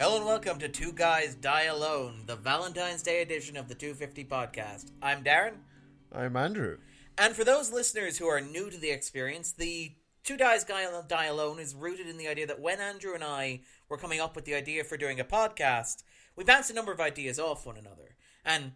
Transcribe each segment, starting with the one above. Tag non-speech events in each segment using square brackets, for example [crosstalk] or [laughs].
Hello and welcome to Two Guys Die Alone, the Valentine's Day edition of the 250 podcast. I'm Darren, I'm Andrew. and for those listeners who are new to the experience, the Two Guys Die Alone is rooted in the idea that when Andrew and I were coming up with the idea for doing a podcast, we bounced a number of ideas off one another. And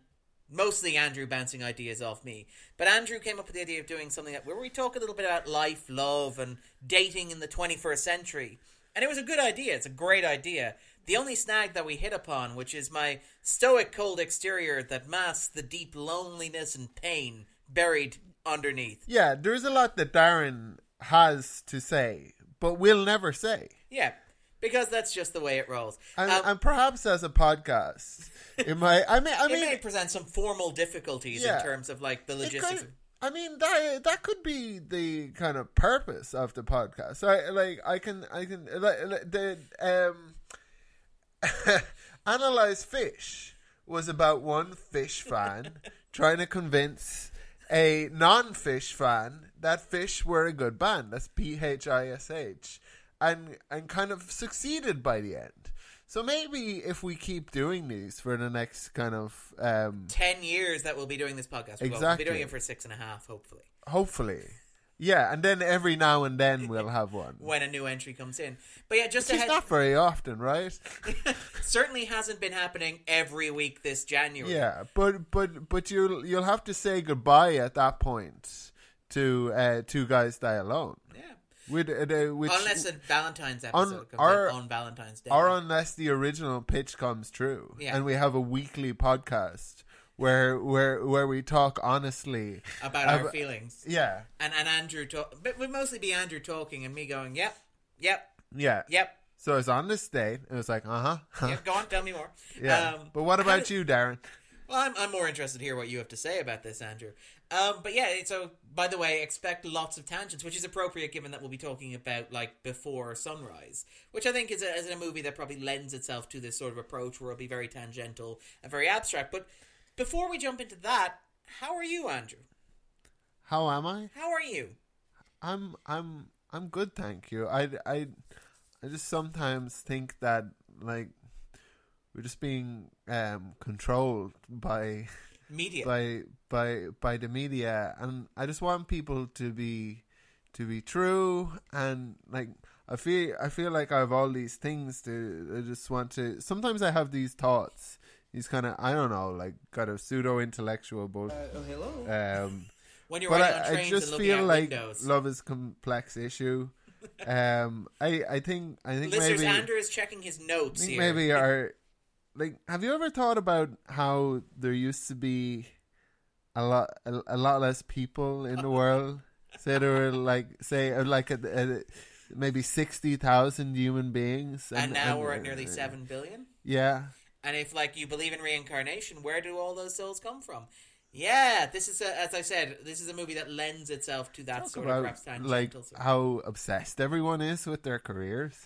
mostly Andrew bouncing ideas off me. But Andrew came up with the idea of doing something that, where we talk a little bit about life, love, and dating in the 21st century. And it was a good idea. It's a great idea. The only snag that we hit upon, which is my stoic cold exterior that masks the deep loneliness and pain buried underneath. Yeah, there's a lot that Darren has to say, but we'll never say. Yeah, because that's just the way it rolls. And, Um, and perhaps as a podcast, [laughs] it might. I mean, I mean, it may present some formal difficulties Yeah. in terms of like the logistics. could- I mean that that could be the kind of purpose of the podcast. So I, like I can I can like, the um [laughs] Analyze Phish was about one Phish fan [laughs] trying to convince a non-Phish fan that Phish were a good band. That's P H I S H, and and kind of succeeded by the end. So maybe if we keep doing these for the next kind of um, Ten years that we'll be doing this podcast. Well, We'll be doing it for six and a half, hopefully. Hopefully. Yeah, and then every now and then we'll have one. [laughs] when a new entry comes in. But yeah, just Which ahead, not very often, right? [laughs] certainly hasn't been happening every week this January. Yeah, but but but you'll you'll have to say goodbye at that point to uh, two guys die alone. Yeah. With uh, which Unless a Valentine's on episode comes our- out on Valentine's Day. or unless the original pitch comes true, Yeah. and we have a weekly podcast where where where we talk honestly. about our Ab- feelings. Yeah, And and Andrew talk but it would mostly be Andrew talking and me going, Yep, yep, yeah, yep, So it's on this date. It was like, uh huh, yep, go on, tell me more. yeah. Um, but what about you, Darren? Well, I'm, I'm more interested to hear what you have to say about this, Andrew. Um, but yeah, so by the way, expect lots of tangents, which is appropriate given that we'll be talking about like before sunrise, which I think is a, is a movie that probably lends itself to this sort of approach where it'll be very tangential and very abstract. But before we jump into that, how are you, Andrew? How am I? How are you? I'm I'm I'm good, thank you. I I I just sometimes think that like we're just being um controlled by Media. by by by the media and I just want people to be to be true and like I feel I feel like I have all these things to I just want to sometimes I have these thoughts these kind of I don't know like kind of pseudo intellectual bullshit oh, hello. um [laughs] When you're but I, on I just and feel like windows. love is complex issue. um, I I think I think Listeners, maybe Andrew is checking his notes here. maybe our like. Have you ever thought about how there used to be a lot a, a lot less people in the [laughs] world? Say there were like say uh, like a, a, maybe sixty thousand human beings, and now we're at uh, nearly 7 billion. Yeah, And if like you believe in reincarnation, where do all those souls come from? Yeah, this is a, as I said, this is a movie that lends itself to that Talk sort of about perhaps tangential. like sort. how obsessed everyone is with their careers.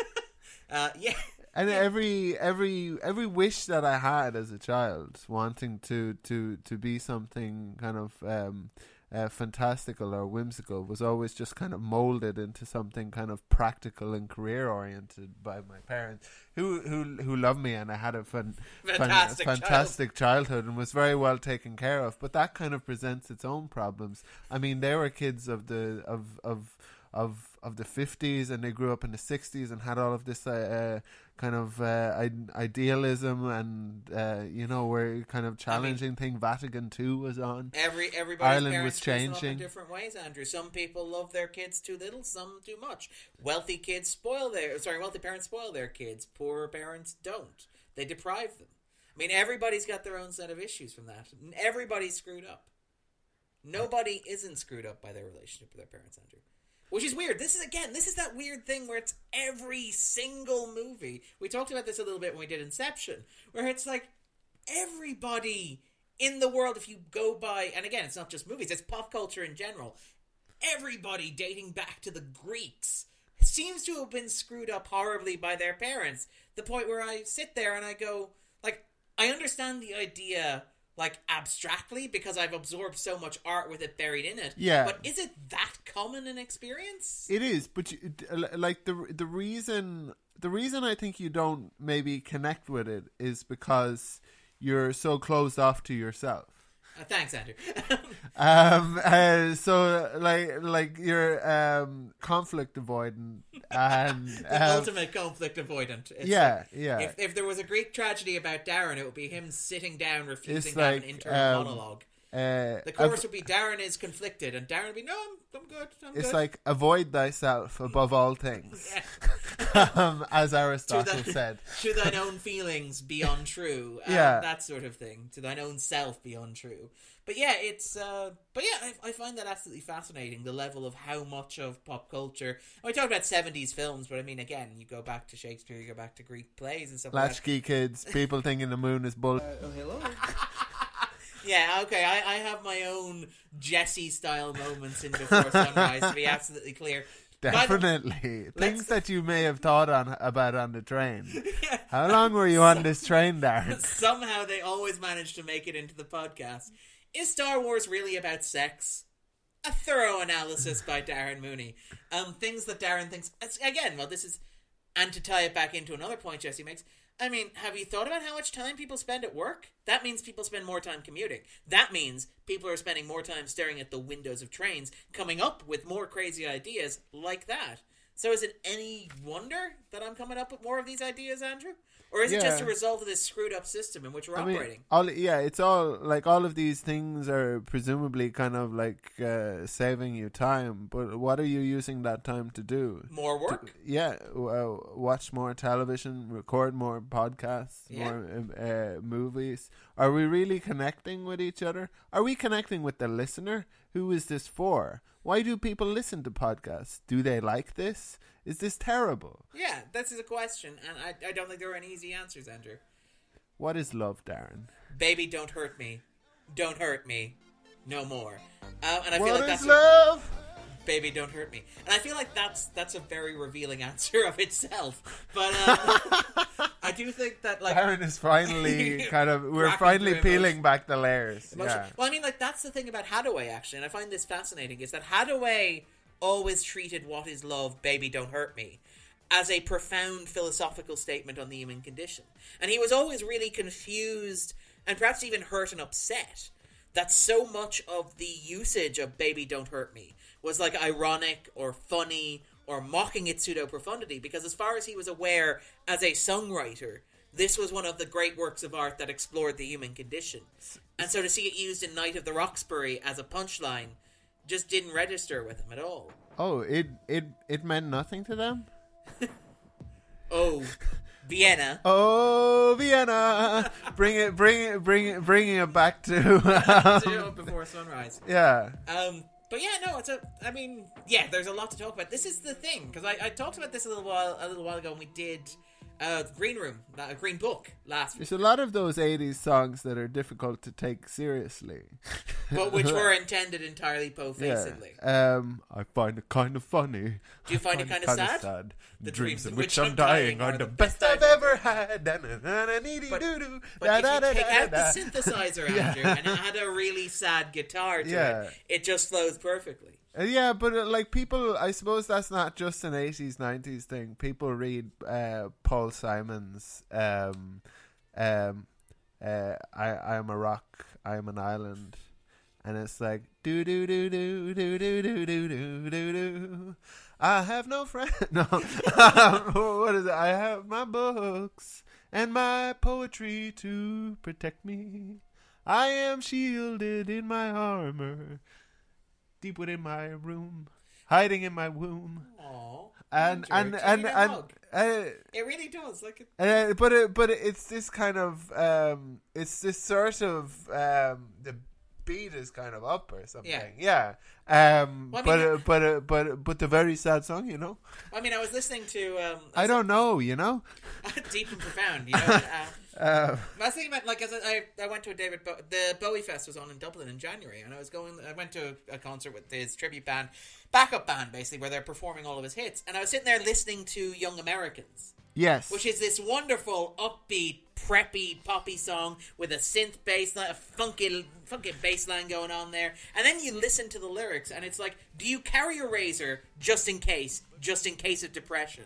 [laughs] uh, yeah, And every every every wish that I had as a child, wanting to to to be something kind of um, uh, fantastical or whimsical, was always just kind of molded into something kind of practical and career oriented by my parents, who who who loved me, and I had a fun, fun- Fantastic fantastic childhood and was very well taken care of. But that kind of presents its own problems. I mean, they were kids of the of of of of the 50s and they grew up in the 60s and had all of this uh, uh, kind of uh, idealism and uh, you know where kind of challenging thing Vatican II was on every everybody's Ireland parents was them in changing. different ways. Andrew, some people love their kids too little, some too much. Wealthy kids spoil their sorry, wealthy parents spoil their kids. poor parents don't. They deprive them. I mean, everybody's got their own set of issues from that. Everybody's screwed up. Nobody isn't screwed up by their relationship with their parents, Andrew. Which is weird. This is again, this is that weird thing where it's every single movie. We talked about this a little bit when we did Inception, where it's like everybody in the world, if you go by, and again, it's not just movies, it's pop culture in general. Everybody dating back to the Greeks seems to have been screwed up horribly by their parents. The point where I sit there and I go, like, I understand the idea, like, abstractly because I've absorbed so much art with it buried in it. Yeah. But is it that common an experience? It is, but you, uh, like the the reason the reason I think you don't maybe connect with it is because you're so closed off to yourself. Uh, thanks, Andrew. [laughs] Um, uh, so like like you're um conflict avoidant and [laughs] the um, ultimate conflict avoidant. It's yeah like, yeah If, if there was a Greek tragedy about Darren, it would be him sitting down, refusing to have an internal um, monologue. uh, The chorus would be Darren is conflicted, and Darren would be no, I'm, I'm good. I'm it's good. like avoid thyself above all things, [laughs] um, as Aristotle To the- said. to thine own feelings be untrue. Um, [laughs] Yeah. that sort of thing. To thine own self be untrue. But yeah, it's. Uh, but yeah, I, I find that absolutely fascinating. The level of how much of pop culture. And we talked about seventies films, but I mean, again, you go back to Shakespeare, you go back to Greek plays and stuff like that. Latchkey kids, people thinking the moon is bull. oh, hello. [laughs] Yeah, okay, I, I have my own Jesse style moments in Before Sunrise to be absolutely clear. Definitely things that you may have thought on about on the train. [laughs] How long were you on this train, Darren? [laughs] Somehow they always manage to make it into the podcast. Is Star Wars really about sex? A thorough analysis by Darren Mooney. Um, things that Darren thinks again. Well, this is, and to tie it back into another point Jesse makes. I mean, have you thought about how much time people spend at work? That means people spend more time commuting. That means people are spending more time staring at the windows of trains, coming up with more crazy ideas like that. So is it any wonder that I'm coming up with more of these ideas, Andrew? Or is it just a result of this screwed up system in which we're I mean, operating? all yeah, it's all like all of these things are presumably kind of like uh, saving you time. But what are you using that time to do? More work? Yeah, uh, watch more television, record more podcasts, Yeah. more um, uh, movies. Are we really connecting with each other? Are we connecting with the listener? Who is this for? Why do people listen to podcasts? Do they like this? Is this terrible? Yeah, this is a question, and I, I don't think there are any easy answers, Andrew. What is love, Darren? Baby, don't hurt me. Don't hurt me. No more. Uh, and I feel What like is that's love? baby, don't hurt me. And I feel like that's that's a very revealing [laughs] answer of itself. But uh, [laughs] I do think that like Darren is finally [laughs] kind of we're finally peeling emotion. back the layers. Yeah. Well, I mean, like that's the thing about Haddaway actually, and I find this fascinating is that Haddaway always treated "What is love, baby, don't hurt me" as a profound philosophical statement on the human condition, and he was always really confused and perhaps even hurt and upset that so much of the usage of "baby, don't hurt me" was like ironic or funny or mocking its pseudo profundity, because as far as he was aware, as a songwriter. This was one of the great works of art that explored the human condition. And so to see it used in Night of the Roxbury as a punchline just didn't register with them at all. Oh, it it it meant nothing to them. [laughs] Oh, Vienna. Oh, Vienna, bring it, bring it, bring it, bringing it back to. [laughs] Zero before sunrise. yeah, Um, but yeah, no, it's a. I mean, yeah, there's a lot to talk about. This is the thing because I, I talked about this a little while a little while ago and we did uh, Green Room, uh, Green Book last week, there's a lot of those '80s songs that are difficult to take seriously. [laughs] but which were [laughs] intended entirely po-facedly. Yeah. Um, I find it kind of funny. Do you find it kind of kinda sad? The, dreams in which I'm dying are the best I've ever had. But, but if you take out the synthesizer, [laughs] Yeah. Andrew, and it had a really sad guitar to Yeah. it, it just flows perfectly. Uh, yeah, but uh, like people, I suppose that's not just an eighties, nineties thing. People read uh, Paul Simon's um, um, uh, "I I am a rock, I am an island," and it's like do do do do do do do do do do do. I have no friend. No, what is it? I have my books and my poetry to protect me. I am shielded in my armor deep within my room, hiding in my womb, Aww. and and and give me a and. Uh, It really does. Like, it, uh, but it, but it's this kind of um, it's this sort of um, the beat is kind of up or something. Yeah. Um, Well, I but mean, uh, but uh, but but the very sad song, you know. I mean, I was listening to um, I don't know, you know. [laughs] deep and profound. You know, [laughs] uh, I was thinking about like as I, I went to a David Bo- the Bowie Fest was on in Dublin in January, and I was going. I went to a, a concert with his tribute band, backup band, basically, where they're performing all of his hits, and I was sitting there listening to Young Americans. yes. which is this wonderful, upbeat, preppy, poppy song with a synth bass line, a funky, funky bass line going on there. And then you listen to the lyrics, and it's like, do you carry a razor just in case, just in case of depression?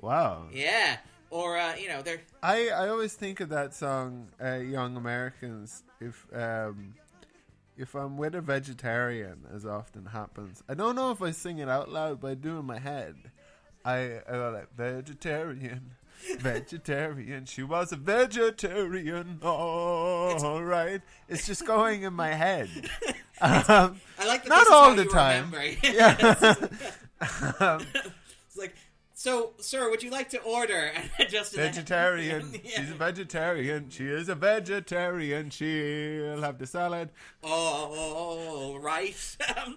Wow. Yeah, or uh, you know, they're I, I always think of that song, uh, "Young Americans." If um, if I'm with a vegetarian, as often happens, I don't know if I sing it out loud, but I do in my head. I, I go like vegetarian, [laughs] vegetarian. She was a vegetarian. All [laughs] right, it's just going in my head. [laughs] Um, I like that Not all the time. yeah. um, It's so, sir, would you like to order? [laughs] And just a- vegetarian. [laughs] Yeah. She's a vegetarian. She is a vegetarian. She'll have the salad. Oh, right. [laughs]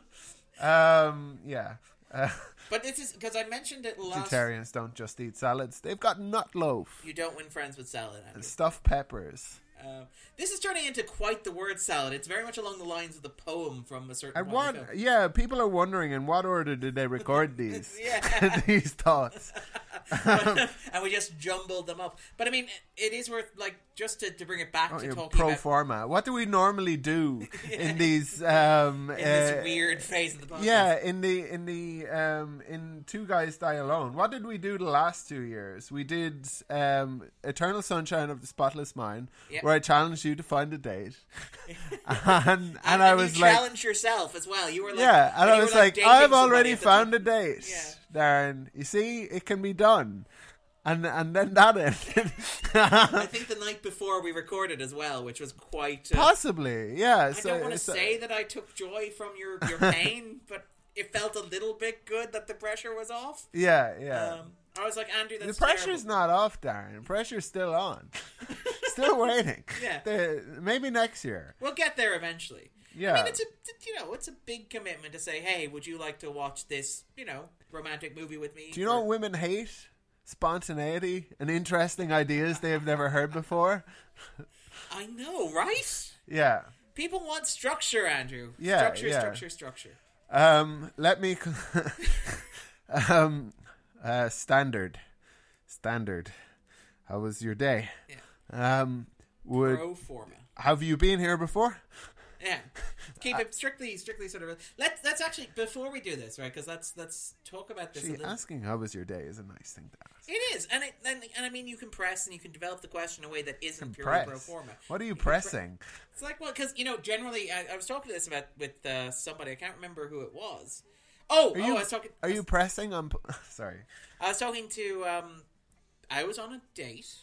Um, yeah. Uh, but this is because I mentioned it last. vegetarians don't just eat salads. They've got nut loaf You don't win friends with salad. Andrew. and stuffed peppers. Uh, this is turning into quite the word salad. It's very much along the lines of the poem from a certain. What? film. Yeah, people are wondering in what order did they record [laughs] these? [laughs] These thoughts. [laughs] [laughs] and we just jumbled them up. But I mean, it is worth like just to, to bring it back Oh, to talking pro about forma. What do we normally do [laughs] in these? Um, in this uh, weird phase of the podcast. Yeah, in the in the um in Two Guys Die Alone. What did we do the last two years? We did um Eternal Sunshine of the Spotless Mind, Yeah. where I challenged you to find a date, [laughs] and and, And, I was you like, challenge yourself as well. You were like, yeah, and I was like, dating I've already found a date, Yeah. Darren. You see, it can be done, and and then that ended. I [laughs] think the night before we recorded as well, which was quite. Uh, Possibly, yeah. I so, don't want to so- say that I took joy from your your [laughs] pain, but it felt a little bit good that the pressure was off. Yeah, yeah. Um, I was like, Andrew, the pressure's terrible. not off, Darren. The pressure's still on. [laughs] still waiting. Yeah. The- maybe next year. We'll get there eventually. Yeah. I mean, it's a you know, it's a big commitment to say, hey, would you like to watch this, you know, romantic movie with me? Do you know what women hate? Spontaneity and interesting ideas they have never heard before. [laughs] I know, right? Yeah. People want structure, Andrew. Yeah, structure, yeah. structure, structure. Um, let me. [laughs] um, uh, standard, standard. How was your day? Um, would Pro forma. have you been here before? Yeah, [laughs] keep it strictly, strictly sort of. Let's let's actually before we do this, right? Because let's let's talk about this. a See, asking how was your day is a nice thing to ask. It is, and it, and, and I mean, you can press and you can develop the question in a way that isn't purely pro forma. What are you pre- pressing? It's like well, because you know, generally, I, I was talking to this about with uh, somebody. I can't remember who it was. Oh, Are oh, you, I was talking. are you pressing I'm [laughs] Sorry. I was talking to. Um, I was on a date.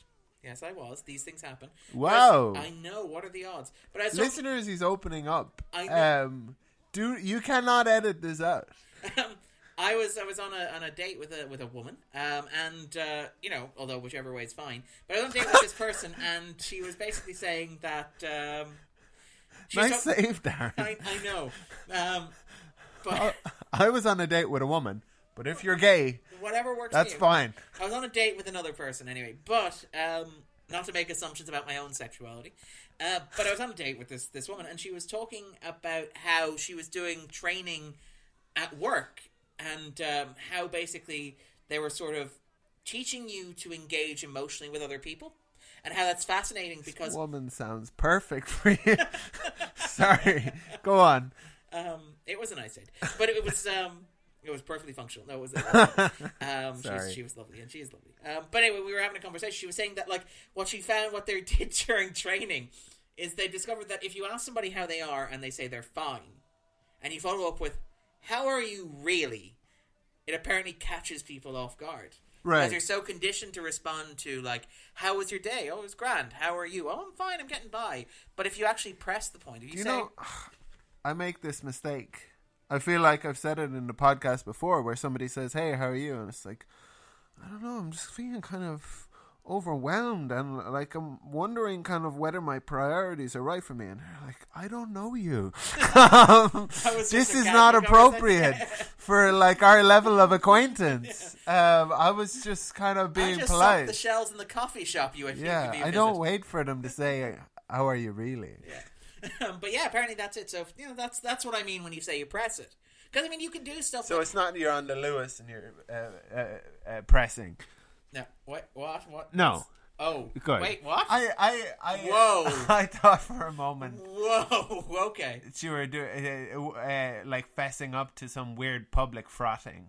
Yes, I was. These things happen. Wow. I know. What are the odds? But as Listeners, he's opening up. I know. Um, do you cannot edit this out? um, I was I was on a on a date with a with a woman, um, and uh, you know, although whichever way is fine. But I was on a date with this [laughs] person, and she was basically saying that. Um, Nice talk- save, Darren. I, I know, um, but I, I was on a date with a woman, but if you're gay, whatever works. that's for you. fine. I was on a date with another person anyway, but um, not to make assumptions about my own sexuality. Uh, but I was on a date with this this woman, and she was talking about how she was doing training at work, and um, how basically they were sort of teaching you to engage emotionally with other people, and how that's fascinating because Woman sounds perfect for you. [laughs] Sorry, go on. Um, it was a nice date, but it was um, it was perfectly functional. No, it was. [laughs] Um, she, was she was lovely, and she is lovely. Um, but anyway, we were having a conversation. She was saying that like what she found, what they [laughs] did during training, is they discovered that if you ask somebody how they are and they say they're fine, and you follow up with "How are you really?" it apparently catches people off guard. Right. Because you're so conditioned to respond to like, "How was your day? Oh, it was grand. How are you? Oh, I'm fine. I'm getting by." But if you actually press the point, if you, You say, know, [sighs] I make this mistake. I feel like I've said it in the podcast before, where somebody says, "Hey, how are you?" and it's like, I don't know. I'm just feeling kind of overwhelmed, and like I'm wondering kind of whether my priorities are right for me. And they're like, I don't know you. [laughs] um, this is not appropriate for like our level of acquaintance. [laughs] Um, I was just kind of I being just polite. the shells in the coffee shop. You, yeah, be don't wait for them to say, "How are you really?" Yeah. [laughs] but yeah, apparently that's it. So you know, that's that's what I mean when you say you press it. Because I mean, you can do stuff. So like, it's not you're on the Luas and you're uh, uh, uh, pressing. no, what, what, what? No. Oh, Good. wait, what? I, I, I. Whoa. [laughs] I thought for a moment Whoa. [laughs] Okay. that you were doing uh, uh, like fessing up to some weird public frotting.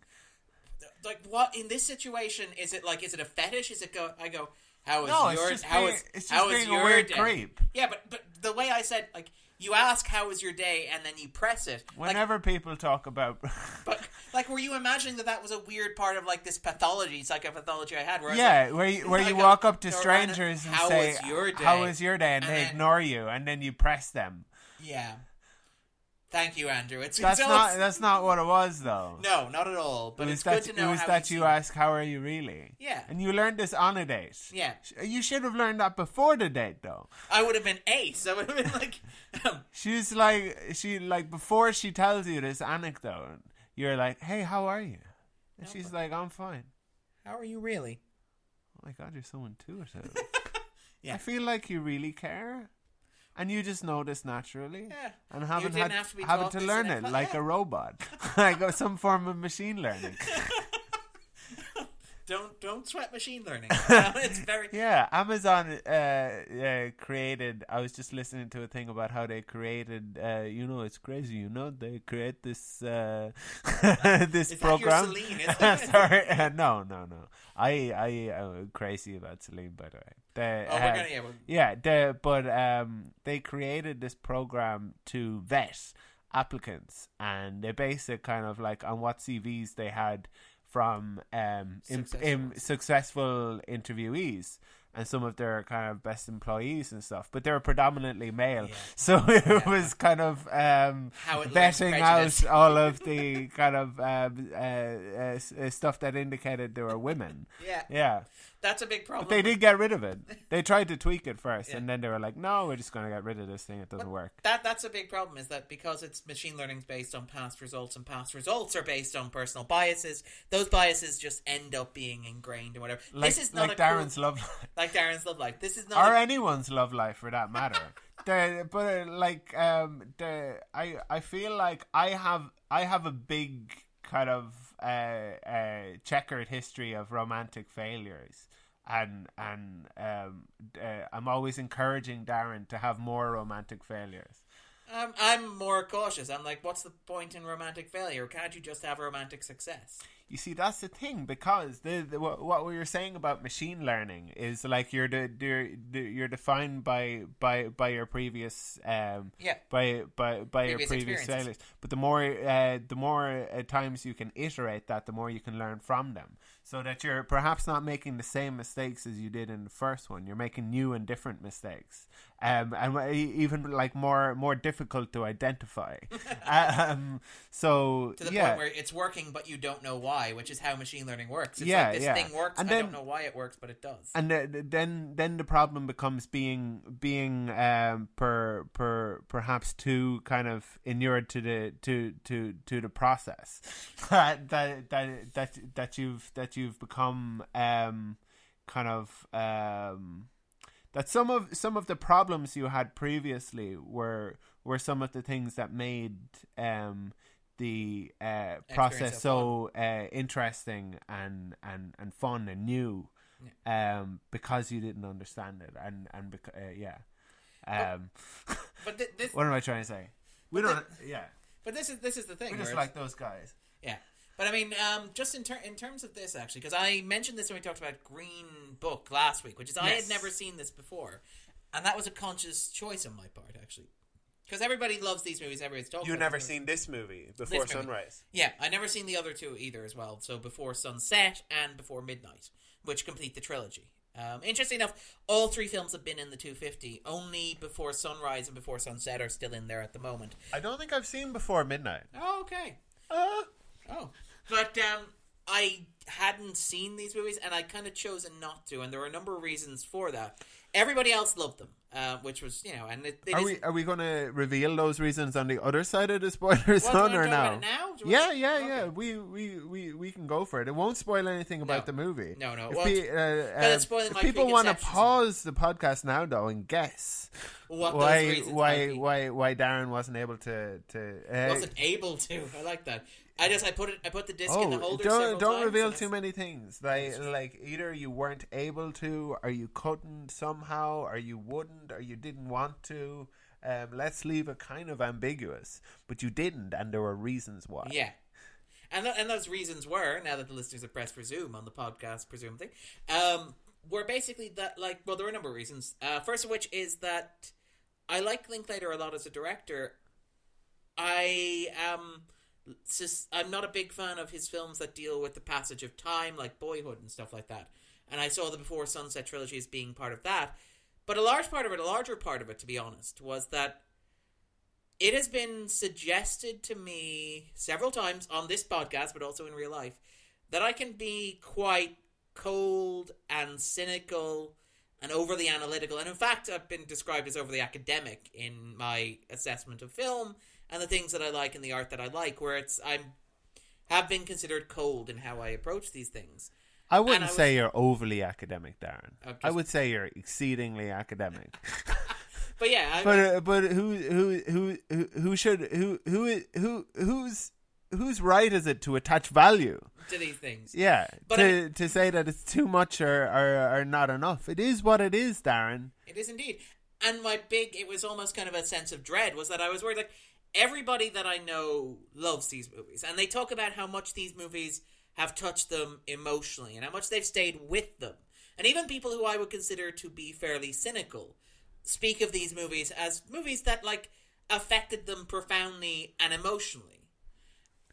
like what in this situation is it like? Is it a fetish? Is it go? I go. How is No, it's just how being- is it's just how is being a your weird day? creep. Yeah, but but the way I said like you ask how was your day and then you press it. Like, Whenever people talk about, [laughs] but like, were you imagining that that was a weird part of like this pathology, psychopathology I had? Where I yeah, like, where you, where you go, walk up to strangers and how say, was your day? "How was your day?" and, And they then- ignore you, and then you press them. yeah. Thank you, Andrew. It's That's it's not that's not what it was though. no, not at all. But it it's that good to know it was that you ask, "How are you really?" Yeah. and you learned this on a date. Yeah. You should have learned that before the date, though. I would have been ace. I would have been like, um, She's like, she like before she tells you this anecdote, you're like, "Hey, how are you?" And No, she's like, "I'm fine." "How are you really?" Oh my god, you're so intuitive. [laughs] Yeah. I feel like you really care, and you just know this naturally. Yeah. And haven't had have to having to learn it like yeah. [laughs] a robot, [laughs] like some form of machine learning. [laughs] Don't don't sweat machine learning. [laughs] It's very [laughs] Yeah, Amazon uh, uh, created. I was just listening to a thing about how they created. Uh, you know, it's crazy. You know, they create this uh, [laughs] this Is program. Celine. Sorry, uh, no, no, no. I I am crazy about Celine, by the way. They, Oh, we're uh, gonna yeah. We're, yeah, the, but um, they created this program to vet applicants, and they base it kind of like on what CVs they had from um, Successful im- successful interviewees and some of their kind of best employees and stuff. But they were predominantly male, Yeah. [laughs] so it Yeah. was kind of um, How it learns vetting prejudice. out [laughs] all of the kind of um, uh, uh, uh, stuff that indicated they were women. [laughs] yeah, Yeah. That's a big problem. But they did get rid of it. They tried to tweak it first, Yeah. and then they were like, "No, we're just going to get rid of this thing. It doesn't But work." That that's a big problem is that because it's machine learning based on past results and past results are based on personal biases, those biases just end up being ingrained or whatever. Like, this is not like a cool- Darren's love, life. [laughs] like Darren's love life. This is not or a, anyone's love life for that matter. [laughs] the, but uh, like, um, the I I feel like I have I have a big kind of uh, uh, checkered history of romantic failures. And and um, uh, I'm always encouraging Darren to have more romantic failures. um, I'm more cautious. I'm like, what's the point in romantic failure? Can't you just have romantic success? You see, that's the thing because the, the what, what we were saying about machine learning is like you're the, you're, you're defined by by by your previous um Yeah. by by by your Previous previous failures. But the more uh, the more uh, times you can iterate that, the more you can learn from them. So that you're perhaps not making the same mistakes as you did in the first one. You're making new and different mistakes, um, and even like more more difficult to identify. [laughs] um, so To the yeah. point where it's working, but you don't know why, which is how machine learning works. It's Yeah, like this yeah. thing works. And I don't know why it works, but it does. and the, the- then then the problem becomes being being um per per perhaps too kind of inured to the to to to the process [laughs] that that that that that you've that you've become um kind of um that some of some of the problems you had previously were were some of the things that made um the uh, process so uh, interesting and, and, and fun and new um, because you didn't understand it and and bec- uh, yeah. Um, [laughs] But th- this, what am I trying to say? We don't yeah. but this is this is the thing. we're just like those guys. Yeah, but I mean, um, just in ter- in terms of this actually, because I mentioned this when we talked about Green Book last week, which is I had Yes. never seen this before, and that was a conscious choice on my part actually, because everybody loves these movies. Everybody's talking. You've about them. this movie Before movie. Sunrise? Yeah, I never seen the other two either as well. So before sunset and before midnight, which complete the trilogy. Um, interesting enough, all three films have been in the 250. Only before sunrise and before sunset are still in there at the moment. I don't think I've seen before midnight Oh, okay. uh, Oh, but um, I hadn't seen these movies, and I kind of chosen not to, and there were a number of reasons for that. Everybody else loved them, uh, which was you know, and it, it are isn't- we are we going to reveal those reasons on the other side of the spoiler What, do you zone or now? now? Yeah, yeah, Okay. yeah. We, we we we can go for it. It won't spoil anything about No. the movie. No, no. If, Well, pe- uh, uh, if people want to pause the podcast now, though, and guess What why why why why Darren wasn't able to to uh, wasn't able to. I like that. I just I put it I put the disc in the Oh, holder. don't don't reveal too many things. Like like either you weren't able to, or you couldn't somehow, or you wouldn't, or you didn't want to. Um, let's leave it kind of ambiguous, but you didn't, and there were reasons why. Yeah, and th- and those reasons were now that the listeners have pressed resume on the podcast, presumably, um, were basically that like well, there are a number of reasons. Uh, first of which is that I like Linklater a lot as a director. I am. Sus- I'm not a big fan of his films that deal with the passage of time, like Boyhood and stuff like that. And I saw the Before Sunset trilogy as being part of that. But a large part of it, a larger part of it, to be honest, was that it has been suggested to me several times on this podcast, but also in real life, that I can be quite cold and cynical and overly analytical. And in fact, I've been described as overly academic in my assessment of film and the things that I like and the art that I like, where it's I'm have been considered cold in how I approach these things. I wouldn't I was- say you're overly academic, Darren. Just- I would say you're exceedingly academic. [laughs] But yeah, I but uh, but who who who who who should who who who who's whose right is it to attach value? to these things. Yeah, But to to say that it's too much or, or or not enough. It is what it is, Darren. It is indeed. And my big, it was almost kind of a sense of dread was that I was worried, like, everybody that I know loves these movies. And they talk about how much these movies have touched them emotionally and how much they've stayed with them. And even people who I would consider to be fairly cynical speak of these movies as movies that, like, affected them profoundly and emotionally.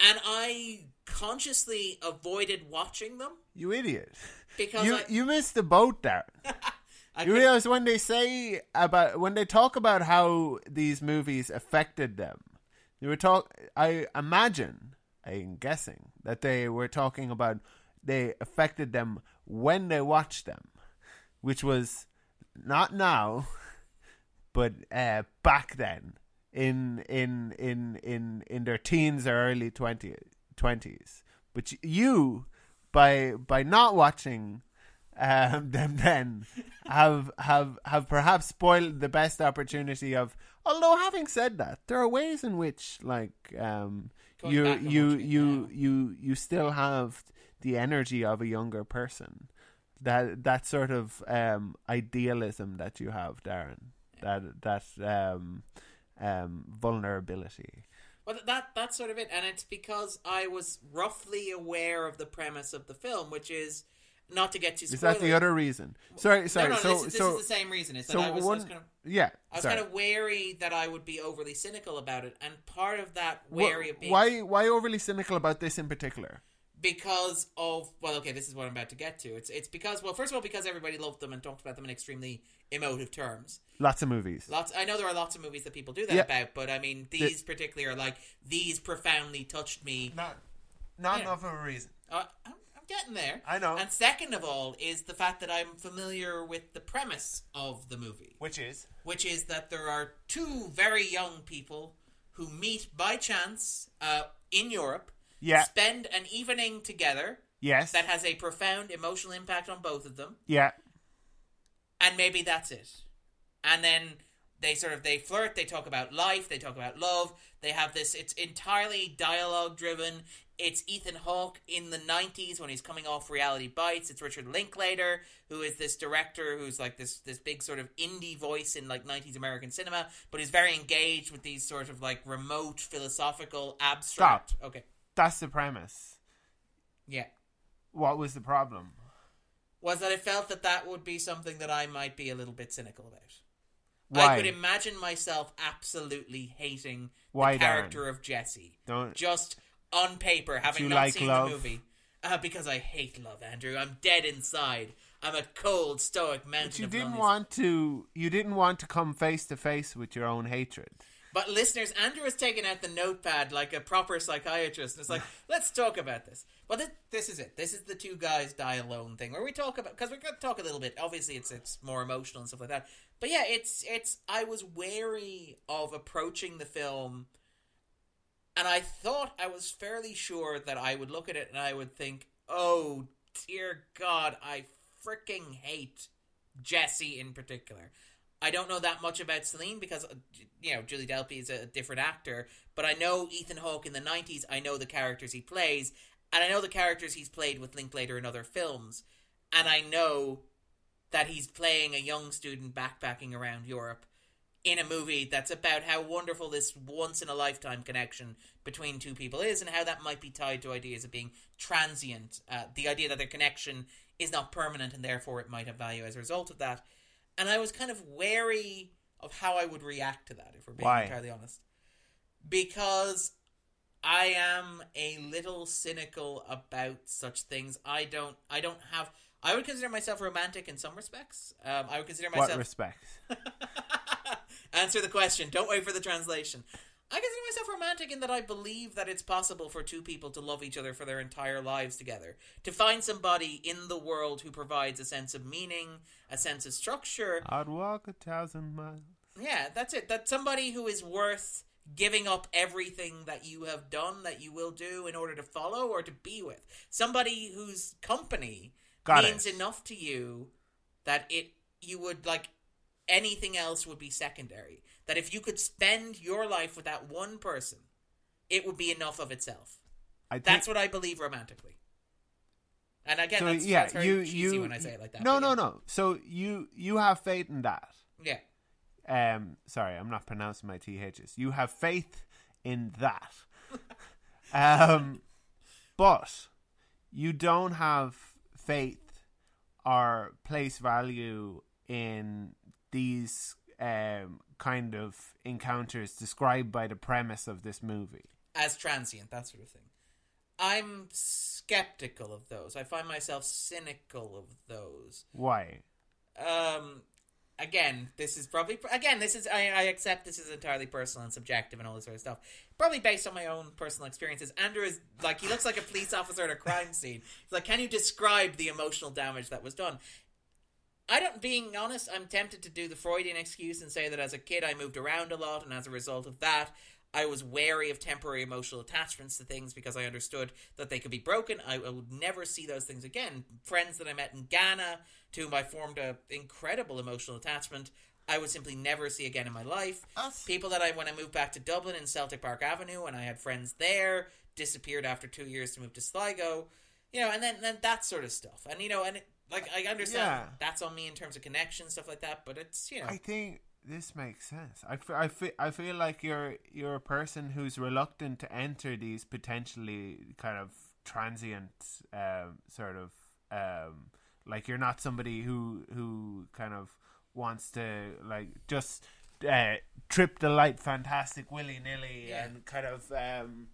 And I consciously avoided watching them You idiot. because You I, you missed the boat, there. [laughs] I You realize when they say about when they talk about how these movies affected them, they were talk. I imagine, I'm guessing that they were talking about they affected them when they watched them, which was not now, [laughs] but uh, back then in in in in in their teens or early 20, 20s. But you, by by not watching um, [laughs] them then have have have perhaps spoiled the best opportunity of. Although having said that, there are ways in which like um, you you you you you still have the energy of a younger person. That that sort of um, idealism that you have, Darren. That that um, um, vulnerability. Well, that that's sort of it, and it's because I was roughly aware of the premise of the film, which is not to get too. Is that the other reason? Sorry, sorry. No, no, so this, is, this so is the same reason. Is that so I was, I one, was kind of, yeah. I was sorry. kind of wary that I would be overly cynical about it, and part of that Wh- wary of being why why overly cynical about this in particular? because of well, okay, this is what I'm about to get to. It's it's because well, first of all, because everybody loved them and talked about them in extremely emotive terms. Lots of movies. Lots. I know there are lots of movies that people do that Yeah. about, but I mean, these particularly are like these profoundly touched me. Not not Yeah. enough of a reason. Uh, I'm, I'm getting there. I know. And second of all, is the fact that I'm familiar with the premise of the movie, Which is which is that there are two very young people who meet by chance uh, in Europe, Yeah. spend an evening together yes. that has a profound emotional impact on both of them, yeah. and maybe that's it. And then they sort of they flirt, they talk about life, they talk about love. They have this. It's entirely dialogue driven. It's Ethan Hawke in the '90s when he's coming off Reality Bites. It's Richard Linklater who is this director who's like this this big sort of indie voice in like '90s American cinema, but he's very engaged with these sort of like remote philosophical abstract. Okay, That's the premise. yeah. What was the problem? Was that I felt that that would be something that I might be a little bit cynical about. Why? I could imagine myself absolutely hating Why, the character of Jesse. Don't- Just on paper, having not like seen love? the movie. Uh, because I hate love, Andrew. I'm dead inside. I'm a cold, stoic mountain But you didn't lies. want to. You didn't want to come face to face with your own hatred. But listeners, Andrew has taken out the notepad like a proper psychiatrist, and it's like, [sighs] let's talk about this. Well, this, this is it. This is the two guys die alone thing, where we talk about because we're going to talk a little bit. Obviously, it's it's more emotional and stuff like that. But yeah, it's it's. I was wary of approaching the film, and I thought I was fairly sure that I would look at it and I would think, "Oh dear God, I freaking hate Jesse in particular." I don't know that much about Celine because you know Julie Delpy is a different actor, but I know Ethan Hawke in the '90s. I know the characters he plays, and I know the characters he's played with Linklater in other films, and I know that he's playing a young student backpacking around Europe in a movie that's about how wonderful this once in a lifetime connection between two people is and how that might be tied to ideas of being transient. Uh, the idea that their connection is not permanent and therefore it might have value as a result of that. And I was kind of wary of how I would react to that, if we're being Why? entirely honest. Because I am a little cynical about such things. I don't. I don't have. I would consider myself romantic in some respects. Um, I would consider myself. What myself. respect? [laughs] Answer the question. Don't wait for the translation. I consider myself romantic in that I believe that it's possible for two people to love each other for their entire lives together. To find somebody in the world who provides a sense of meaning, a sense of structure. I'd walk a thousand miles. Yeah, that's it. That somebody who is worth giving up everything that you have done, that you will do in order to follow or to be with. Somebody whose company Got means it. enough to you that it you would like anything else would be secondary. That if you could spend your life with that one person, it would be enough of itself. I think, That's what I believe romantically. And again, so that's, yeah, that's very you cheesy you when I say it like that. No, no, yeah. no. So you you have faith in that. Yeah. Um, sorry, I'm not pronouncing my ths. You have faith in that. [laughs] um, but you don't have faith or place value in these um kind of encounters described by the premise of this movie. as transient, that sort of thing. I'm skeptical of those. I find myself cynical of those. Why? Um, again, this is probably again this is I, I accept this is entirely personal and subjective and all this sort of stuff. Probably based on my own personal experiences. Andrew is like he looks like a police officer at a crime scene. He's like, can you describe the emotional damage that was done? I don't. Being honest, I'm tempted to do the Freudian excuse and say that as a kid I moved around a lot, and as a result of that, I was wary of temporary emotional attachments to things because I understood that they could be broken. I, I would never see those things again. Friends that I met in Ghana, to whom I formed an incredible emotional attachment, I would simply never see again in my life. People that I, when I moved back to Dublin in Celtic Park Avenue, and I had friends there, disappeared after two years to move to Sligo, you know, and then then that sort of stuff. And you know, and it, like I understand Yeah. that's on me in terms of connection stuff like that, but it's you know, I think this makes sense. I, f- I, fe- I feel like you're you're a person who's reluctant to enter these potentially kind of transient um, sort of um, like you're not somebody who who kind of wants to like just uh, trip the light fantastic willy nilly Yeah. and kind of um,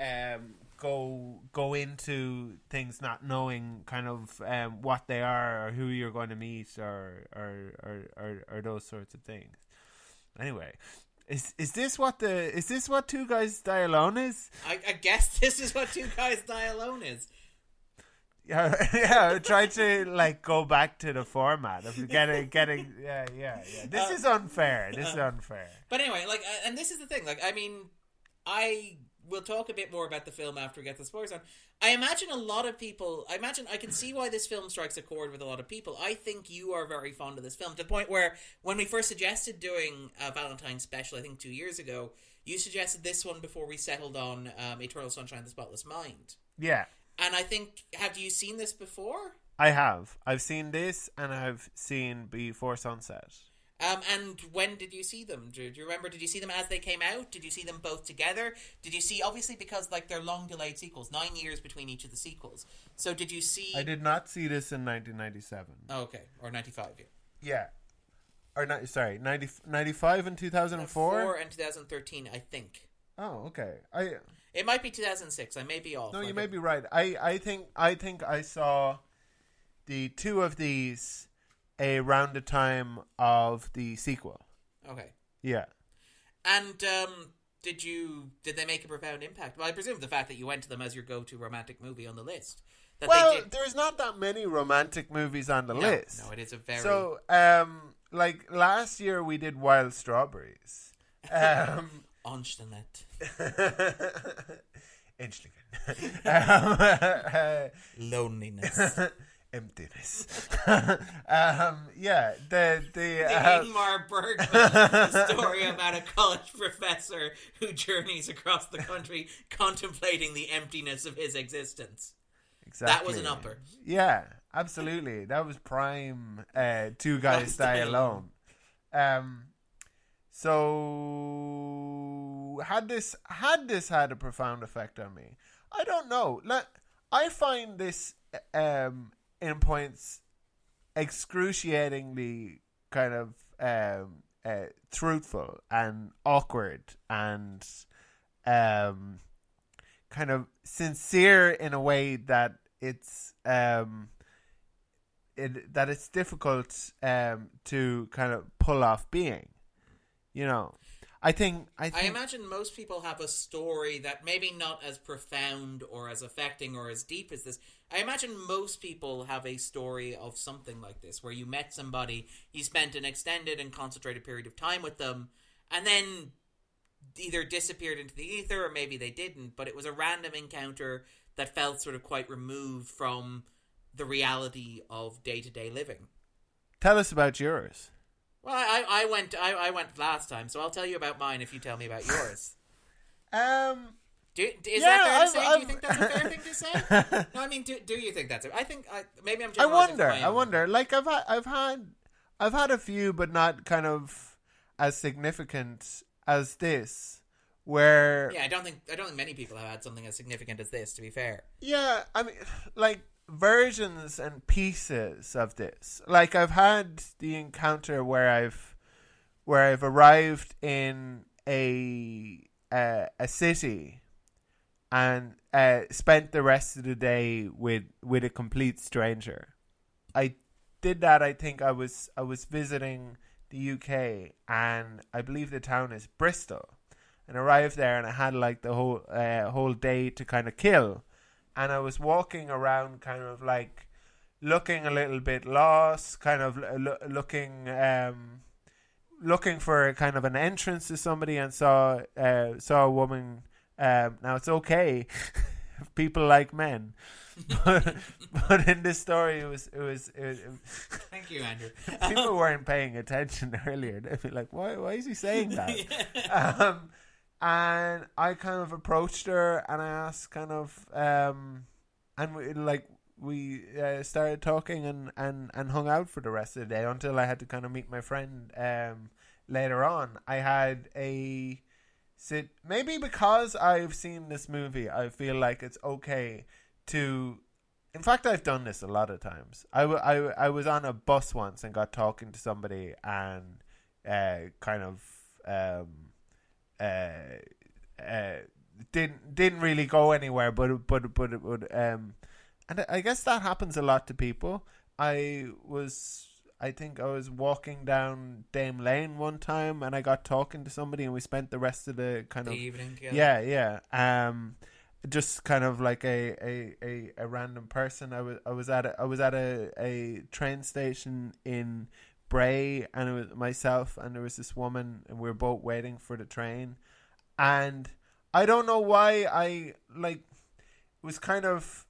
um, go go into things not knowing kind of um, what they are or who you're going to meet or or, or, or or those sorts of things. Anyway, is is this what the is this what two guys die alone is? I, I guess [laughs] this is what two guys die alone is. [laughs] Yeah, yeah. Try to like go back to the format of getting getting. [laughs] Yeah, yeah, yeah. This Uh, is unfair. This is unfair. But anyway, like, uh, and this is the thing. Like, I mean, I will talk a bit more about the film after we get the spoilers on. I imagine a lot of people. I imagine I can see why this film strikes a chord with a lot of people. I think you are very fond of this film to the point where when we first suggested doing a Valentine's special, I think two years ago, you suggested this one before we settled on um, Eternal Sunshine of the Spotless Mind. Yeah, And I think, have you seen this before? I have. I've seen this, and I've seen Before Sunset. Um, and when did you see them? Do, do you remember? Did you see them as they came out? Did you see them both together? Did you see obviously because like they're long delayed sequels, nine years between each of the sequels. So did you see? I did not see this in 1997. Oh, okay, or ninety five. Yeah. Yeah. Or not, sorry, 90, 95 and 2004? Four and two thousand thirteen, I think. Oh, okay. I It might be two thousand six. I may be off. No, you may be right. I, I think I think I saw the two of these around the time of the sequel. Okay. Yeah. And um, did you did they make a profound impact? Well, I presume the fact that you went to them as your go to romantic movie on the list. That well, there's not that many romantic movies on the No, list. no, it is a very So, um, like last year we did Wild Strawberries. Um, [laughs] Onstenet. [laughs] [laughs] Um, uh, Loneliness. Emptiness. [laughs] um, yeah, the the The uh, Ingmar Bergman [laughs] story about a college professor who journeys across the country contemplating the emptiness of his existence. exactly. That was an upper. Yeah, absolutely. That was prime. Uh, two [laughs] guys Die alone. Um, So had this had this had a profound effect on me? I don't know. Like, I find this um, in points excruciatingly kind of um, uh, truthful and awkward and um, kind of sincere in a way that it's um, it, that it's difficult um, to kind of pull off being. You know, I think I, think, I imagine most people have a story that maybe not as profound or as affecting or as deep as this. I imagine most people have a story of something like this, where you met somebody, you spent an extended and concentrated period of time with them, and then either disappeared into the ether or maybe they didn't, but it was a random encounter that felt sort of quite removed from the reality of day to day living. Tell us about yours. Well, I, I went I, I went last time, so I'll tell you about mine if you tell me about yours. [laughs] Um, do, is Yeah, that fair to I've- say? do I've- you think that's a fair thing to say? [laughs] no, I mean, do, do you think that's it? I think I, maybe I'm. I wonder. I wonder. Like I've had, I've had, I've had a few, but not kind of as significant as this. Where Yeah, I don't think I don't think many people have had something as significant as this. To be fair, Yeah, I mean, [sighs] like versions and pieces of this. Like I've had the encounter where I've where I've arrived in a uh, a city and uh, spent the rest of the day with with a complete stranger. I did that. I think I was I was visiting the UK, and I believe the town is Bristol, and arrived there, and I had like the whole uh, whole day to kind of kill, and I was walking around, kind of like looking a little bit lost, kind of lo- looking. Um, looking for a kind of an entrance to somebody and saw uh, saw a woman. Um, now it's okay if [laughs] people like men, but, but in this story it was it was, it was thank you, Andrew. [laughs] people weren't paying attention [laughs] earlier. They'd be like, "Why? Why is he saying that?" um, and I kind of approached her and I asked, kind of, um, and we, like we uh, started talking and, and, and hung out for the rest of the day until I had to kind of meet my friend um, later on. I had a sit maybe because I've seen this movie, I feel like it's okay to. In fact, I've done this a lot of times. I, w- I, w- I was on a bus once and got talking to somebody and uh, kind of um, didn't didn't really go anywhere, but but but it would um, and I guess that happens a lot to people. I was, I think I was walking down Dame Lane one time, and I got talking to somebody, and we spent the rest of the kind the of evening together. yeah, yeah. Um, just kind of like a, a, a, a random person. I was I was at a, I was at a, a train station in Bray, and it was myself and there was this woman, and we were both waiting for the train, and I don't know why I like it was kind of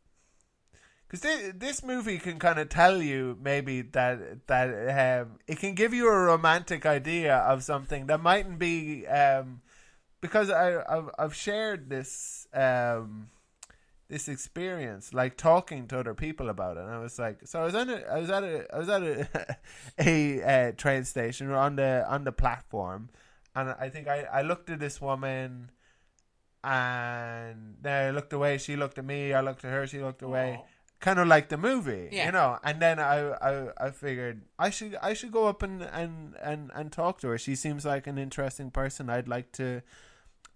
because this, this movie can kind of tell you maybe that that um, it can give you a romantic idea of something that mightn't be um, because I I've, I've shared this um, this experience like talking to other people about it and I was like so I was on a, I was at a I was at a [laughs] a uh, train station or on the on the platform and I think I, I looked at this woman and then I looked away she looked at me I looked at her she looked away Aw. kind of like the movie, Yeah. you know. And then I, I, I figured I should, I should go up and, and, and, and talk to her. She seems like an interesting person. I'd like to,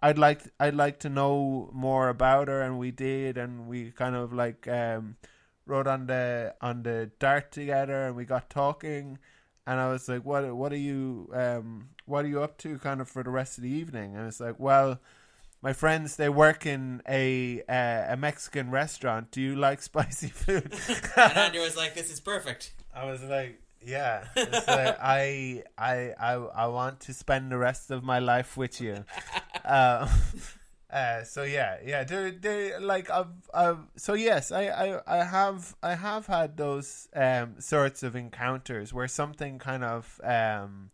I'd like, I'd like to know more about her. And we did, and we kind of like um, rode on the on the dart together, and we got talking. And I was like, "What, what are you, um, what are you up to, kind of for the rest of the evening?" And it's like, "Well." My friends, they work in a uh, a Mexican restaurant. Do you like [laughs] spicy food? [laughs] And Andrew was like, "This is perfect." I was like, yeah, like, [laughs] I, I, I, I want to spend the rest of my life with you. uh, [laughs] [laughs] uh, so yeah, yeah, there, there, like I've, I've, so yes, I, I, I have, I have had those um sorts of encounters where something kind of um,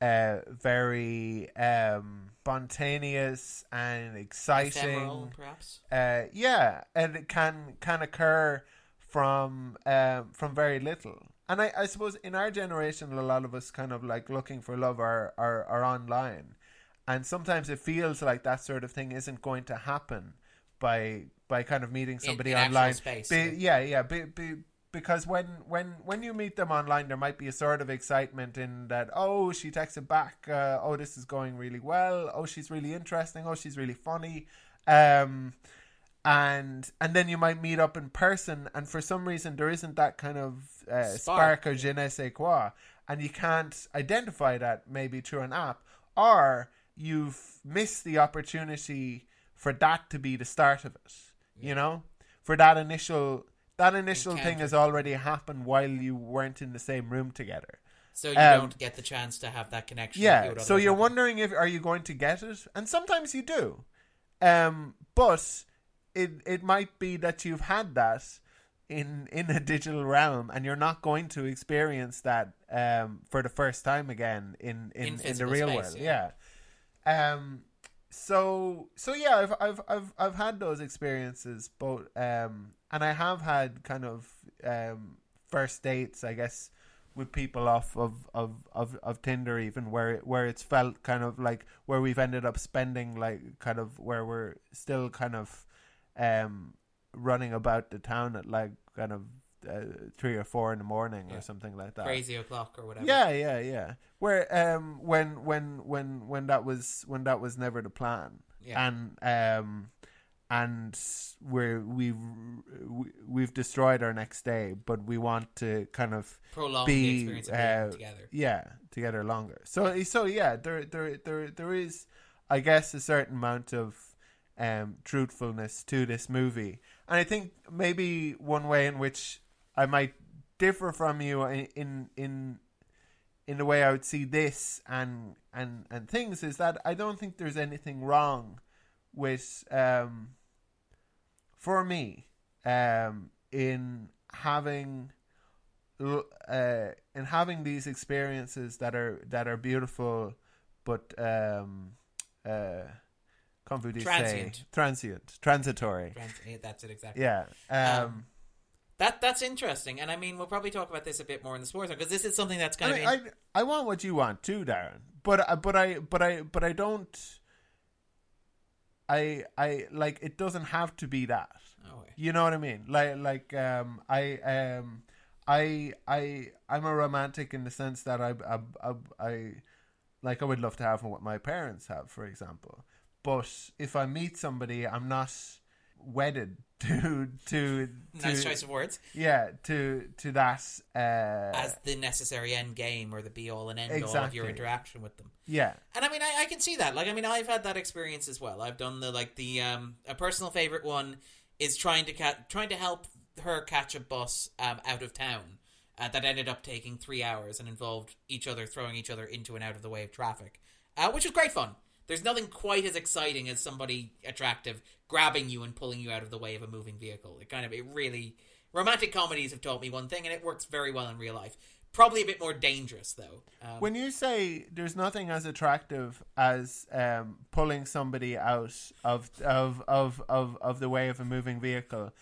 uh, very um spontaneous and exciting Ephemeral, perhaps. uh, yeah, and it can can occur from um, from very little. And I, I suppose in our generation, a lot of us kind of like looking for love are, are, are online. And sometimes it feels like that sort of thing isn't going to happen by by kind of meeting somebody in actual online. space, Be- yeah, yeah. Be, be, because when, when when you meet them online, there might be a sort of excitement in that. Oh, she texted back. Uh, oh, this is going really well. Oh, she's really interesting. Oh, she's really funny. Um, and and then you might meet up in person, and for some reason there isn't that kind of uh, Spark. spark or je ne sais quoi, and you can't identify that maybe through an app, or you've missed the opportunity for that to be the start of it. You know, for that initial that initial thing has already happened while you weren't in the same room together. So you Um, don't get the chance to have that connection. that you Yeah, so you're have. wondering if are you going to get it, and sometimes you do, um, but it it might be that you've had that in in a digital realm, and you're not going to experience that um, for the first time again in in, In in, the real space, world. yeah. Yeah. Um. So so yeah, I've I've I've I've had those experiences, both um, and I have had kind of um first dates, I guess, with people off of, of, of, of Tinder even where it, where it's felt kind of like where we've ended up spending like kind of where we're still kind of um running about the town at like kind of uh, three or four in the morning Yeah. or something like that. crazy o'clock or whatever. Yeah, yeah, yeah. Where um when when when when that was when that was never the plan. Yeah. And um and we're we've we- we've destroyed our next day, but we want to kind of prolong the experience of uh, together. yeah together longer. So so yeah, there there there there is, I guess, a certain amount of um truthfulness to this movie, and I think maybe one way in which I might differ from you in in in, the way I would see this and and and things is that I don't think there's anything wrong with um for me um in having uh, in having these experiences that are that are beautiful, but um, uh, come vous dire, Transient. transient, transitory. Trans- That's it exactly. Yeah. Um, Um, That that's interesting, and I mean we'll probably talk about this a bit more in the sports because this is something that's I, kind mean, of in, I I want what you want too, Darren. But I- but I but I but I don't. I I like it doesn't have to be that. oh, yeah. You know what I mean? Like like um I um I I I'm a romantic in the sense that I I I, I like I would love to have what my parents have, for example. But if I meet somebody, I'm not wedded to [laughs] to, to nice choice of words yeah to to that uh as the necessary end game or the be all and end all of your interaction with them. yeah And I mean, I, I can see that. Like, I mean, I've had that experience as well. I've done the like the um a personal favorite one is trying to cat trying to help her catch a bus um out of town. Uh, that ended up taking three hours and involved each other throwing each other into and out of the way of traffic, uh, which was great fun. There's nothing quite as exciting as somebody attractive grabbing you and pulling you out of the way of a moving vehicle. It kind of it really romantic comedies have taught me one thing, and it works very well in real life. Probably a bit more dangerous though. Um, when you say there's nothing as attractive as um pulling somebody out of of of of, of the way of a moving vehicle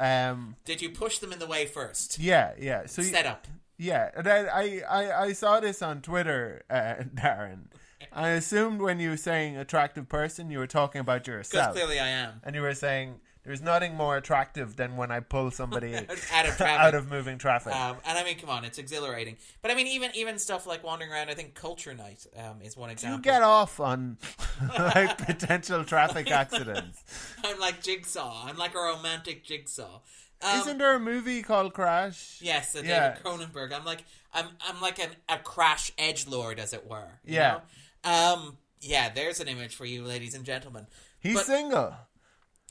um did you push them in the way first? yeah yeah so Set up. Yeah, and I, I, I, I saw this on Twitter, uh, [laughs] Darren. I assumed when you were saying attractive person, you were talking about Because yourself, clearly I am. and you were saying there's nothing more attractive than when I pull somebody [laughs] Out of [laughs] out of moving traffic. Um, and I mean, come on, it's exhilarating. But I mean, even even stuff like wandering around. I think Culture Night um, is one example. you get off on [laughs] like potential traffic accidents. I'm like Jigsaw. I'm like a romantic Jigsaw. Um, Isn't there a movie called Crash? yes, Yeah. David Cronenberg. I'm like I'm I'm like an, a crash edge lord, as it were. you Yeah. know? Um. Yeah. There's an image for you, ladies and gentlemen. He's But- single.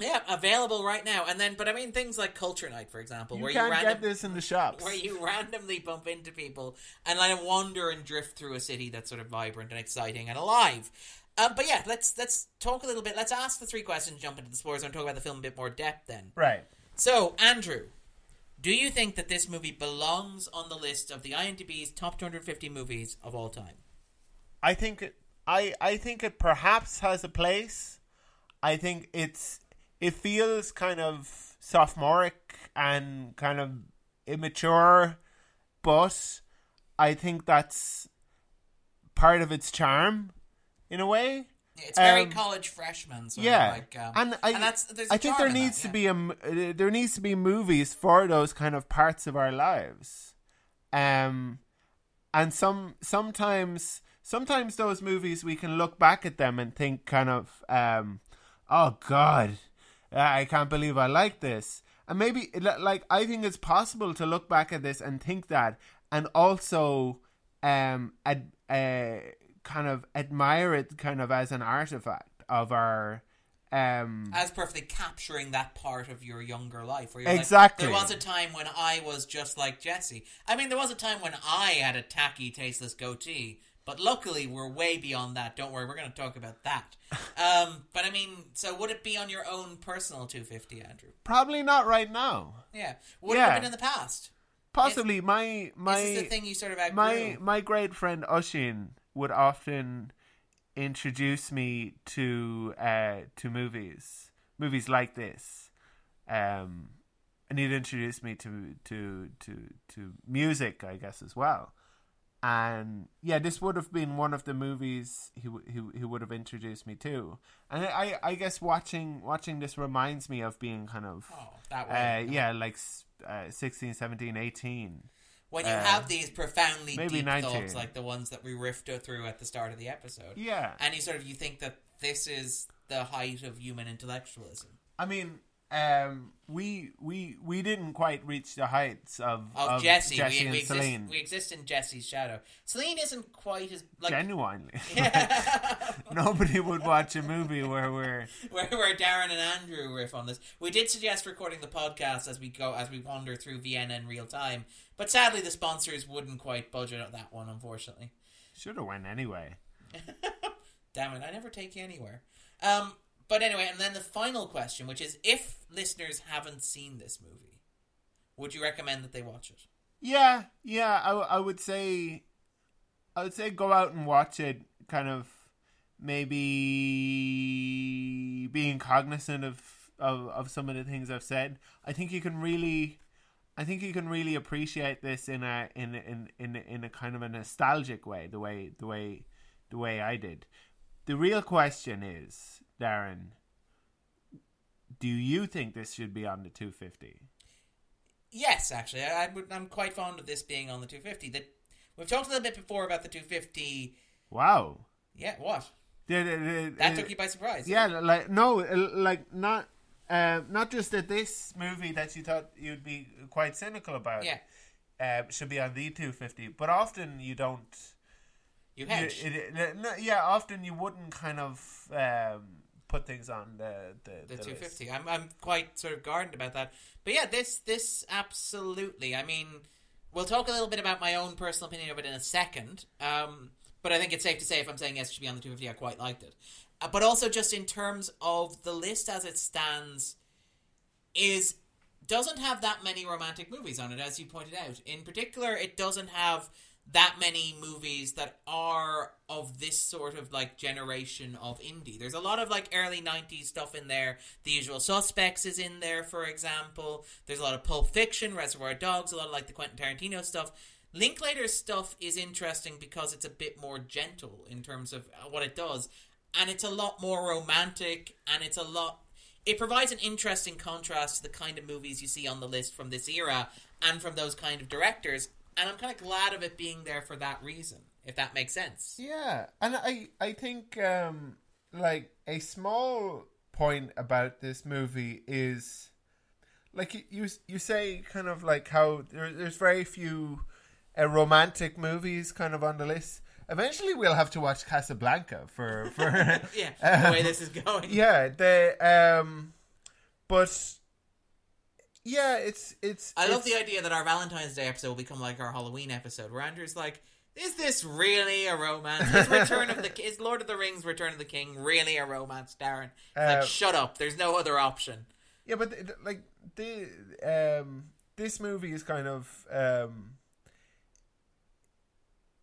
Yeah, available right now. And then, but I mean, things like Culture Night, for example, You where can't you random, get this in the shops. where you randomly bump into people and like wander and drift through a city that's sort of vibrant and exciting and alive. Um, but yeah, let's let's talk a little bit. Let's ask the three questions, jump into the spoilers, and talk about the film in a bit more depth. Then, Right. so Andrew, do you think that this movie belongs on the list of the IMDb's top 250 movies of all time? I think it, I I think it perhaps has a place. I think it's it feels kind of sophomoric and kind of immature but I think that's part of its charm, in a way. It's very Um, college freshman. Sort yeah, like, um, and I, that's there's a I think there needs that, to yeah. be a there needs to be movies for those kind of parts of our lives, um, and some sometimes sometimes those movies we can look back at them and think kind of um, oh god, I can't believe I like this, and maybe like I think it's possible to look back at this and think that, and also um, ad, uh, kind of admire it kind of as an artifact of our um as perfectly capturing that part of your younger life. Where you're like, Exactly. there was a time when I was just like Jesse. I mean, there was a time when I had a tacky, tasteless goatee. But luckily, we're way beyond that. Don't worry, we're going to talk about that. [laughs] Um, but I mean, so would it be on your own personal 250, Andrew? probably not right now. Yeah. Would it have been in the past? Possibly my my this is the thing you sort of outgrew. my my great friend Oshin would often introduce me to uh to movies movies like this um and he'd introduce me to to to to music i guess as well and yeah this would have been one of the movies he he, he would have introduced me to and i i guess watching watching this reminds me of being kind of Oh, that uh way. yeah like uh, 16 17 18 when you uh, have these profoundly deep 19. thoughts, like the ones that we riffed through at the start of the episode, yeah and you sort of you think that this is the height of human intellectualism. I mean, um, we we we didn't quite reach the heights of, Of, Jesse, Jesse we, and we, exist, Celine. we exist in Jesse's shadow. Celine isn't quite as like Genuinely, [laughs] [laughs] nobody would watch a movie where we're [laughs] where, where Darren and Andrew riff on this. We did suggest recording the podcast as we go as we wander through Vienna in real time, but sadly the sponsors wouldn't quite budget on that one, unfortunately. should have went anyway. Damn it, I never take you anywhere. Um, but anyway, and then the final question, which is if listeners haven't seen this movie, would you recommend that they watch it? Yeah, yeah. I, I would say, I would say go out and watch it. Kind of maybe being cognizant of, of of some of the things I've said. I think you can really, I think you can really appreciate this in a in in in in a kind of a nostalgic way. The way the way the way I did. The real question is, Darren. Do you think this should be on the 250? Yes, actually, I, I'm quite fond of this being on the 250. That we've talked a little bit before about the 250. Wow. Yeah, what? The- the- the- That took you by surprise. Yeah, like no, uh, like not, uh, not just that this movie that you thought you'd be quite cynical about, Yeah. uh, should be on the two fifty. But often you don't. You You, it, it- no, yeah, often you wouldn't kind of um, put things on the the, the the 250. list. I'm I'm quite sort of guarded about that. But yeah, this this absolutely. I mean, we'll talk a little bit about my own personal opinion of it in a second. Um, but I think it's safe to say if I'm saying yes, it should be on the 250. I quite liked it. Uh, but also just in terms of the list as it stands, is doesn't have that many romantic movies on it, as you pointed out. In particular, it doesn't have that many movies that are of this sort of like generation of indie. There's a lot of like early 90s stuff in there. The Usual Suspects is in there, for example. There's a lot of Pulp Fiction, Reservoir Dogs, a lot of like the Quentin Tarantino stuff. Linklater's stuff is interesting because it's a bit more gentle in terms of what it does. And it's a lot more romantic and it's a lot it provides an interesting contrast to the kind of movies you see on the list from this era and from those kind of directors. And I'm kind of glad of it being there for that reason, if that makes sense. Yeah, and I I think um, like a small point about this movie is like you you, say kind of like how there, there's very few uh, romantic movies kind of on the list. Eventually, we'll have to watch Casablanca for for [laughs] Yeah, the way this is going. [laughs] yeah the um, but yeah, it's it's. I love the idea that our Valentine's Day episode will become like our Halloween episode, where Andrew's like, "Is this really a romance? Is Return of the is Lord of the Rings Return of the King really a romance, Darren?" Uh, like, "Shut up! There's no other option." Yeah, but th- th- like the um this movie is kind of um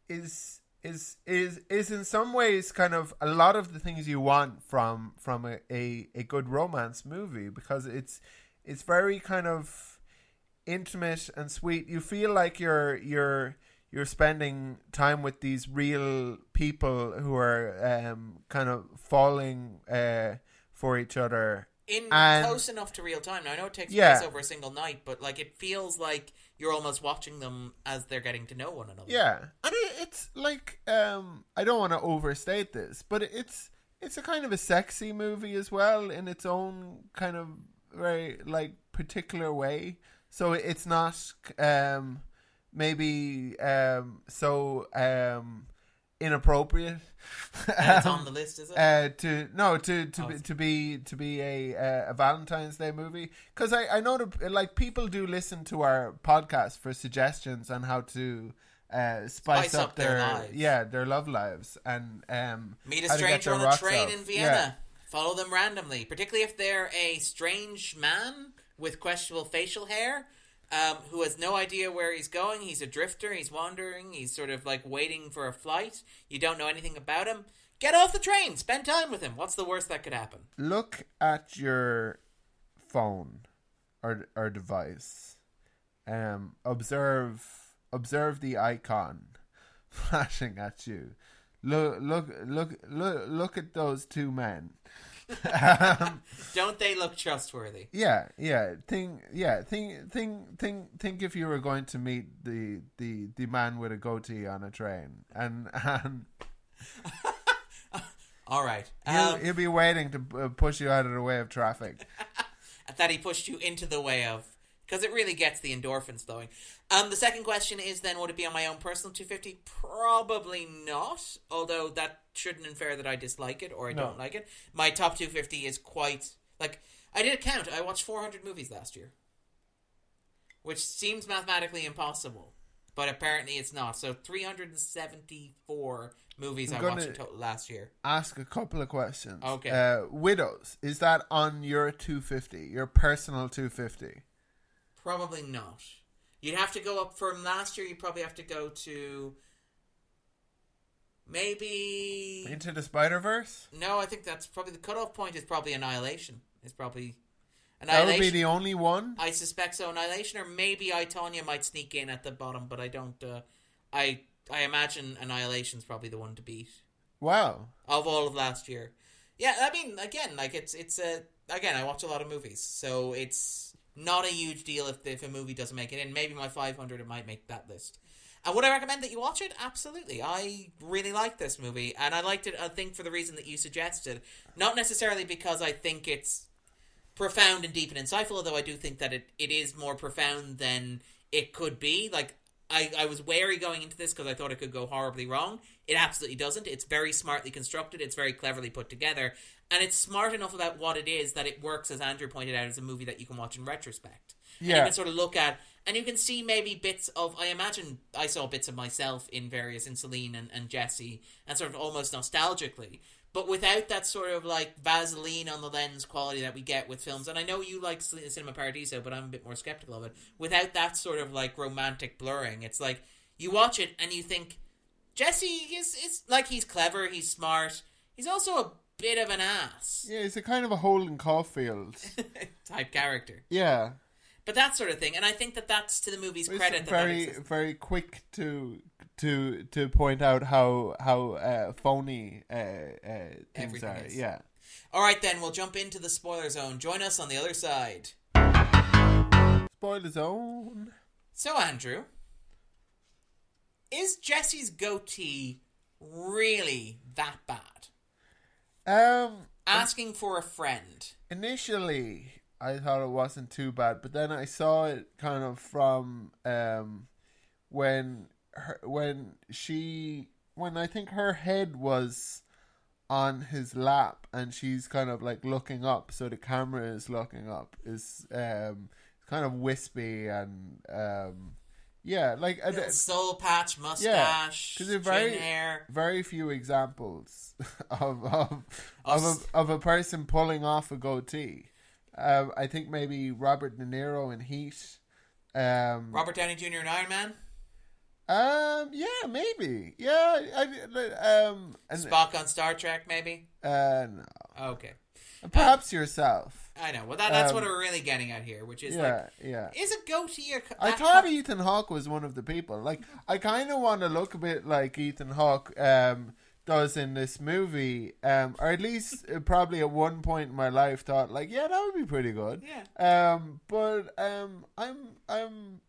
is is is is in some ways kind of a lot of the things you want from from a, a, a good romance movie because it's it's very kind of intimate and sweet. You feel like you're you're you're spending time with these real people who are um, kind of falling uh, for each other. In And- close enough to real time. Now I know it takes Yeah. place over a single night, but like it feels like you're almost watching them as they're getting to know one another. Yeah, and it, it's like um, I don't want to overstate this, but it's it's a kind of a sexy movie as well in its own kind of very like particular way. So it's not um, maybe um, so um, inappropriate. And it's on [laughs] the list, is it? uh, to no to to Oh, be, to be to be a uh, a Valentine's Day movie because I I know that like people do listen to our podcast for suggestions on how to uh, spice, Spice up, up their their, lives. yeah their love lives and um Meet a how to get stranger on a train off. in Vienna. Follow them randomly, particularly if they're a strange man with questionable facial hair. Um, who has no idea where he's going? He's a drifter. He's wandering. He's sort of like waiting for a flight. You don't know anything about him. Get off the train. Spend time with him. What's the worst that could happen? Look at your phone or or device. Um, observe observe the icon [laughs] flashing at you. Look look look look look at those two men. [laughs] um, Don't they look trustworthy? Yeah, yeah. Think, yeah. Think, think, think, think. If you were going to meet the the the man with a goatee on a train, and and [laughs] All right. he'll, Um, he'll be waiting to uh, push you out of the way of traffic. [laughs] that he pushed you into the way of because it really gets the endorphins flowing. Um, the second question is then would it be on my own personal 250? Probably not. Although that shouldn't infer that I dislike it or I No. don't like it. My top 250 is quite like I did a count. I watched 400 movies last year, which seems mathematically impossible, but apparently it's not. So 374 movies I'm I watched total last year. Ask a couple of questions. Okay. Uh, widows. Is that on your two fifty? Your personal two fifty? Probably not. You'd have to go up from last year. You probably have to go to maybe Into the Spider Verse. no. I think that's probably the cutoff point. Is probably Annihilation. Is probably That Annihilation. would be the only one. I suspect so. Annihilation, or maybe I Tonya might sneak in at the bottom, but I don't. Uh, I I imagine Annihilation's probably the one to beat Wow. of all of last year. Yeah, I mean, again, like it's it's a again. I watch a lot of movies, so it's not a huge deal if if a movie doesn't make it in. Maybe my five hundred it might make that list. And would I recommend that you watch it? Absolutely. I really like this movie, and I liked it. I think for the reason that you suggested, not necessarily because I think it's profound and deep and insightful, although I do think that it, it is more profound than it could be. Like, I, I was wary going into this because I thought it could go horribly wrong. It absolutely doesn't. It's very smartly constructed, it's very cleverly put together, and it's smart enough about what it is that it works, as Andrew pointed out, as a movie that you can watch in retrospect. And you can sort of look at, and you can see maybe bits of. I imagine I saw bits of myself in various, in Celine and, and Jesse, and sort of almost nostalgically but without that sort of like Vaseline on the lens quality that we get with films. And I know you like Cinema Paradiso, but I'm a bit more skeptical of it. Without that sort of like romantic blurring, it's like you watch it and you think Jesse is is like he's clever, he's smart, he's also a bit of an ass Yeah, it's a kind of a Holden Caulfield. [laughs] type character. yeah. But that sort of thing, and I think that that's to the movie's It's credit. That very very quick to to to point out how how uh, phony uh, uh, things Everything are. is. Yeah. All right, then we'll jump into the spoiler zone. Join us on the other side. Spoiler zone. So, Andrew, is Jesse's goatee really that bad? Um. Asking for a friend. Initially, I thought it wasn't too bad, but then I saw it kind of from um when her when she when I think her head was on his lap and she's kind of like looking up so the camera is looking up is um kind of wispy and um yeah like I, Little soul patch, mustache, 'cause chin they're very- hair. very few examples [laughs] of of of Us. a, of a person pulling off a goatee. Um, I think maybe Robert De Niro in Heat. Um, Robert Downey Jr. and Iron Man. um, yeah, maybe. Yeah, I, um, and, Spock on Star Trek, maybe. uh, no. Okay. Perhaps yourself. I know. Well, that, that's Um, what we're really getting at here, which is Yeah, like, yeah. is a goatee or I thought co- Ethan Hawke was one of the people. Like, I kind of want to look a bit like Ethan Hawke um, does in this movie, um, or at least uh, probably at one point in my life thought, like, yeah, that would be pretty good. Yeah. Um, but um, I'm I'm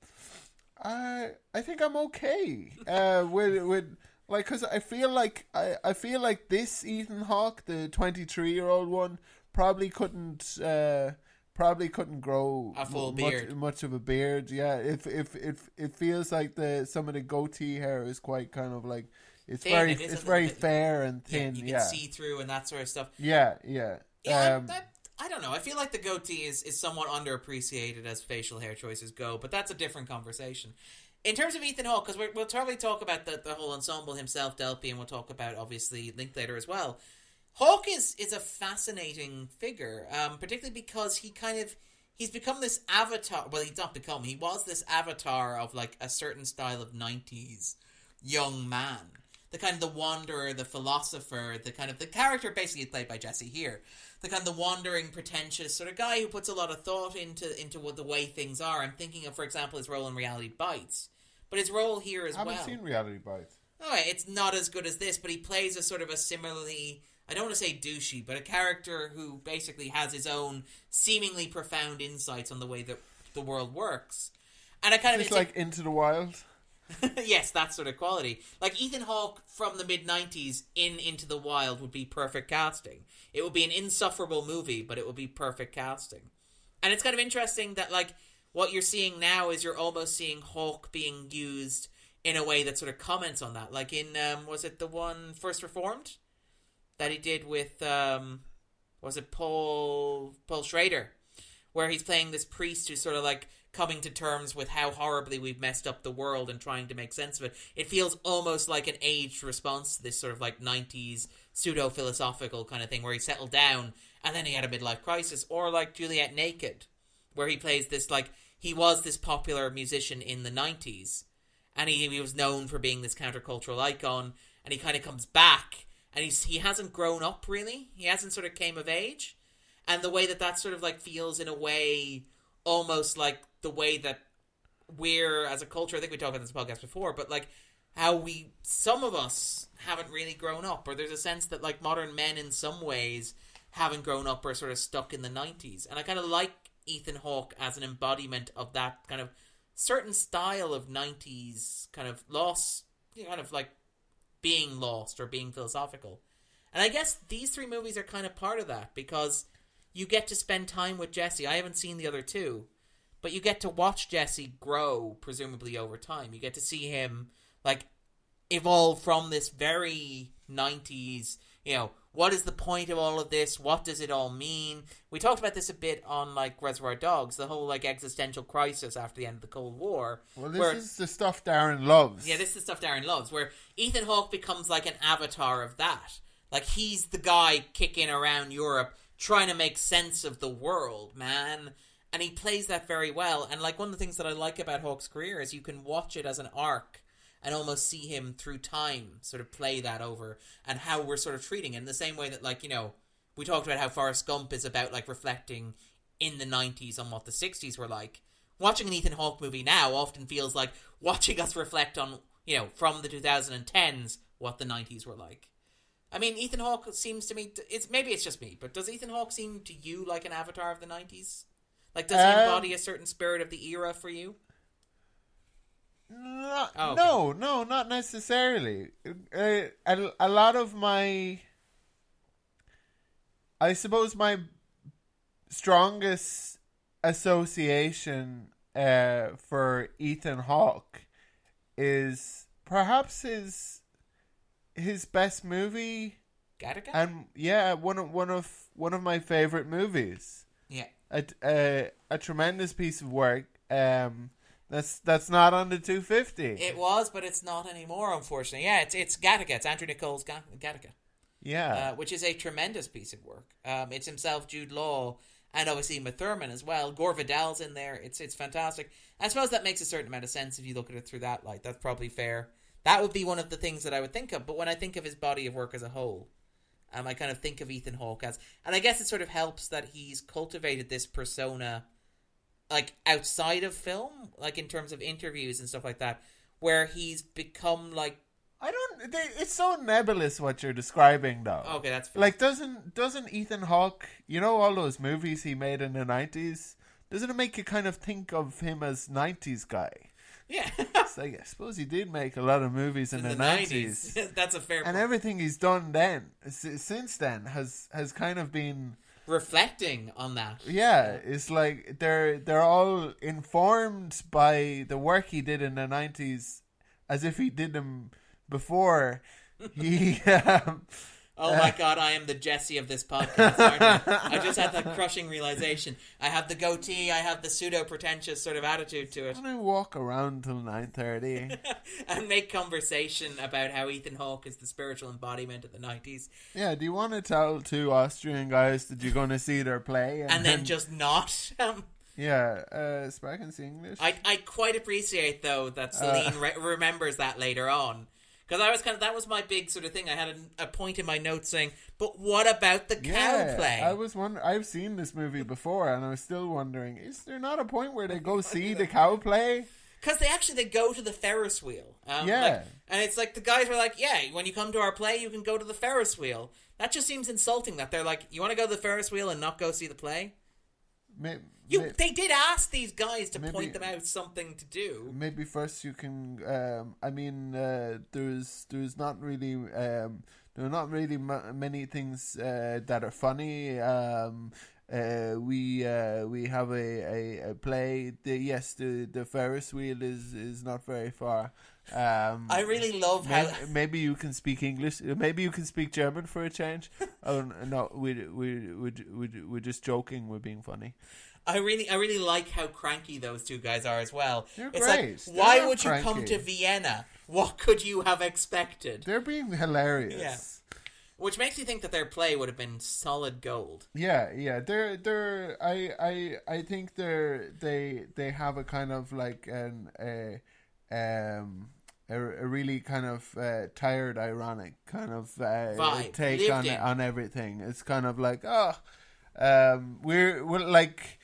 I I think I'm okay uh, with with like because I feel like I, I feel like this Ethan Hawke, the 23 year old one, probably couldn't uh, probably couldn't grow A full mu- much, beard. much of a beard. Yeah, if if if it feels like the some of the goatee hair is quite kind of like it's Thin, very it it's very bit- fair and Yeah, thin. you can Yeah, see through and that sort of stuff. yeah, yeah. Yeah, Um, that, I don't know. I feel like the goatee is, is somewhat underappreciated as facial hair choices go, but that's a different conversation. In terms of Ethan Hawke, because we'll probably talk about the, the whole ensemble himself, Delpy, and we'll talk about obviously Linklater as well. Hawke is is a fascinating figure, um, particularly because he kind of he's become this avatar. Well, he's not become. He was this avatar of like a certain style of '90s young man, the kind of the wanderer, the philosopher, the kind of the character basically played by Jesse here, the kind of the wandering, pretentious sort of guy who puts a lot of thought into into what the way things are. I'm thinking of, for example, his role in Reality Bites, but his role here as I haven't well. seen Reality Bites. Right, it's not as good as this, but he plays a sort of a similarly, I don't want to say douchey, but a character who basically has his own seemingly profound insights on the way that the world works. And I kind of It's like Into the Wild. [laughs] yes, that sort of quality. Like Ethan Hawke from the mid '90s in Into the Wild would be perfect casting. It would be an insufferable movie, but it would be perfect casting. And it's kind of interesting that like what you're seeing now is you're almost seeing Hawke being used in a way that sort of comments on that. Like in um, was it the one First Reformed that he did with um, was it Paul Paul Schrader, where he's playing this priest who's sort of like coming to terms with how horribly we've messed up the world and trying to make sense of it. It feels almost like an aged response to this sort of like 90s pseudo philosophical kind of thing where he settled down and then he had a midlife crisis. Or like Juliet Naked, where he plays this like he was this popular musician in the 90s and he, he was known for being this countercultural icon and he kind of comes back and he's he hasn't grown up really. He hasn't sort of came of age. And the way that that sort of like feels in a way almost like the way that we're as a culture i think we talked about this podcast before but like how we some of us haven't really grown up or there's a sense that like modern men in some ways haven't grown up or sort of stuck in the 90s and i kind of like ethan hawke as an embodiment of that kind of certain style of 90s kind of know, kind of like being lost or being philosophical. And i guess these three movies are kind of part of that because you get to spend time with jesse. I haven't seen the other two but you get to watch jesse grow presumably over time. You get to see him like evolve from this very 90s you know what is the point of all of this what does it all mean we talked about this a bit on like reservoir dogs the whole like existential crisis after the end of the cold war Well, this where- is the stuff Darren loves. yeah, this is the stuff Darren loves, where Ethan Hawke becomes like an avatar of that. Like he's the guy kicking around Europe trying to make sense of the world, man. And he plays that very well. And like one of the things that I like about Hawke's career is you can watch it as an arc and almost see him through time sort of play that over and how we're sort of treating it in the same way that like, you know, we talked about how Forrest Gump is about like reflecting in the 90s on what the 60s were like watching an Ethan Hawke movie now often feels like watching [laughs] us reflect on, you know, from the 2010s what the 90s were like. I mean, Ethan Hawke seems to me it's maybe it's just me, but does Ethan Hawke seem to you like an avatar of the 90s? Like does he Um, embody a certain spirit of the era for you? No, Oh, okay. no, no, not necessarily. Uh, a, a lot of my, I suppose, my strongest association uh, for Ethan Hawke is perhaps his his best movie, Gattaca? and yeah, one of one of one of my favorite movies. yeah. A a, a tremendous piece of work. Um, that's that's not on the two fifty. It was, but it's not anymore unfortunately. Yeah, it's it's Gattaca. It's Andrew Niccol's Ga- Gattaca. Yeah. uh, which is a tremendous piece of work. Um, it's himself, Jude Law, and obviously Uma Thurman as well. Gore Vidal's in there. It's it's fantastic. I suppose that makes a certain amount of sense if you look at it through that light. That's probably fair. That would be one of the things that I would think of. But when I think of his body of work as a whole, Um, I kind of think of Ethan Hawke as, and I guess it sort of helps that he's cultivated this persona, like outside of film, like in terms of interviews and stuff like that, where he's become like, I don't. They, it's so nebulous what you're describing, though. okay, that's fair. Like, doesn't doesn't Ethan Hawke? You know all those movies he made in the nineties. Doesn't it make you kind of think of him as nineties guy? yeah, It's like I suppose he did make a lot of movies in, in the nineties, [laughs] that's a fair. and point. everything he's done then since then has has kind of been reflecting on that. yeah. It's like they're they're all informed by the work he did in the nineties, as if he did them before. he [laughs] um, Oh my god, I am the Jesse of this podcast, aren't I? I just had that crushing realization. I have the goatee, I have the pseudo pretentious sort of attitude to it. I'm gonna walk around till nine thirty. [laughs] and make conversation about how Ethan Hawke is the spiritual embodiment of the 90s. Yeah, do you want to tell two Austrian guys that you're going to see their play, And then just not. Um, yeah, uh, Spark see English. I, I quite appreciate, though, that Celine re- remembers that later on. Because I was kind of, that was my big sort of thing. I had a, a point in my notes saying, but what about the cow yeah, play? I was wonder. I've seen this movie before, and I was still wondering: is there not a point where they go [laughs] see the cow play? Because they actually they go to the Ferris wheel. Um, Yeah. like- and it's like the guys were like, "Yeah, when you come to our play, you can go to the Ferris wheel." That just seems insulting. That they're like, "You want to go to the Ferris wheel and not go see the play?" May- You may- they did ask these guys to Maybe- point them out something to do. maybe first you can. Um, I mean, uh, there's there's not really um, there are not really ma- many things uh, that are funny. Um, uh, we uh, we have a, a, a play. The, yes, the the Ferris wheel is is not very far. Um, I really love how Maybe, maybe you can speak English. Maybe you can speak German for a change. [laughs] oh no, we we we we we're just joking. We're being funny. I really I really like how cranky those two guys are as well. They're it's great. like, why would you come to Vienna? What could you have expected? They're being hilarious. Yeah. Which makes you think that their play would have been solid gold. Yeah, yeah. They're they're I I I think they're they they have a kind of like an a um a, a really kind of uh, tired ironic kind of uh, take Lived on in. on everything. It's kind of like oh um we're we're like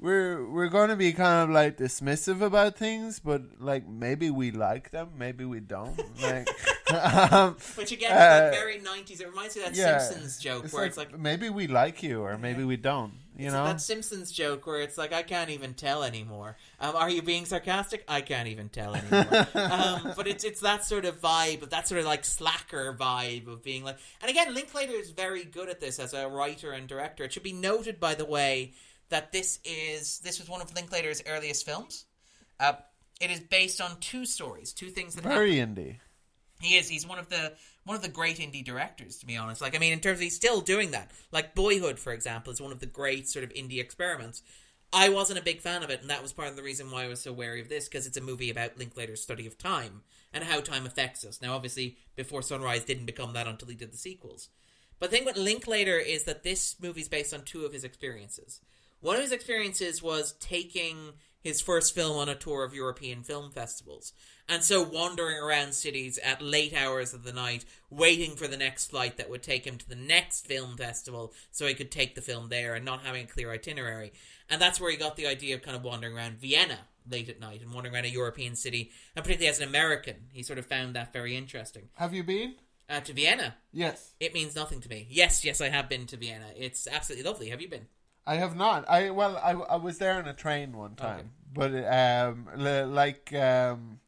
we're we're going to be kind of like dismissive about things, but like maybe we like them, maybe we don't. [laughs] Like [laughs] um, Which again is that Uh, very nineties. It reminds me of that yeah, Simpsons joke it's where like, it's like maybe we like you or maybe we don't. You It's know, that Simpsons joke where it's like I can't even tell anymore. Um, are you being sarcastic? I can't even tell anymore. [laughs] um, but it's it's that sort of vibe, of that sort of like slacker vibe of being like. And again, Linklater is very good at this as a writer and director. It should be noted, by the way, that this is this was one of Linklater's earliest films. Uh, it is based on two stories, two things that happened. very indie. He is. He's one of the one of the great indie directors, to be honest. Like, I mean, in terms of he's still doing that. Like, Boyhood, for example, is one of the great sort of indie experiments. I wasn't a big fan of it, and that was part of the reason why I was so wary of this because it's a movie about Linklater's study of time and how time affects us. Now, obviously, Before Sunrise didn't become that until he did the sequels. But the thing with Linklater is that this movie's based on two of his experiences. One of his experiences was taking his first film on a tour of European film festivals. And so wandering around cities at late hours of the night, waiting for the next flight that would take him to the next film festival so he could take the film there and not having a clear itinerary. And that's where he got the idea of kind of wandering around Vienna late at night and wandering around a European city. And particularly as an American, he sort of found that very interesting. Have you been? Uh, to Vienna, Yes. it means nothing to me. Yes, yes, I have been to Vienna. It's absolutely lovely. Have you been? I have not. I well, I, I was there on a train one time, but um, like um,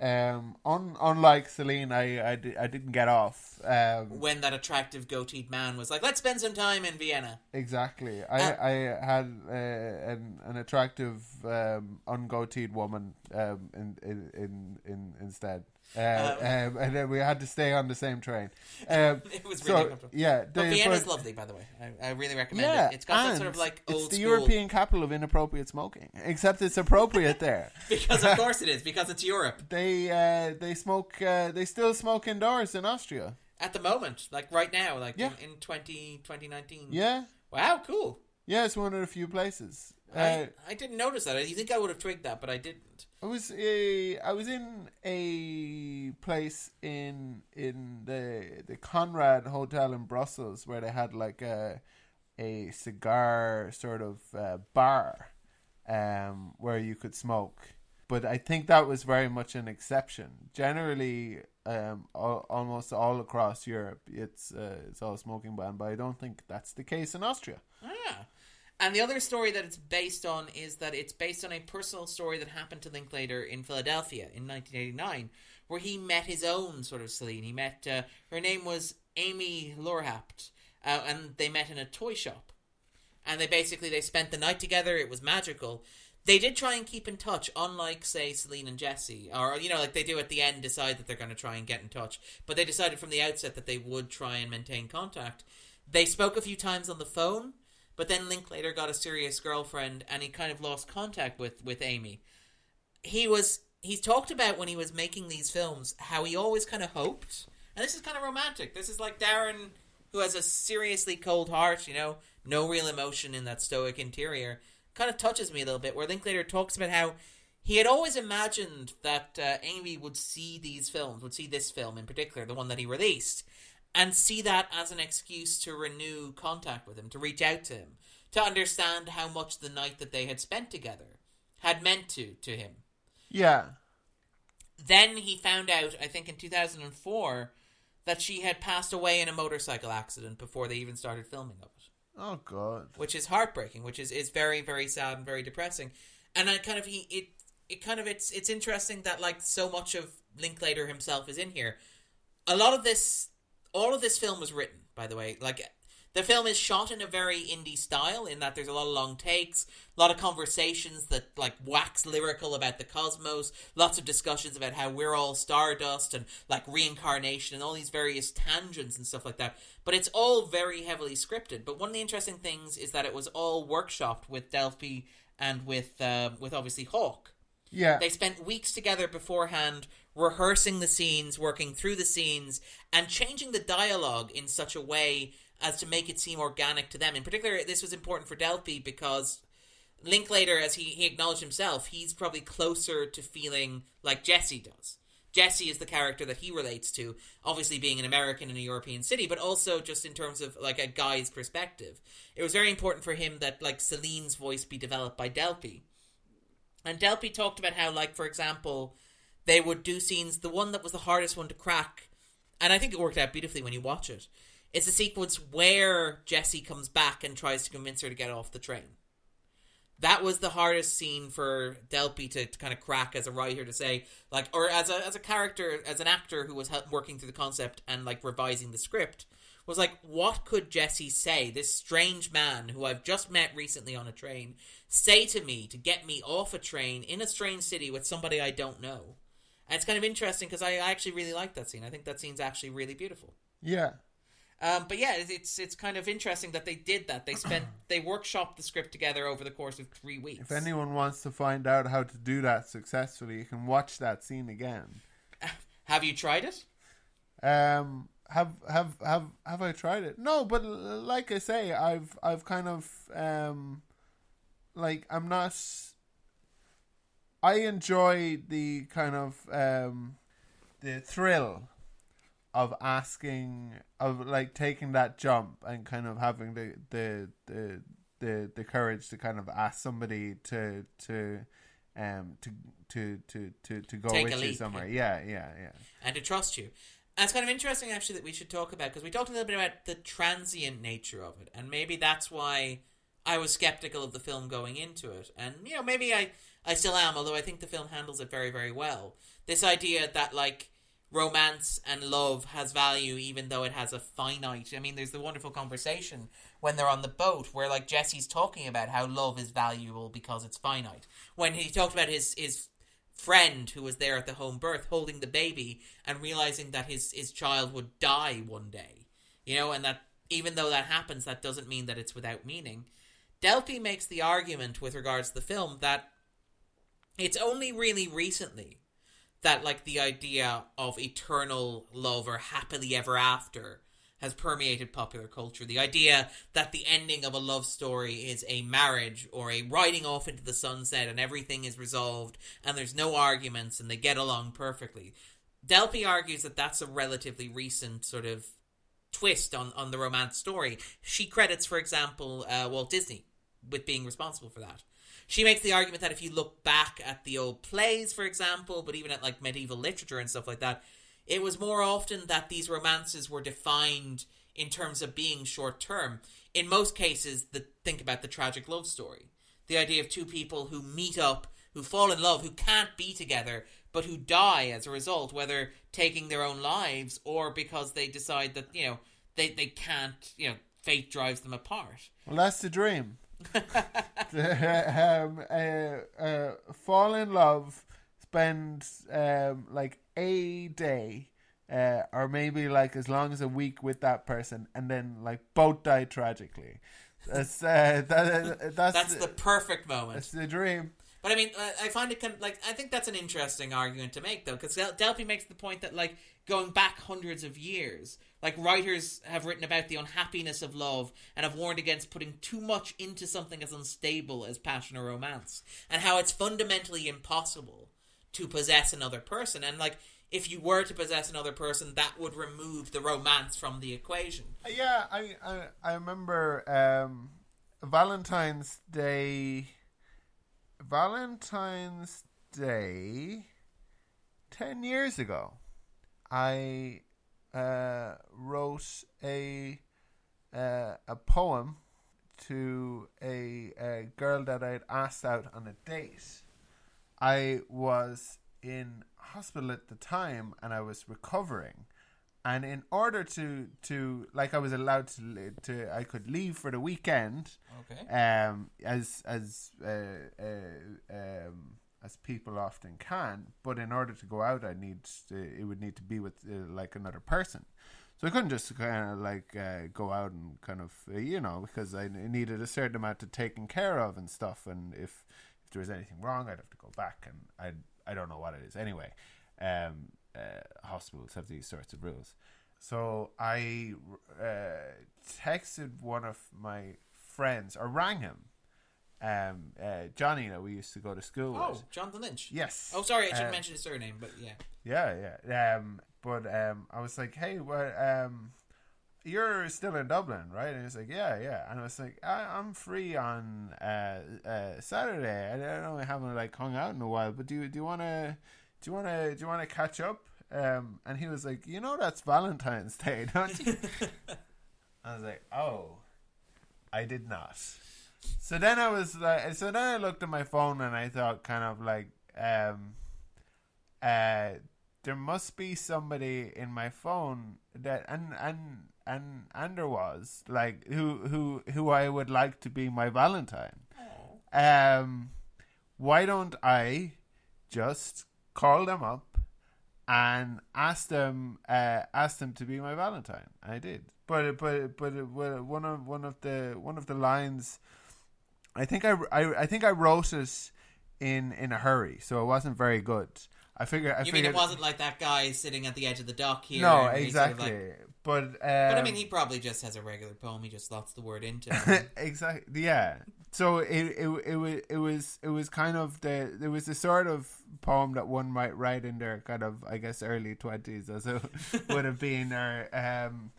um, un, unlike Celine, I I, di- I didn't get off. Um, When that attractive goateed man was like, let's spend some time in Vienna. exactly. I Uh, I had uh, an an attractive um, ungoateed woman um, in, in in in instead. Uh, um, and then we had to stay on the same train. [laughs] Um, It was so really comfortable. yeah, But the- Vienna's but- lovely, by the way. I, I really recommend Yeah, it. It's got that sort of like it's the school. European capital of inappropriate smoking. Except it's appropriate there. [laughs] Because of course it is, because it's Europe. They uh, they smoke. Uh, they still smoke indoors in Austria. At the moment, like right now, like Yeah. in, in 20, 2019. Yeah, Wow, cool. yeah. It's one of the few places. Uh, I, I didn't notice that. You think I would have twigged that, but I didn't. I was a, I was in a place in in the the Conrad Hotel in Brussels where they had like a a cigar sort of uh, bar um, where you could smoke. But I think that was very much an exception. Generally, um, all, almost all across Europe, it's uh, it's all smoking ban. But I don't think that's the case in Austria. Ah. And the other story that it's based on is that it's based on a personal story that happened to Linklater in Philadelphia in 1989, where he met his own sort of Celine. He met uh, her name was Amy Lehrhaupt, uh, and they met in a toy shop, and they basically they spent the night together. It was magical. They did try and keep in touch, unlike say Celine and Jesse, or you know, like they do at the end, decide that they're going to try and get in touch. But they decided from the outset that they would try and maintain contact. They spoke a few times on the phone but then Linklater got a serious girlfriend, and he kind of lost contact with with Amy. He was he's talked about when he was making these films how he always kind of hoped, and this is kind of romantic. This is like Darren, who has a seriously cold heart, you know, no real emotion in that stoic interior. Kind of touches me a little bit. Where Linklater talks about how he had always imagined that uh, Amy would see these films, would see this film in particular, the one that he released, and see that as an excuse to renew contact with him, to reach out to him, to understand how much the night that they had spent together had meant to to him. Yeah. Then he found out, I think in 2004, that she had passed away in a motorcycle accident before they even started filming of it. Oh god. Which is heartbreaking, which is, is very very sad and very depressing. And I kind of he it it kind of it's it's interesting that like so much of Linklater himself is in here. A lot of this all of this film was written, by the way. Like the film is shot in a very indie style in that there's a lot of long takes, a lot of conversations that like wax lyrical about the cosmos, lots of discussions about how we're all stardust and like reincarnation and all these various tangents and stuff like that. But it's all very heavily scripted. But one of the interesting things is that it was all workshopped with Delpy and with uh, with obviously Hawke. Yeah. They spent weeks together beforehand rehearsing the scenes, working through the scenes, and changing the dialogue in such a way as to make it seem organic to them. In particular, this was important for Delpy because Linklater, as he, he acknowledged himself, he's probably closer to feeling like Jesse does. Jesse is the character that he relates to, obviously being an American in a European city, but also just in terms of like a guy's perspective. It was very important for him that like Celine's voice be developed by Delpy. And Delpy talked about how, like, for example, they would do scenes. The one that was the hardest one to crack, and I think it worked out beautifully when you watch it, is the sequence where Jesse comes back and tries to convince her to get off the train. That was the hardest scene for Delpy to, to kind of crack as a writer to say, like, or as a as a character, as an actor who was working through the concept and like revising the script, was like, what could Jesse say? This strange man who I've just met recently on a train say to me to get me off a train in a strange city with somebody I don't know. And it's kind of interesting because I actually really like that scene. I think that scene's actually really beautiful. Yeah. Um, but yeah, it's it's kind of interesting that they did that. They spent [clears throat] they workshopped the script together over the course of three weeks. If anyone wants to find out how to do that successfully, you can watch that scene again. [laughs] have you tried it? Um, have have have have I tried it? No, but like I say, I've I've kind of um, like I'm not. I enjoy the kind of um, the thrill of asking of like taking that jump and kind of having the the the the, the courage to kind of ask somebody to to um to to to to, to go Take with you somewhere. Yeah yeah yeah. And to trust you. And it's kind of interesting, actually, that we should talk about because we talked a little bit about the transient nature of it, and maybe that's why I was skeptical of the film going into it, and you know, maybe I I still am, although I think the film handles it very very well. This idea that like romance and love has value even though it has a finite. I mean, there's the wonderful conversation when they're on the boat where like Jesse's talking about how love is valuable because it's finite. When he talked about his his friend who was there at the home birth holding the baby and realizing that his his child would die one day. You know, and that even though that happens that doesn't mean that it's without meaning. Delpy makes the argument with regards to the film that it's only really recently that like the idea of eternal love or happily ever after has permeated popular culture. The idea that the ending of a love story is a marriage or a riding off into the sunset and everything is resolved and there's no arguments and they get along perfectly. Delpy argues that that's a relatively recent sort of twist on, on the romance story. She credits, for example, uh, Walt Disney with being responsible for that. She makes the argument that if you look back at the old plays, for example, but even at like medieval literature and stuff like that, it was more often that these romances were defined in terms of being short term. In most cases, the think about the tragic love story. The idea of two people who meet up, who fall in love, who can't be together, but who die as a result, whether taking their own lives or because they decide that, you know, they, they can't, you know, fate drives them apart. Well, that's the dream. Um, uh, uh, fall in love, spend um, like a day, uh, or maybe like as long as a week with that person, and then like both die tragically. That's uh, that, that's That's the perfect moment. that's the dream. But I mean, I find it kind of like I think that's an interesting argument to make, though, because Del- Delpy makes the point that like going back hundreds of years, like writers have written about the unhappiness of love and have warned against putting too much into something as unstable as passion or romance, and how it's fundamentally impossible to possess another person, and like if you were to possess another person, that would remove the romance from the equation. Yeah, I I, I remember um, Valentine's Day. Valentine's Day, ten years ago, I uh, wrote a uh, a poem to a, a girl that I'd asked out on a date. I was in hospital at the time and I was recovering. And in order to, to like I was allowed to to I could leave for the weekend Okay. um, as as uh, uh, um, as people often can. But in order to go out, I need to, it would need to be with uh, like another person. So I couldn't just kind of like uh, go out and kind of uh, you know because I needed a certain amount of taken care of and stuff. And if if there was anything wrong, I'd have to go back and I I don't know what it is anyway. Um, uh, hospitals have these sorts of rules. So I uh, texted one of my friends or rang him, um, uh, Johnny that we used to go to school Oh, with. Jonathan Lynch. Yes. Oh, sorry, I should Uh, mention his surname, but yeah. Yeah, yeah. Um, but um, I was like, hey, what? Um, you're still in Dublin, right? And he's like, yeah, yeah. And I was like, I, I'm free on uh, uh, Saturday. I don't know, I haven't like hung out in a while, but do you do you want to do you want to do you want to catch up? Um, and he was like, you know, that's Valentine's Day, [laughs] don't you? I was like, oh, I did not. So then I was like, so then I looked at my phone and I thought, kind of like, um, uh, there must be somebody in my phone that, and and and and there was like who who who I would like to be my Valentine. Um, why don't I just call them up and ask them uh, ask them to be my Valentine? I did, but but but one of one of the one of the lines, I think I, I, I think I wrote it in in a hurry, so it wasn't very good. I figure I You mean it wasn't like that guy sitting at the edge of the dock here? no he's sort of exactly, like- but um, but I mean, he probably just has a regular poem. He just slots the word into. it. [laughs] exactly yeah so it, it it was it was it was kind of the there was the sort of poem that one might write in their kind of i guess early 20s as it [laughs] would have been or um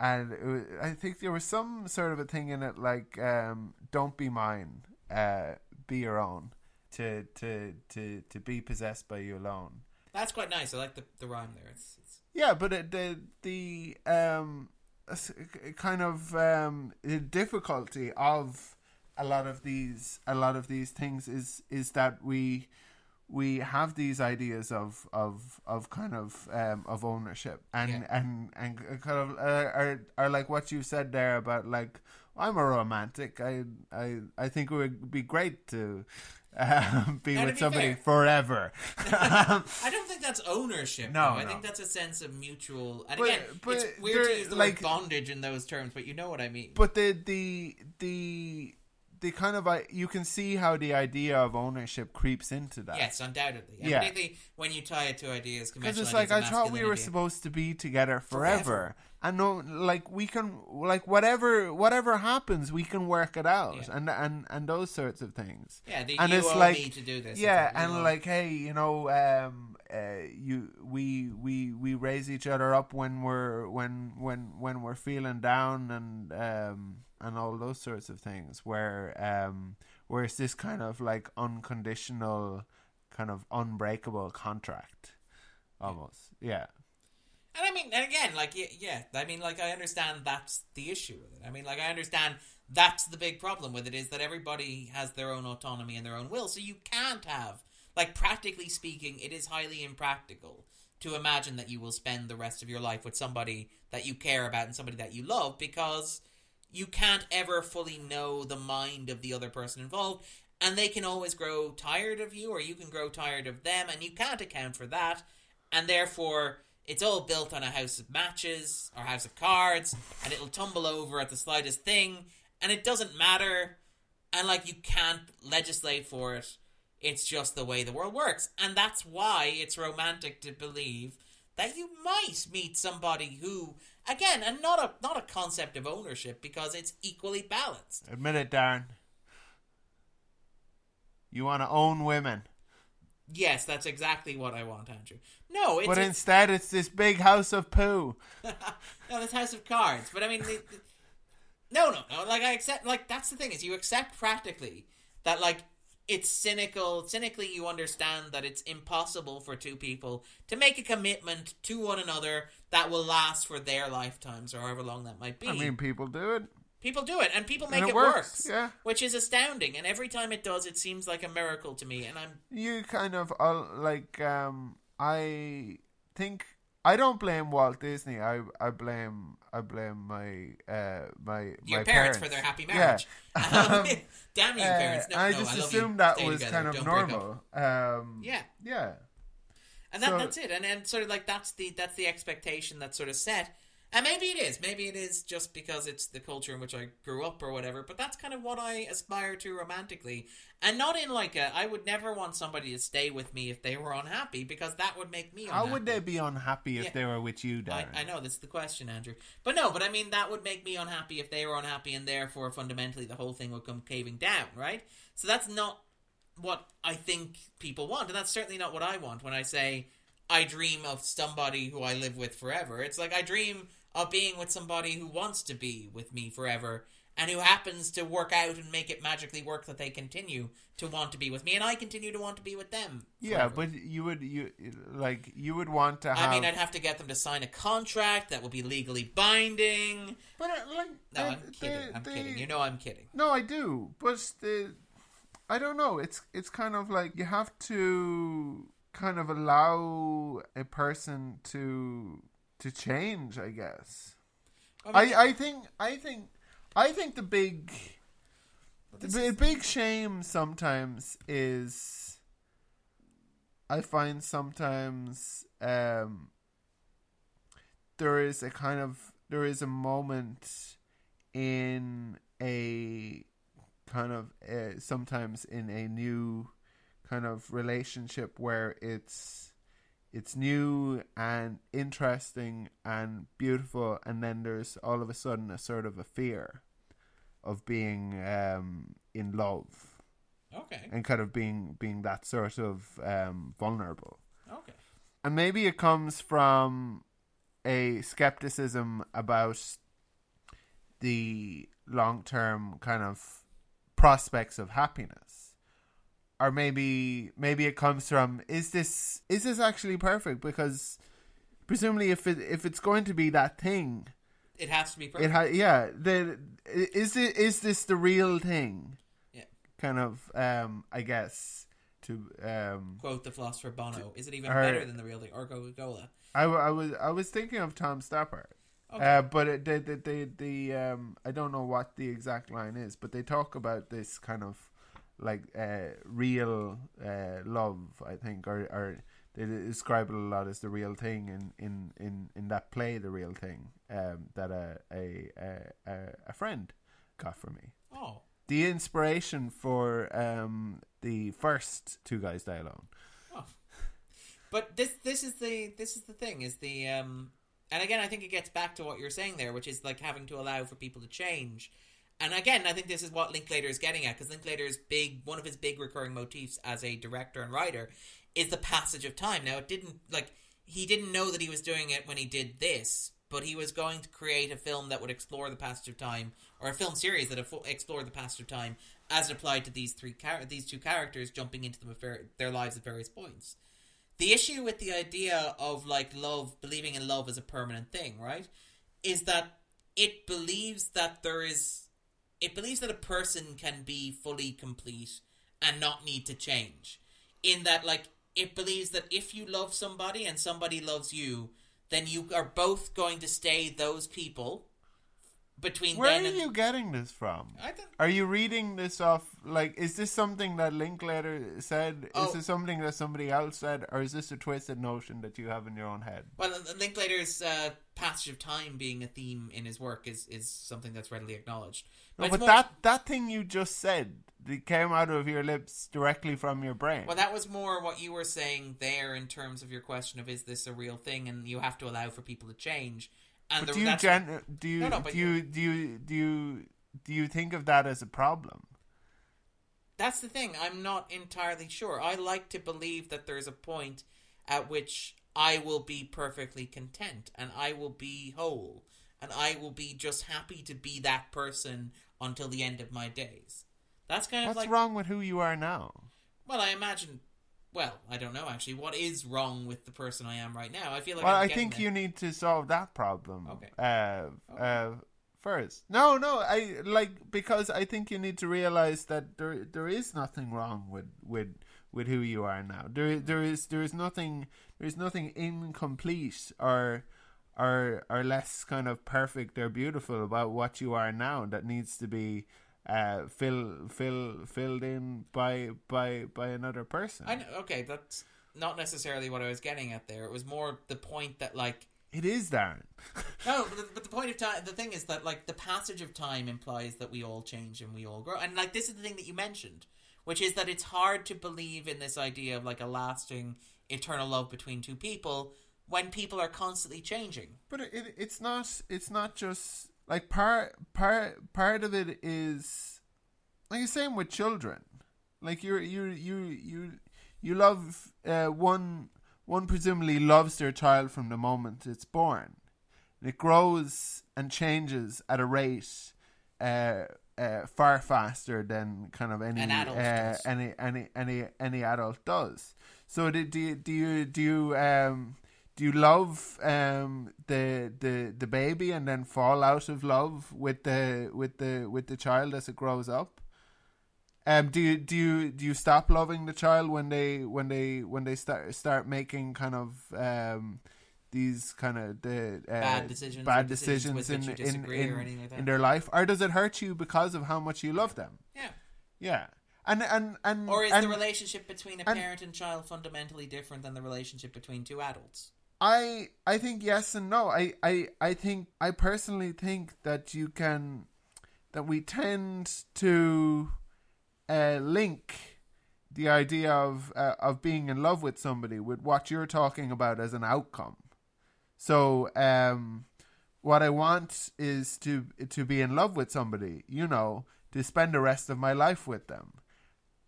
and it was, i think there was some sort of a thing in it like um don't be mine uh be your own to to to to be possessed by you alone That's quite nice. I like the, the rhyme there. It's, it's yeah, but it, the the um kind of um the difficulty of a lot of these a lot of these things is is that we we have these ideas of of of kind of um of ownership and Yeah. and and kind of uh, are are like what you said there about like I'm a romantic. I I I think it would be great to um, be Now, to with be somebody fair- forever. [laughs] I don't think that's ownership. No, though. I think that's a sense of mutual. And But- again, but it's weird to use the like- word bondage in those terms, but you know what I mean. but the the the the kind of I you can see how the idea of ownership creeps into that. Yes, undoubtedly. And Yeah. particularly when you tie it to ideas, Because it's like I thought we were supposed to be together forever. Forever. And no, like we can, like whatever, whatever happens, we can work it out, Yeah. and and and those sorts of things. Yeah, the, and you it's like- me to do this. Yeah, and like, hey, you know, um, uh, you, we, we, we raise each other up when we're when when when we're feeling down, and um, and all those sorts of things. Where um, where it's this kind of like unconditional, kind of unbreakable contract, almost. Yeah. And I mean, and again, like, yeah, yeah, I mean, like, I understand that's the issue with it. I mean, like, I understand that's the big problem with it is that everybody has their own autonomy and their own will. So you can't have, like, practically speaking, it is highly impractical to imagine that you will spend the rest of your life with somebody that you care about and somebody that you love because you can't ever fully know the mind of the other person involved. And they can always grow tired of you, or you can grow tired of them, and you can't account for that. And therefore, it's all built on a house of matches or house of cards, and it'll tumble over at the slightest thing, and it doesn't matter. And like, you can't legislate for it. It's just the way the world works. And that's why it's romantic to believe that you might meet somebody who, again, and not a not a concept of ownership because it's equally balanced. Admit it, Darren. You want to own women, Yes, that's exactly what I want, Andrew. No, it's but instead it's this big house of poo. [laughs] no, this House of Cards. But I mean, the, the- no, no, no. Like I accept. Like that's the thing is you accept practically that like it's cynical. Cynically, you understand that it's impossible for two people to make a commitment to one another that will last for their lifetimes or however long that might be. I mean, people do it. People do it, and people make And it it, works, yeah. which is astounding. And every time it does, it seems like a miracle to me. And I'm You kind of uh, like. Um, I think I don't blame Walt Disney. I I blame I blame my uh my your my parents, for their happy marriage. Yeah. [laughs] [laughs] Um, damn you, Uh, parents! No, I no, just I assumed you. that Stay was together. kind of Don't normal. Um, Yeah. yeah. and that, So- that's it and and sort of like that's the that's the expectation that's sort of set and maybe it is maybe it is just because it's the culture in which i grew up or whatever but that's kind of what i aspire to romantically and not in like a i would never want somebody to stay with me if they were unhappy because that would make me unhappy. How would they be unhappy if Yeah. they were with you, I, Darren? I know this is the question, Andrew, but no, but I mean that would make me unhappy if they were unhappy, and therefore fundamentally the whole thing would come caving down, right? So that's not what I think people want, and that's certainly not what I want when I say I dream of somebody who I live with forever. It's like I dream of being with somebody who wants to be with me forever and who happens to work out and make it magically work that they continue to want to be with me and I continue to want to be with them. yeah, but you would you like you would want to have. I mean, I'd have to get them to sign a contract that would be legally binding. but uh, like No, the- I'm kidding. the- I'm the- kidding. You know I'm kidding. No, I do, but the I don't know. It's it's kind of like you have to kind of allow a person to to change. I guess. I mean, I I think I think I think the big the big shame sometimes is I find sometimes um there is a kind of there is a moment in a kind of uh, sometimes in a new kind of relationship where it's it's new and interesting and beautiful and then there's all of a sudden a sort of a fear of being um in love okay. and kind of being being that sort of um vulnerable Okay. and maybe it comes from a skepticism about the long term kind of prospects of happiness. Or maybe maybe it comes from is this is this actually perfect? Because presumably if it if it's going to be that thing, It has to be it perfect. ha- yeah, the is it is this the real thing? Yeah. Kind of um I guess to um Quote the philosopher Bono. Is it even Or- better than the real thing? Or Coca Cola? I, I was I was thinking of Tom Stoppard. Okay. Uh, but it, the, the the the um I don't know what the exact line is, but they talk about this kind of like uh real uh love, I think, or or they describe it a lot as the real thing in in in in that play, the real thing, um that a a a a, friend got for me. oh. the inspiration for um, the first Two Guys Die Alone. Oh. But this this is the this is the thing is the um and again I think it gets back to what you're saying there, which is like having to allow for people to change. And again, I think this is what Linklater is getting at because Linklater's big one of his big recurring motifs as a director and writer is the passage of time. Now, it didn't like he didn't know that he was doing it when he did this, but he was going to create a film that would explore the passage of time, or a film series that explored the passage of time as it applied to these three char- these two characters jumping into them their lives at various points. The issue with the idea of like love, believing in love as a permanent thing, right, is that it believes that there is, it believes that a person can be fully complete and not need to change. In that, like, it believes that if you love somebody and somebody loves you, then you are both going to stay those people between where are and, you getting this from? Are you reading this off like is this something that linklater said? Oh. is this something that somebody else said? Or is this a twisted notion that you have in your own head? Well linklater's uh, passage of time being a theme in his work is, is something that's readily acknowledged. No, but more- that that thing you just said that came out of your lips directly from your brain. Well, that was more what you were saying there in terms of your question of is this a real thing, and you have to allow for people to change. And but the, do you gen- do you No, no, do you do you do you do you think of that as a problem that's the thing. I'm not entirely sure. I like to believe that there's a point at which I will be perfectly content and I will be whole and I will be just happy to be that person until the end of my days. That's kind of what's like wrong with who you are now well, I imagine. Well, I don't know actually. What is wrong with the person I am right now? I feel like well, I think you need to solve that problem. Okay. Uh, Okay. uh, first. No, no. I like because I think you need to realize that there there is nothing wrong with with with who you are now. There there is there is nothing there is nothing incomplete or or or less kind of perfect or beautiful about what you are now that needs to be uh fill fill filled in by by by another person. I know, okay, that's not necessarily what I was getting at there. It was more the point that like It is Darren. [laughs] no, but the, but the point of time, the thing is that like the passage of time implies that we all change and we all grow, and like this is the thing that you mentioned, which is that it's hard to believe in this idea of like a lasting eternal love between two people when people are constantly changing. But it it's not it's not just like part part part of it is like the same with children. Like you you you you you love uh, one one presumably loves their child from the moment it's born. And it grows and changes at a rate uh, uh, far faster than kind of any uh, does. any any any any adult does. So do, do you do you do you um do you love um the the the baby and then fall out of love with the with the with the child as it grows up? Um, do you do you do you stop loving the child when they when they when they start start making kind of um these kind of the uh, Bad decisions, bad decisions decisions, with which in in, or in, anything like that. in their life, or does it hurt you because of how much you love them? Yeah. Yeah, and and and Or is and the relationship between a and- parent and child fundamentally different than the relationship between two adults? I I think yes and no. I, I I think I personally think that you can that we tend to uh, link the idea of uh, of being in love with somebody with what you're talking about as an outcome. So um, what I want is to to be in love with somebody, you know, to spend the rest of my life with them,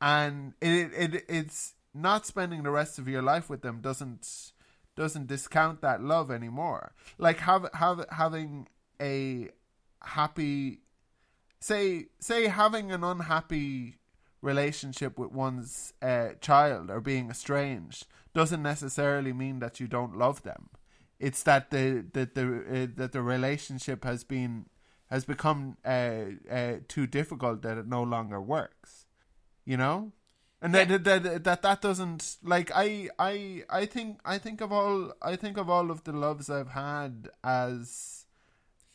and it it it's not spending the rest of your life with them doesn't doesn't discount that love anymore. Like have have having a happy say say having an unhappy relationship with one's uh, child or being estranged doesn't necessarily mean that you don't love them. It's that the that the uh, that the relationship has been has become uh, uh, too difficult that it no longer works. You know, and Yeah. that, that that that doesn't like I I I think I think of all I think of all of the loves I've had as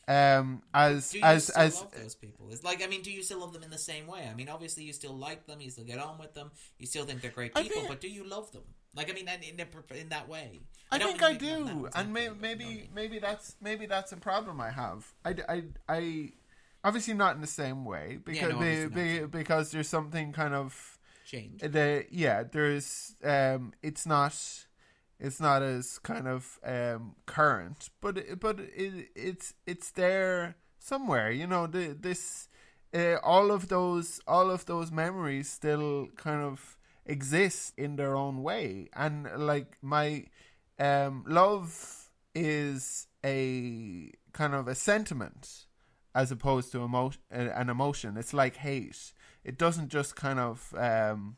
um as Do you as still as love those people? It's like I mean, do you still love them in the same way? I mean, obviously you still like them, you still get on with them, you still think they're great people, think- but do you love them? Like I mean, in in, in that way. I don't think I do, and may, exactly, but you know what I maybe maybe that's maybe that's a problem I have. I, I, I, obviously not in the same way because no, be- be- because there's something kind of Change. the yeah there's um it's not it's not as kind of um current but but it, it's it's there somewhere you know the, this uh, all of those all of those memories still kind of exist in their own way. And like my um love is a kind of a sentiment as opposed to emo- an emotion. It's like hate it doesn't just kind of um,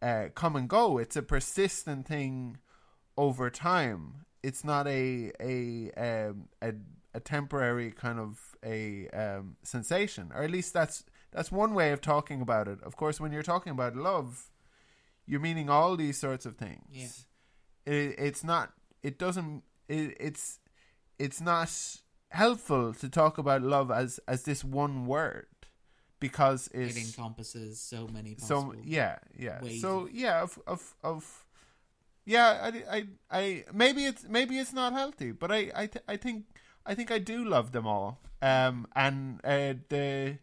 uh, come and go. It's a persistent thing over time. It's not a a um, a, a temporary kind of a um, sensation, or at least that's that's one way of talking about it. Of course, when you're talking about love, you're meaning all these sorts of things. Yeah. It, it's not. It doesn't. It, it's it's not helpful to talk about love as as this one word because It encompasses so many so yeah yeah. so yeah of of of yeah I, I I maybe it's maybe it's not healthy but I I th- I think I think I do love them all. Um and uh, the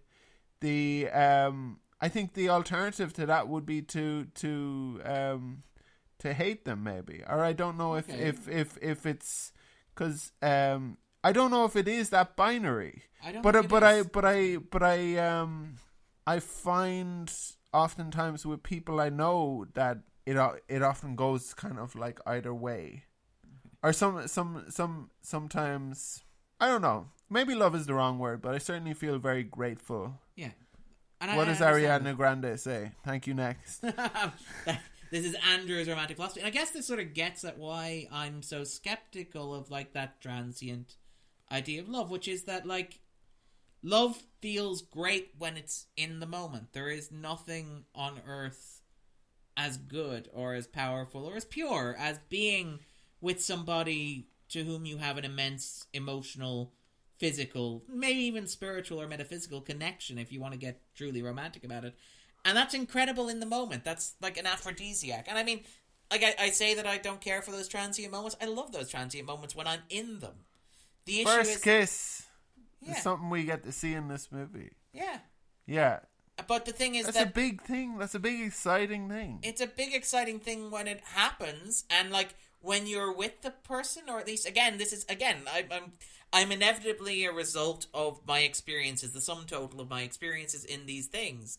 the um I think the alternative to that would be to to um to hate them maybe. Or I don't know if Okay. if if if it's cuz um I don't know if it is that binary I don't but uh, but I but I but I um I find oftentimes with people I know that it o- it often goes kind of like either way, or some some some sometimes I don't know. Maybe love is the wrong word, but I certainly feel very grateful. yeah. And what I does understand Ariana Grande say? Thank you. Next. [laughs] this is Andrew's romantic philosophy. And I guess this sort of gets at why I'm so skeptical of like that transient idea of love, which is that like love feels great when it's in the moment. There is nothing on earth as good or as powerful or as pure as being with somebody to whom you have an immense emotional, physical, maybe even spiritual or metaphysical connection if you want to get truly romantic about it. And that's incredible in the moment. That's like an aphrodisiac. And I mean, like I, I say that I don't care for those transient moments. I love those transient moments when I'm in them. The First is, kiss yeah, is something we get to see in this movie. yeah. Yeah, But the thing is that's that a big thing. That's a big exciting thing. it's a big exciting thing when it happens and like when you're with the person or at least again this is again I, i'm i'm inevitably a result of my experiences the sum total of my experiences in these things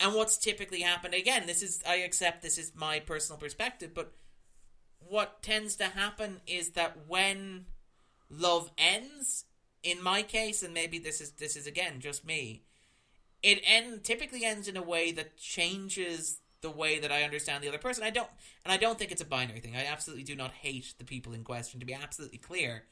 and what's typically happened again this is i accept this is my personal perspective but what tends to happen is that when love ends in my case and maybe this is this is again just me it end typically ends in a way that changes the way that I understand the other person. I don't, and I don't think it's a binary thing. I absolutely do not hate the people in question. To be absolutely clear,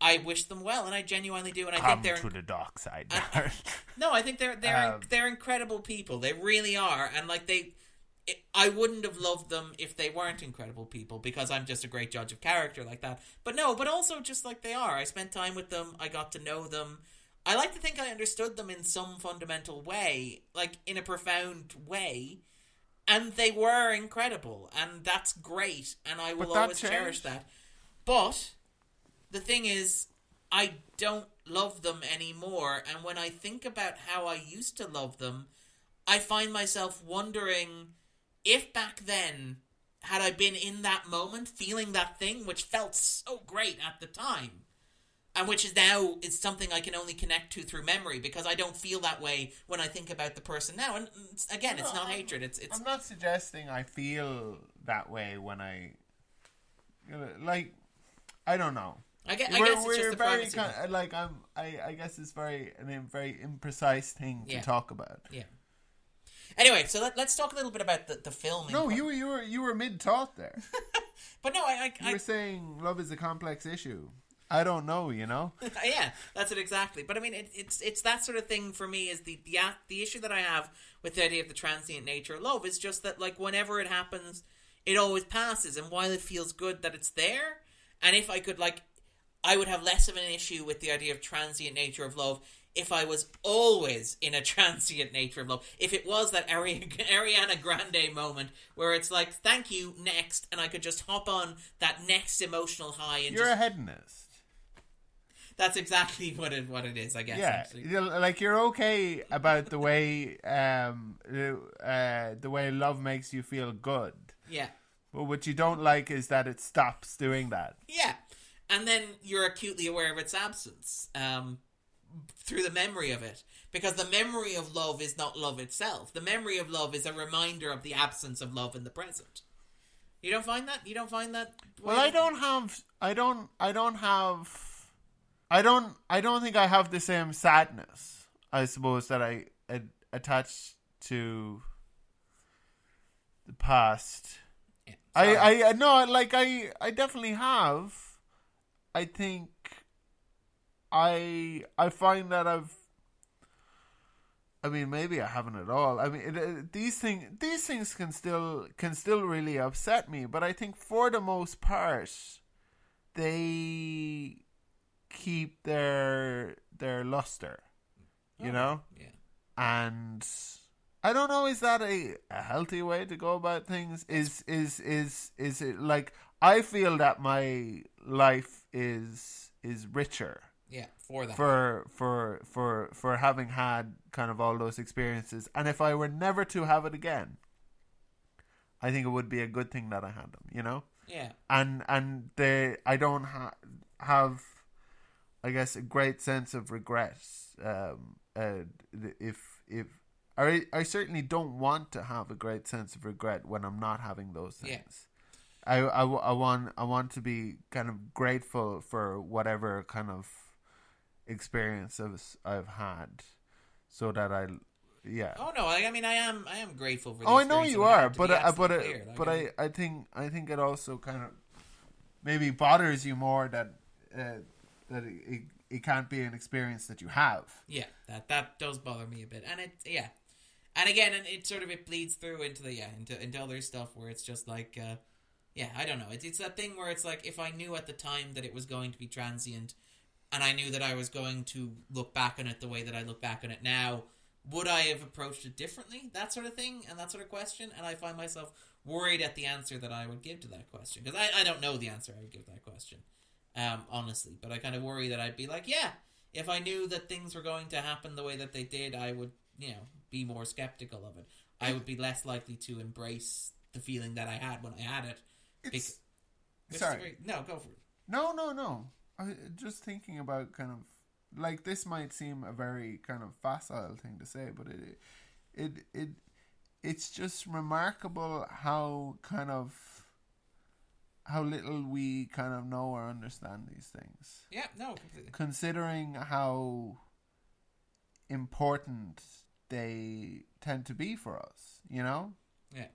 I wish them well, and I genuinely do. And I think they're to the dark side. I- [laughs] no, I think they're they're Um, they're incredible people. They really are, and like they, it, I wouldn't have loved them if they weren't incredible people because I'm just a great judge of character like that. But no, but also just like they are. I spent time with them. I got to know them. I like to think I understood them in some fundamental way, like in a profound way, and they were incredible, and that's great, and I will always cherish that. But the thing is, I don't love them anymore, and when I think about how I used to love them, I find myself wondering if back then, had I been in that moment, feeling that thing which felt so great at the time, and which is now is something I can only connect to through memory because I don't feel that way when I think about the person now. And mm, it's, again, it's No, not I'm- hatred. It's it's I'm not suggesting I feel that way when I, like, I don't know. I guess, I we're guess we're very kind of, like I'm. I I guess it's very an a very imprecise thing to Yeah. talk about. Yeah. Anyway, so let, let's talk a little bit about the, the filming. No, part. you were you were you were mid thought there. [laughs] But no, I, You I, were saying love is a complex issue. I don't know. You know. [laughs] Yeah, that's it exactly. But I mean, it, it's it's that sort of thing for me. Is the the the issue that I have with the idea of the transient nature of love is just that like whenever it happens, it always passes, and while it feels good that it's there, and if I could like, I would have less of an issue with the idea of transient nature of love if I was always in a [laughs] transient nature of love. If it was that Ari- [laughs] Ariana Grande moment where it's like, thank you, next, and I could just hop on that next emotional high and You're just a hedonist. that's exactly what it what it is. I guess. yeah, Actually. like you're okay about the way um uh, the way love makes you feel good, Yeah. but what you don't like is that it stops doing that. Yeah. And then you're acutely aware of its absence um, through the memory of it. Because the memory of love is not love itself. The memory of love is a reminder of the absence of love in the present. You don't find that? You don't find that? Well, I don't have. I don't. I don't have. I don't. I don't think I have the same sadness. I suppose that I ad- attach to the past. Yeah. I. I. I no. Like I. I definitely have. I think. I. I find that I've. I mean, maybe I haven't at all. I mean, it, it, these things, these things can still can still really upset me. But I think for the most part, they keep their their luster, you Oh, know. Yeah. And I don't know. Is that a, a healthy way to go about things? Is is is is it like I feel that my life is is richer Yeah, for that. for for for for having had kind of all those experiences and if i were never to have it again i think it would be a good thing that i had them you know yeah. and and they i don't ha- have i guess a great sense of regret um uh, if if I, I certainly don't want to have a great sense of regret when I'm not having those Yeah. things. I, I, w- I want I want to be kind of grateful for whatever kind of experience I've, I've had, so that I, yeah. Oh no, I, I mean I am I am grateful for. Oh, I know you are, but uh, but absolutely clear. Like, but I, I think I think it also kind of maybe bothers you more that uh, that it, it, it can't be an experience that you have. Yeah, that that does bother me a bit, and it yeah, and again, and it sort of it bleeds through into the yeah into into other stuff where it's just like uh, yeah, I don't know, it's it's that thing where it's like if I knew at the time that it was going to be transient, and I knew that I was going to look back on it the way that I look back on it now, would I have approached it differently? That sort of thing, and that sort of question, and I find myself worried at the answer that I would give to that question because I I don't know the answer I would give to that question, um, honestly, but I kind of worry that I'd be like yeah if I knew that things were going to happen the way that they did, I would, you know, be more skeptical of it. I would be less likely to embrace the feeling that I had when I had it. It's, is sorry. no, go for it. No, no, no. I just thinking about kind of like this might seem a very kind of facile thing to say, but it it it it's just remarkable how kind of how little we kind of know or understand these things. Yeah, no, completely. Considering how important they tend to be for us, you know? Yeah.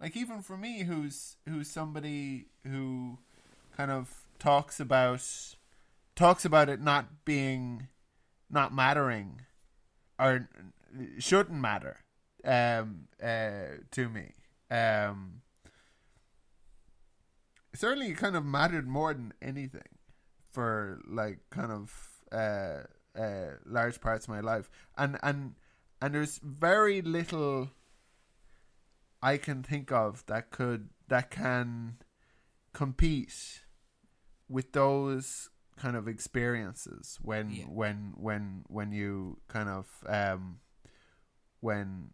like even for me who's who's somebody who kind of talks about talks about it not being not mattering or shouldn't matter um uh to me. Um certainly kind of mattered more than anything for like kind of uh uh large parts of my life. And and and there's very little I can think of that could that can compete with those kind of experiences when Yeah. when when when you kind of um when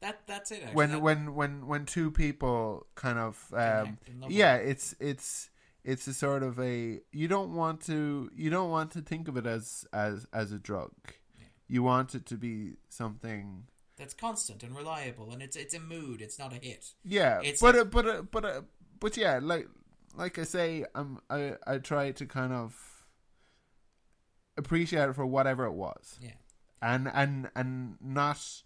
That that's it. Actually. when That- when when when two people kind of um yeah it's it's it's a sort of a you don't want to you don't want to think of it as as as a drug Yeah. you want it to be something that's constant and reliable, and it's it's a mood. It's not a hit. Yeah, It's but like- but uh, but uh, but yeah, like like I say, I'm I I try to kind of appreciate it for whatever it was, Yeah. and and and not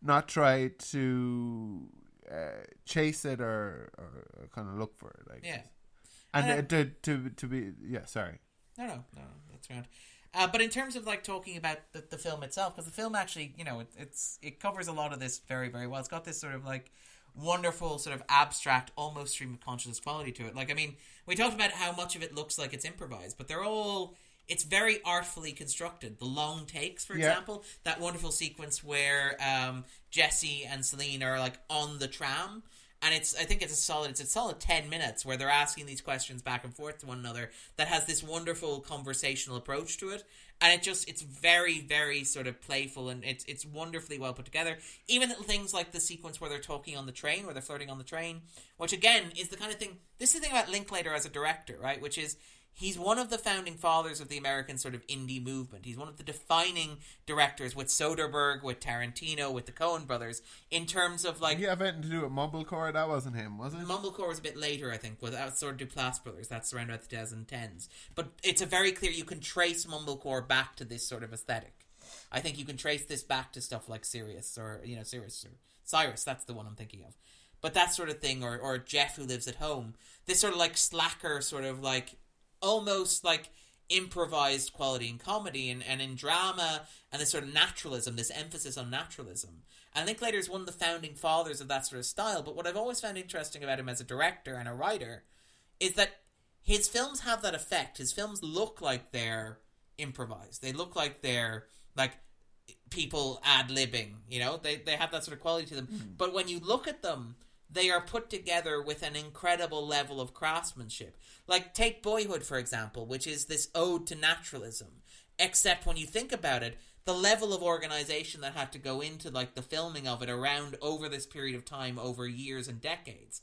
not try to uh, chase it or, or kind of look for it, like Yeah. and And to to to be yeah, sorry, No, no, no, that's right. Uh, but in terms of like talking about the, the film itself, because the film actually, you know, it, it's it covers a lot of this very, very well. It's got this sort of like wonderful, sort of abstract, almost stream of consciousness quality to it. Like, I mean, we talked about how much of it looks like it's improvised, but they're all. It's very artfully constructed. The long takes, for Yeah. example, that wonderful sequence where um, Jesse and Celine are like on the tram and it's I think it's a solid it's a solid ten minutes where they're asking these questions back and forth to one another that has this wonderful conversational approach to it, and it just it's very very sort of playful and it's it's wonderfully well put together. Even things like the sequence where they're talking on the train, where they're flirting on the train, which again is the kind of thing. This is the thing about Linklater as a director, right? Which is he's one of the founding fathers of the American sort of indie movement. He's one of the defining directors with Soderbergh, with Tarantino, with the Coen brothers in terms of like. You have anything to do with Mumblecore? That wasn't him, was it? Mumblecore was a bit later, I think. With that sort of Duplass brothers. That's around about the 2010s. But it's a very clear you can trace Mumblecore back to this sort of aesthetic. I think you can trace this back to stuff like Sirius or you know Sirius or Cyrus. That's the one I'm thinking of. But that sort of thing, or or Jeff who lives at home. This sort of like slacker, sort of like almost like improvised quality in comedy and, and in drama and this sort of naturalism, this emphasis on naturalism. And Linklater is one of the founding fathers of that sort of style. But what I've always found interesting about him as a director and a writer is that his films have that effect. His films look like they're improvised. They look like they're like people ad libbing. You know, they they have that sort of quality to them. Mm. But when you look at them, they are put together with an incredible level of craftsmanship. Like, take Boyhood, for example, which is this ode to naturalism. Except when you think about it, the level of organization that had to go into like the filming of it around over this period of time over years and decades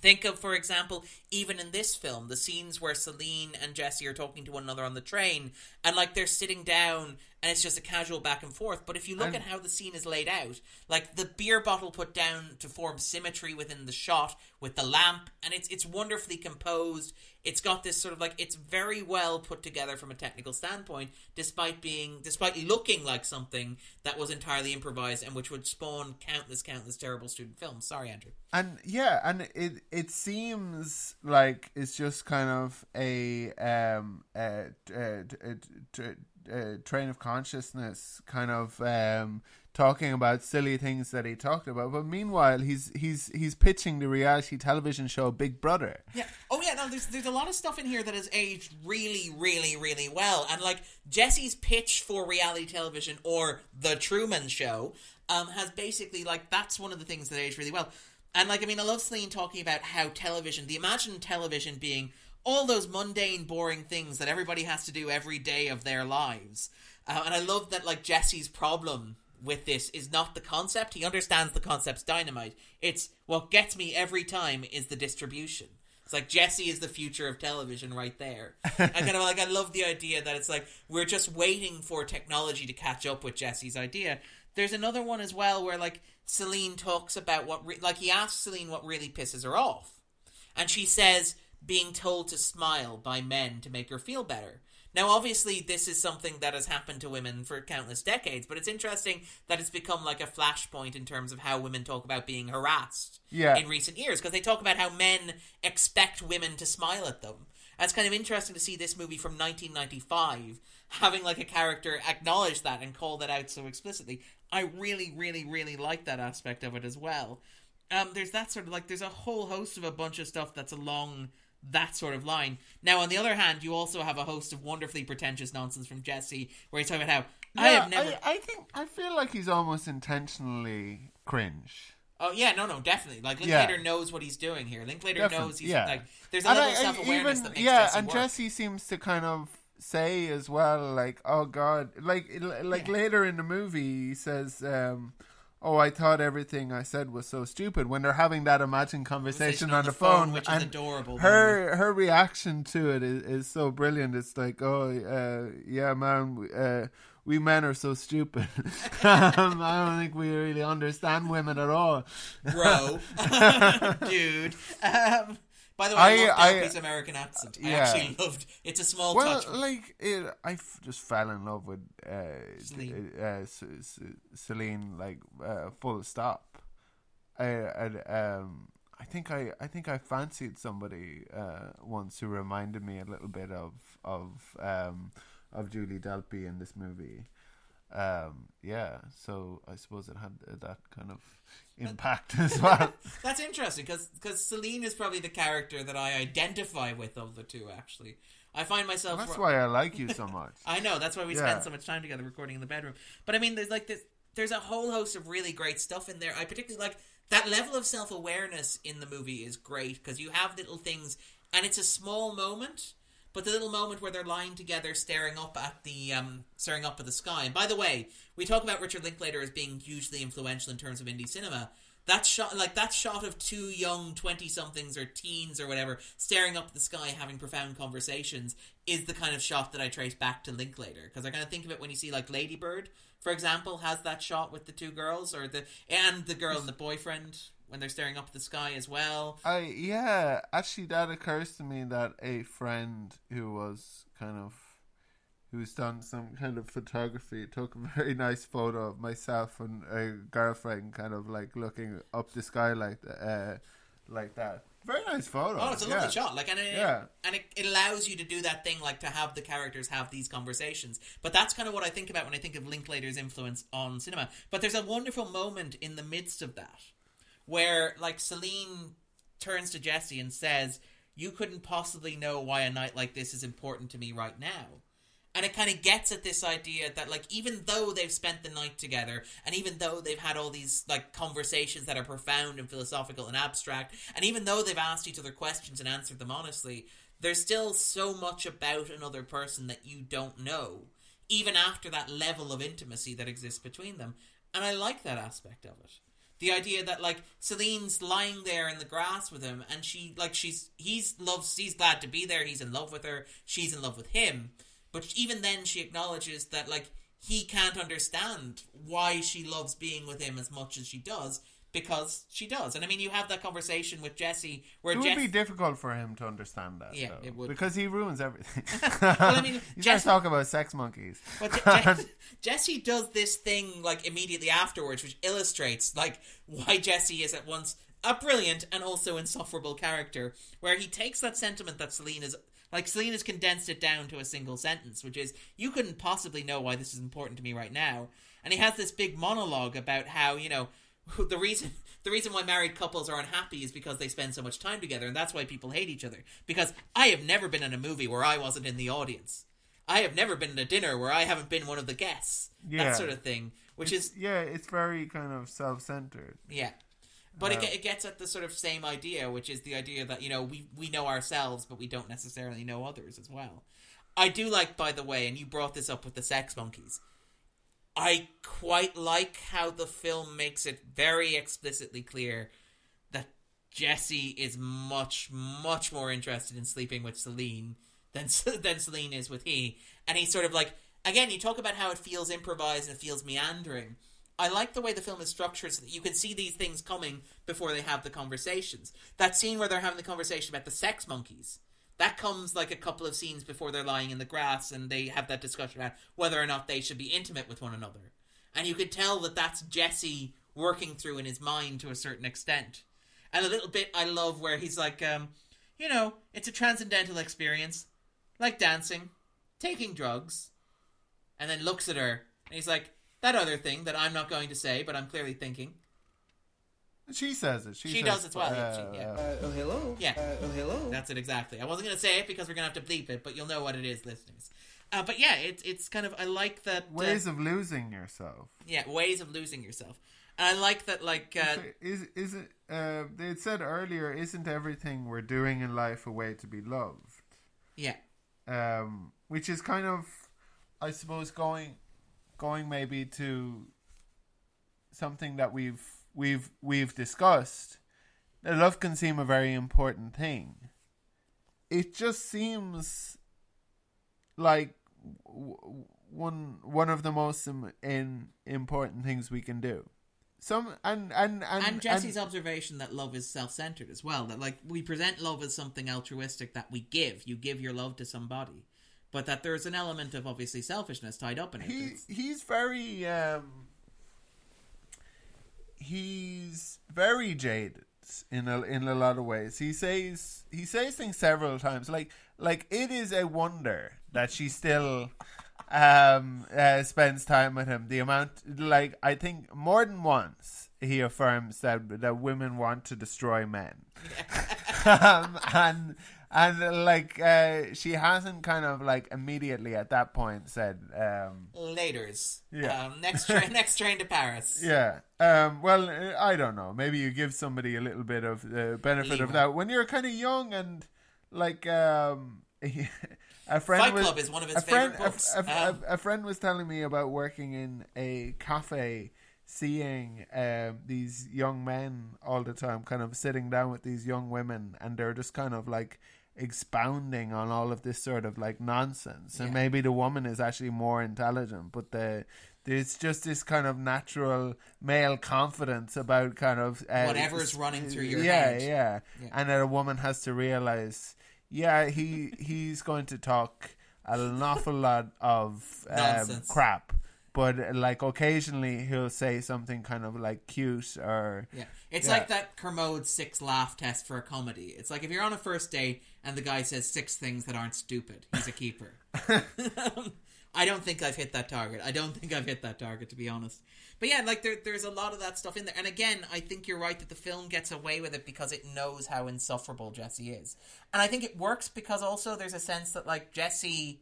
Think of, for example, even in this film, the scenes where Celine and Jesse are talking to one another on the train, and like they're sitting down, and it's just a casual back and forth. But if you look and... at how the scene is laid out, like the beer bottle put down to form symmetry within the shot with the lamp, and it's it's wonderfully composed. It's got this sort of like it's very well put together from a technical standpoint, despite being despite looking like something that was entirely improvised and which would spawn countless, countless terrible student films. Sorry, Andrew. And yeah, and it it seems like it's just kind of a um a, a, a, a train of consciousness kind of um talking about silly things that he talked about. But meanwhile, he's he's he's pitching the reality television show Big Brother. Yeah. Oh yeah. No, there's there's a lot of stuff in here that has aged really, really, really well. And like Jesse's pitch for reality television or the Truman Show um, has basically like that's one of the things that aged really well. And like I mean, I love Celine talking about how television, the imagined television being all those mundane, boring things that everybody has to do every day of their lives. Uh, and I love that like Jesse's problem with this is not the concept. He understands the concept's dynamite. It's what gets me every time is the distribution. It's like Jesse is the future of television right there. [laughs] I kind of like I love the idea that it's like we're just waiting for technology to catch up with Jesse's idea. There's another one as well where like Celine talks about what re- like he asks Celine what really pisses her off. And she says being told to smile by men to make her feel better. Now, obviously, this is something that has happened to women for countless decades, but it's interesting that it's become like a flashpoint in terms of how women talk about being harassed yeah. in recent years, because they talk about how men expect women to smile at them. And it's kind of interesting to see this movie from 1995 having like a character acknowledge that and call that out so explicitly. I really, really, really like that aspect of it as well. Um, there's that sort of like there's a whole host of a bunch of stuff that's along that sort of line. Now, on the other hand, you also have a host of wonderfully pretentious nonsense from Jesse, where he's talking about how yeah, I have never. I, I, think I feel like he's almost intentionally cringe. Oh yeah, no, no, definitely. Like Linklater yeah. knows what he's doing here. Linklater definitely, knows he's yeah. like. There's a level of self awareness that makes yeah, Jesse and work. Jesse seems to kind of say as well, like, "Oh God," like like later in the movie, he says. um oh, I thought everything I said was so stupid when they're having that imagined conversation, conversation on, on, the, phone, phone which and is adorable. Her her reaction to it is, is so brilliant. It's like, oh, uh, yeah, man, uh, we men are so stupid. [laughs] um, I don't think we really understand women at all, bro, [laughs] [laughs] dude. Um, by the way, I, I love I, American accent. I yeah. actually loved. It's a small well, touch. like it, I f- just fell in love with uh, Celine. Uh, Celine, like uh, full stop. I, I um, I think I, I think I fancied somebody uh, once who reminded me a little bit of of um, of Julie Delpy in this movie. Um, yeah, so I suppose it had that kind of impact as [laughs] well. That's interesting because because Celine is probably the character that I identify with of the two. Actually, I find myself. That's why I like you so much. [laughs] I know that's why we yeah. spend so much time together recording in the bedroom. But I mean, there's like this. there's a whole host of really great stuff in there. I particularly like that level of self awareness in the movie is great because you have little things, and it's a small moment. But the little moment where they're lying together, staring up at the um, staring up at the sky. And by the way, we talk about Richard Linklater as being hugely influential in terms of indie cinema. That shot, like that shot of two young twenty somethings or teens or whatever staring up at the sky, having profound conversations, is the kind of shot that I trace back to Linklater because I kind of think of it when you see like Ladybird, for example, has that shot with the two girls or the and the girl and the boyfriend when they're staring up at the sky as well. I yeah, actually, that occurs to me that a friend who was kind of who's done some kind of photography took a very nice photo of myself and a girlfriend, kind of like looking up the sky like uh, like that. Very nice photo. Oh, it's a lovely yeah. shot. Like, and it, Yeah. and it, it allows you to do that thing, like to have the characters have these conversations. But that's kind of what I think about when I think of Linklater's influence on cinema. But there's a wonderful moment in the midst of that where, like, Celine turns to Jesse and says, "You couldn't possibly know why a night like this is important to me right now." And it kind of gets at this idea that, like, even though they've spent the night together, and even though they've had all these, like, conversations that are profound and philosophical and abstract, and even though they've asked each other questions and answered them honestly, there's still so much about another person that you don't know, even after that level of intimacy that exists between them. And I like that aspect of it. The idea that like Celine's lying there in the grass with him, and she like she's he's loves he's glad to be there. He's in love with her. She's in love with him. But even then, she acknowledges that like he can't understand why she loves being with him as much as she does because she does. And I mean, you have that conversation with Jesse where It would Jess- be difficult for him to understand that. Yeah, though, it would. because he ruins everything. [laughs] Well, I mean, [laughs] you Jess- talk about sex monkeys. But Je- [laughs] Je- Jesse does this thing like immediately afterwards, which illustrates like why Jesse is at once a brilliant and also insufferable character. Where he takes that sentiment that Celine is like Celine has condensed it down to a single sentence, which is "You couldn't possibly know why this is important to me right now," and he has this big monologue about how you know the reason [laughs] the reason why married couples are unhappy is because they spend so much time together, and that's why people hate each other. Because I have never been in a movie where I wasn't in the audience. I have never been at a dinner where I haven't been one of the guests. Yeah. That sort of thing, which is Yeah, it's very kind of self-centered. yeah. But it, Uh, it gets at the sort of same idea, which is the idea that you know we we know ourselves, but we don't necessarily know others as well. I do like, by the way, and you brought this up with the sex monkeys. I quite like how the film makes it very explicitly clear that Jesse is much, much more interested in sleeping with Celine than [laughs] than Celine is with he, and he's sort of like again. You talk about how it feels improvised and it feels meandering. I like the way the film is structured so that you can see these things coming before they have the conversations. That scene where they're having the conversation about the sex monkeys. That comes like a couple of scenes before they're lying in the grass and they have that discussion about whether or not they should be intimate with one another. And you could tell that that's Jesse working through in his mind to a certain extent. And a little bit I love where he's like, um, you know, it's a transcendental experience, like dancing, taking drugs, and then looks at her and he's like, that other thing that I'm not going to say, but I'm clearly thinking. She says it. She, She says, does as well, yeah, uh, she- yeah. uh, oh, hello. Yeah. Uh, oh, hello. That's it exactly. I wasn't going to say it because we're going to have to bleep it, but you'll know what it is, listeners. Uh, but yeah, it's it's kind of I like that. Uh, ways of losing yourself. yeah, ways of losing yourself, and I like that. Like, uh, So is is it? Uh, they had said earlier, isn't everything we're doing in life a way to be loved? yeah, um, which is kind of, I suppose, going, going maybe to something that we've we've we've discussed. That love can seem a very important thing. It just seems like one one of the most Im- in important things we can do. Some and and and, and Jesse's observation that love is self-centered as well. That like we present love as something altruistic that we give. You give your love to somebody, but that there's an element of obviously selfishness tied up in it. he he's very um he's very jaded in a in a lot of ways. He says he says things several times like like it is a wonder that she still um uh, spends time with him. The amount like I think more than once he affirms that that women want to destroy men. [laughs] um, and and like uh, she hasn't kind of like immediately at that point said, um, Laters. Yeah. Um, next train. [laughs] next train to Paris. yeah. Um, well, I don't know. Maybe you give somebody a little bit of uh, benefit of that when you're kind of young and like um, [laughs] a friend Fight was, Club is one of his a friend, favorite books. A, a- Um, a- a friend was telling me about working in a cafe, seeing um, these young men all the time, kind of sitting down with these young women, and they're just kind of like expounding on all of this sort of like nonsense. And Yeah. maybe the woman is actually more intelligent, but the there's just this kind of natural male confidence about kind of uh, Whatever's running through your yeah, head. Yeah, Yeah. And that a woman has to realize, yeah, he he's going to talk an awful lot of um, crap, but like occasionally he'll say something kind of like cute or Yeah. It's Yeah. like that Kermode six laugh test for a comedy. It's like if you're on a first date and the guy says six things that aren't stupid, he's a keeper. [laughs] I don't think I've hit that target. I don't think I've hit that target, to be honest. But yeah, like there, there's a lot of that stuff in there. And again, I think you're right that the film gets away with it because it knows how insufferable Jesse is. And I think it works because also there's a sense that like Jesse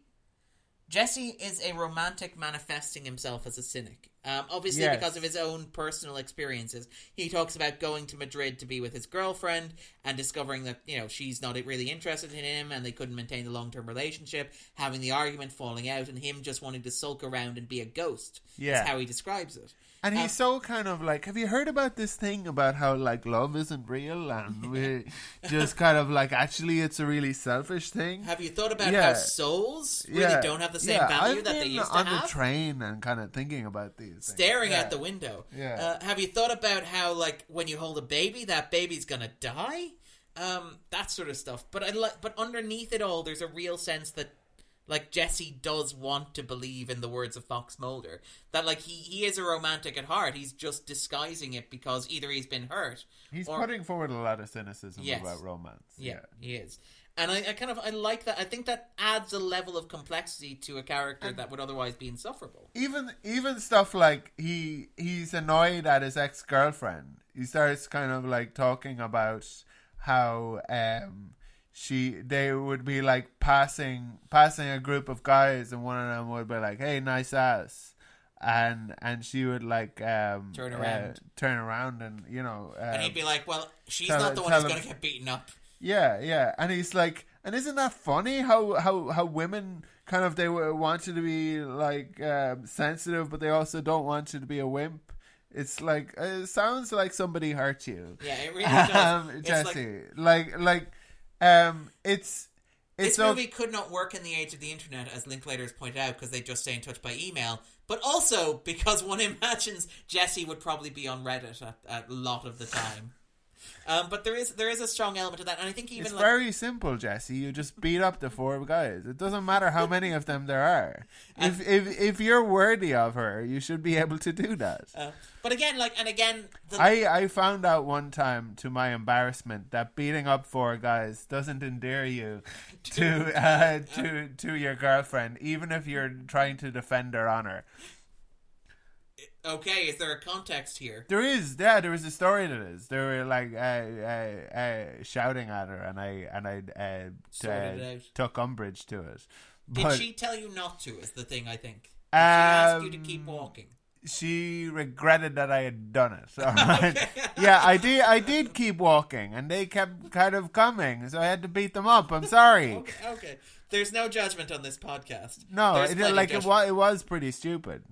Jesse is a romantic manifesting himself as a cynic. Um, obviously, Yes. because of his own personal experiences. He talks about going to Madrid to be with his girlfriend and discovering that, you know, she's not really interested in him and they couldn't maintain the long term relationship, having the argument falling out, and him just wanting to sulk around and be a ghost. Yeah. Is how he describes it. And he's so kind of like, have you heard about this thing about how like love isn't real and [laughs] we just kind of like actually it's a really selfish thing? Have you thought about Yeah. how souls really don't have the same yeah, value I've that they used to on have? On the train and kind of thinking about these. things. staring Yeah. at the window. Yeah. Uh, have you thought about how, like, when you hold a baby, that baby's gonna die? Um, that sort of stuff. But I like, but underneath it all, there's a real sense that, like, Jesse does want to believe in the words of Fox Mulder. That, like, he he is a romantic at heart. He's just disguising it because either he's been hurt. He's or- putting forward a lot of cynicism Yes. about romance. Yeah, he is. And I, I kind of I like that. I think that adds a level of complexity to a character that would otherwise be insufferable. even even stuff like he he's annoyed at his ex girlfriend. He starts kind of like talking about how um she they would be like passing passing a group of guys and one of them would be like, Hey, nice ass and and she would like um Turn uh, around. turn around and you know uh, And he'd be like, "Well, she's not the one who's going to get beaten up." Yeah, yeah, and he's like, and isn't that funny? How how how women kind of they wa- want you to be like um, sensitive, but they also don't want you to be a wimp. It's like it sounds like somebody hurt you, Yeah, it really does. [laughs] um, It's like- Jesse. Like, like um, it's it's This movie could not work in the age of the internet, as Linklaters pointed out, because they just stay in touch by email. But also [laughs] because one imagines Jesse would probably be on Reddit at a lot of the time. Um, but there is there is a strong element of that, and I think even It's like very simple, Jesse. You just beat up the four guys. It doesn't matter how many of them there are. [laughs] If if if you're worthy of her, you should be able to do that. uh, but again, like and again, the, I, I found out one time to my embarrassment that beating up four guys doesn't endear you [laughs] to uh, to to your girlfriend, even if you're trying to defend her honor. Okay, is there a context here? There is, yeah, there was a story to this. They were like uh, uh, uh, shouting at her, and I and I uh, it uh, out. took umbrage to it. Did she tell you not to? Is the thing I think. Did she ask you to keep Um, walking? she regretted that I had done it. Right. [laughs] yeah, I did. I did keep walking, and they kept kind of coming, so I had to beat them up. I'm sorry. [laughs] Okay, okay. There's no judgment on this podcast. No, it, like it was, it was pretty stupid,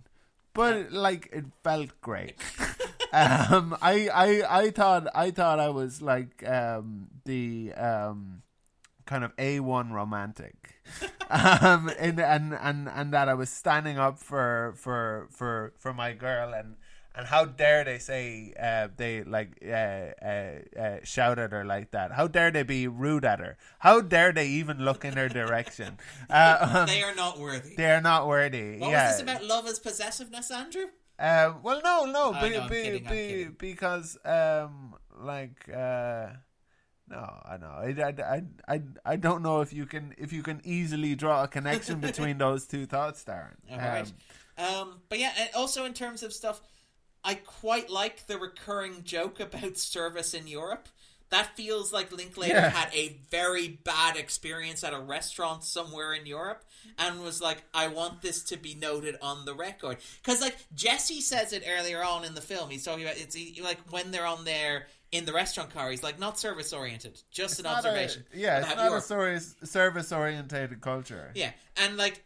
but like it felt great. [laughs] um, I, I, I thought, I thought I was like um, the um, kind of a one romantic, um, and, and and and that I was standing up for for for for my girl and. And how dare they say uh, they like uh, uh, uh, shout at her like that? How dare they be rude at her? How dare they even look in her direction? [laughs] Uh, um, They are not worthy. they are not worthy. What yeah. was this about love as possessiveness, Andrew? Uh, well, no, no, I be, I'm be, kidding, be, because um, like uh, no, I know, I, I, I, I, don't know if you can if you can easily draw a connection between [laughs] those two thoughts, Darren. All right. Um, but yeah, also in terms of stuff, I quite like the recurring joke about service in Europe. that feels like Linklater Yeah. had a very bad experience at a restaurant somewhere in Europe and was like, I want this to be noted on the record. Because, like, Jesse says it earlier on in the film. He's talking about it's like when they're on there in the restaurant car, he's like, not service oriented, just an Not a- observation. yeah, it's not Europe. a service oriented culture. Yeah, and like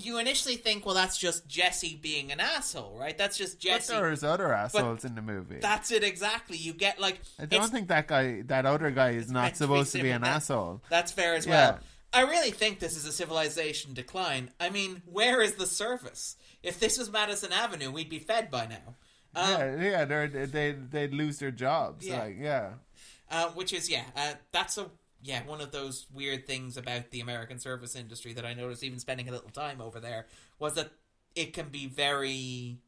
you initially think, well, that's just Jesse being an asshole, right? That's just Jesse. But there's other assholes in the movie. That's it exactly. You get like I don't think that guy, that other guy, is not to be supposed to be an different. asshole. That's fair as Yeah. well. I really think this is a civilization decline. I mean, where is the service? If this was Madison Avenue, we'd be fed by now. Um, yeah, yeah, they're, they they'd lose their jobs. Yeah. Like, yeah, uh, which is yeah, uh, that's a yeah one of those weird things about the American service industry that I noticed even spending a little time over there was that it can be very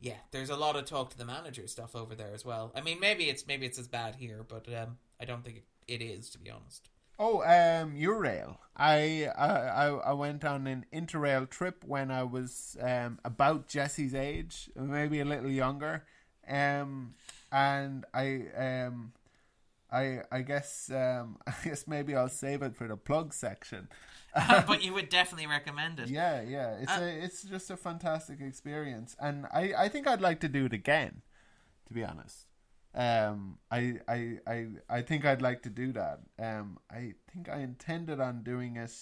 yeah. There's a lot of talk to the manager stuff over there as well. I mean, maybe it's maybe it's as bad here, but um, I don't think it, it is to be honest. Oh, um, Eurail. I, I I I went on an interrail trip when I was um about Jesse's age, maybe a little younger, um, and I um, I I guess um [laughs] I guess maybe I'll save it for the plug section. [laughs] but [laughs] you would definitely recommend it. Yeah, yeah, it's Uh, a it's just a fantastic experience, and I I think I'd like to do it again, to be honest. Um, I I I I think I'd like to do that. Um, I think I intended on doing it,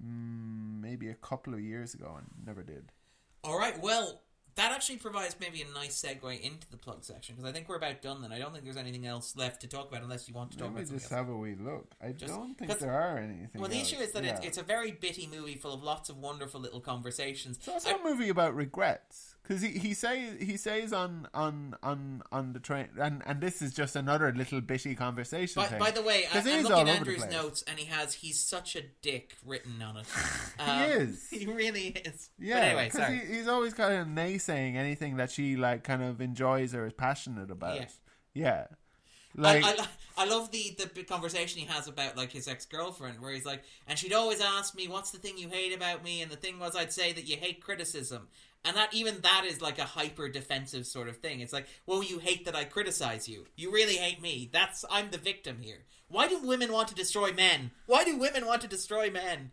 mm, maybe a couple of years ago, and never did. All right. Well, that actually provides maybe a nice segue into the plug section because I think we're about done. Then I don't think there's anything else left to talk about unless you want to talk Let me about just else. have a wee look. I Just- don't think there are anything. Well, the else. issue is that Yeah. it's, it's a very bitty movie full of lots of wonderful little conversations. So It's I- a movie about regrets because he, he say he says on on on on the train and and this is just another little bitty conversation. by, by the way, I, he I'm looking at Andrew's notes, and he has "he's such a dick" written on it. [laughs] he Um, is. [laughs] He really is. Yeah, But anyway, sorry. he, he's always kind of naysaying anything that she like kind of enjoys or is passionate about. Yeah. Yeah, like I, I, I love the, the conversation he has about like his ex girlfriend, where he's like, and she'd always ask me, "What's the thing you hate about me?" And the thing was, I'd say that you hate criticism, and that even that is like a hyper defensive sort of thing. It's like, well, you hate that I criticize you. You really hate me. That's I'm the victim here. Why do women want to destroy men? Why do women want to destroy men?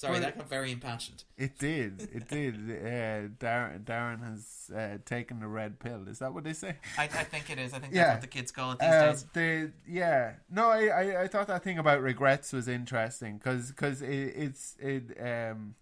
Sorry, Well- that got very impassioned. it did, it did. [laughs] Uh, Darren Darren has uh, taken the red pill. Is that what they say? I, I think it is. I think Yeah. that's what the kids call it these Uh, days. yeah no I, I, I thought that thing about regrets was interesting because cause it, it's it um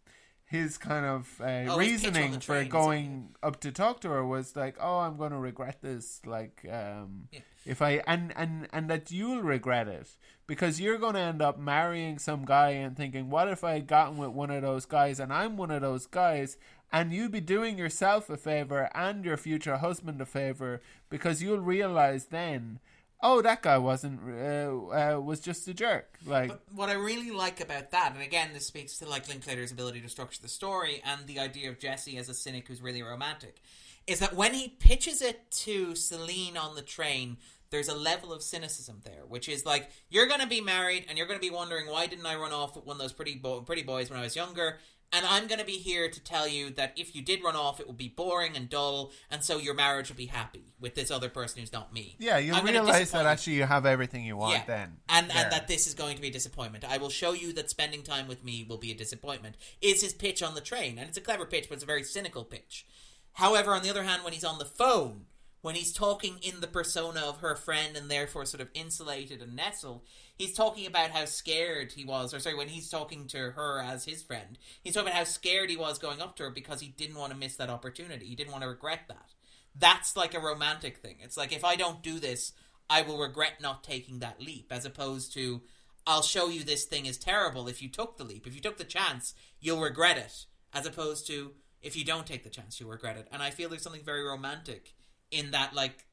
his kind of uh, Oh, his pitch on reasoning for going up to talk to her was like oh I'm going to regret this like um Yeah. if I and and and that you'll regret it because you're going to end up marrying some guy and thinking what if I had gotten with one of those guys and I'm one of those guys and you'd be doing yourself a favor and your future husband a favor because you'll realize then oh that guy wasn't uh, uh, was just a jerk like But what I really like about that, and again, this speaks to like Linklater's ability to structure the story and the idea of Jesse as a cynic who's really romantic, is that when he pitches it to Celine on the train, there's a level of cynicism there, which is like you're going to be married and you're going to be wondering why didn't I run off with one of those pretty bo- pretty boys when I was younger. And I'm going to be here to tell you that if you did run off, it would be boring and dull, and so your marriage would be happy with this other person who's not me. yeah you'll I'm realize that actually you have everything you want Yeah. then And Yeah. and that this is going to be a disappointment. I will show you that spending time with me will be a disappointment. Is his pitch on the train, and it's a clever pitch, but it's a very cynical pitch. However, on the other hand, when he's on the phone, when he's talking in the persona of her friend and therefore sort of insulated and nestled, he's talking about how scared he was, or sorry, when he's talking to her as his friend, he's talking about how scared he was going up to her because he didn't want to miss that opportunity. He didn't want to regret that. That's like a romantic thing. It's like if I don't do this, I will regret not taking that leap, as opposed to I'll show you this thing is terrible if you took the leap. If you took the chance, you'll regret it, as opposed to if you don't take the chance, you'll regret it. And I feel there's something very romantic in that like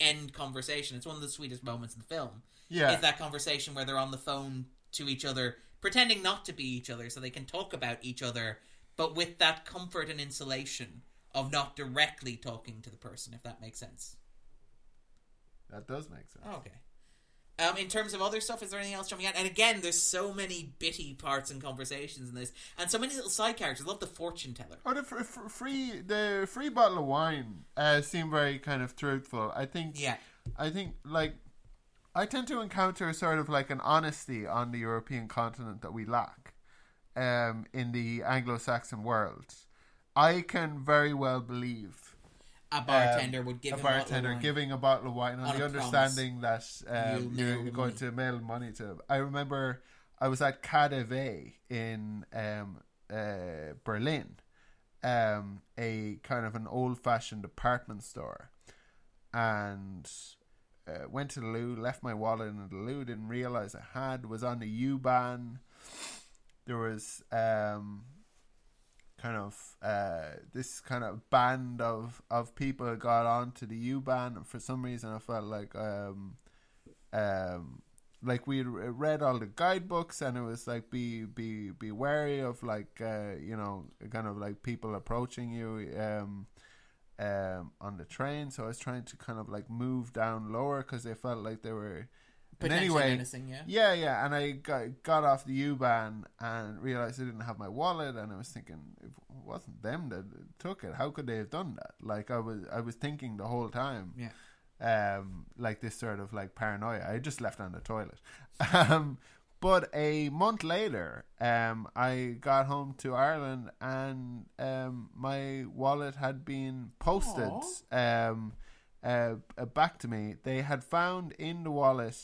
end conversation. It's one of the sweetest moments in the film. Yeah Is that conversation where they're on the phone to each other, pretending not to be each other, so they can talk about each other, but with that comfort and insulation of not directly talking to the person, if that makes sense. that does make sense Oh, okay. Um, in terms of other stuff, is there anything else jumping out? And again, there's so many bitty parts and conversations in this, and so many little side characters. I love the fortune teller. Oh, the fr- fr- free the free bottle of wine uh, seemed very kind of truthful. I think Yeah, I think like I tend to encounter sort of like an honesty on the European continent that we lack um, in the Anglo-Saxon world. I can very well believe A bartender would give Um, a bottle of bartender wine. giving a bottle of wine on, the a understanding that um, you're going money. to mail money to. I remember I was at KaDeWe in um, uh, Berlin, um, a kind of an old-fashioned department store, and uh, went to the loo, left my wallet in the loo, didn't realize I had, was on the U-Bahn. There was um, kind of uh, this kind of band of, of people got onto the U-Bahn, and for some reason I felt like um, um, like we read all the guidebooks, and it was like be be be wary of like uh, you know kind of like people approaching you. Um, um, on the train, so I was trying to kind of like move down lower because they felt like they were. But anyway, menacing, yeah. yeah, yeah, and I got got off the U bahn and realized I didn't have my wallet, and I was thinking it wasn't them that took it, how could they have done that? Like I was, I was thinking the whole time, Yeah. um, like this sort of like paranoia. I just left on the toilet, [laughs] um, but a month later, um, I got home to Ireland, and um, my wallet had been posted, um, uh, uh, back to me. They had found in the wallet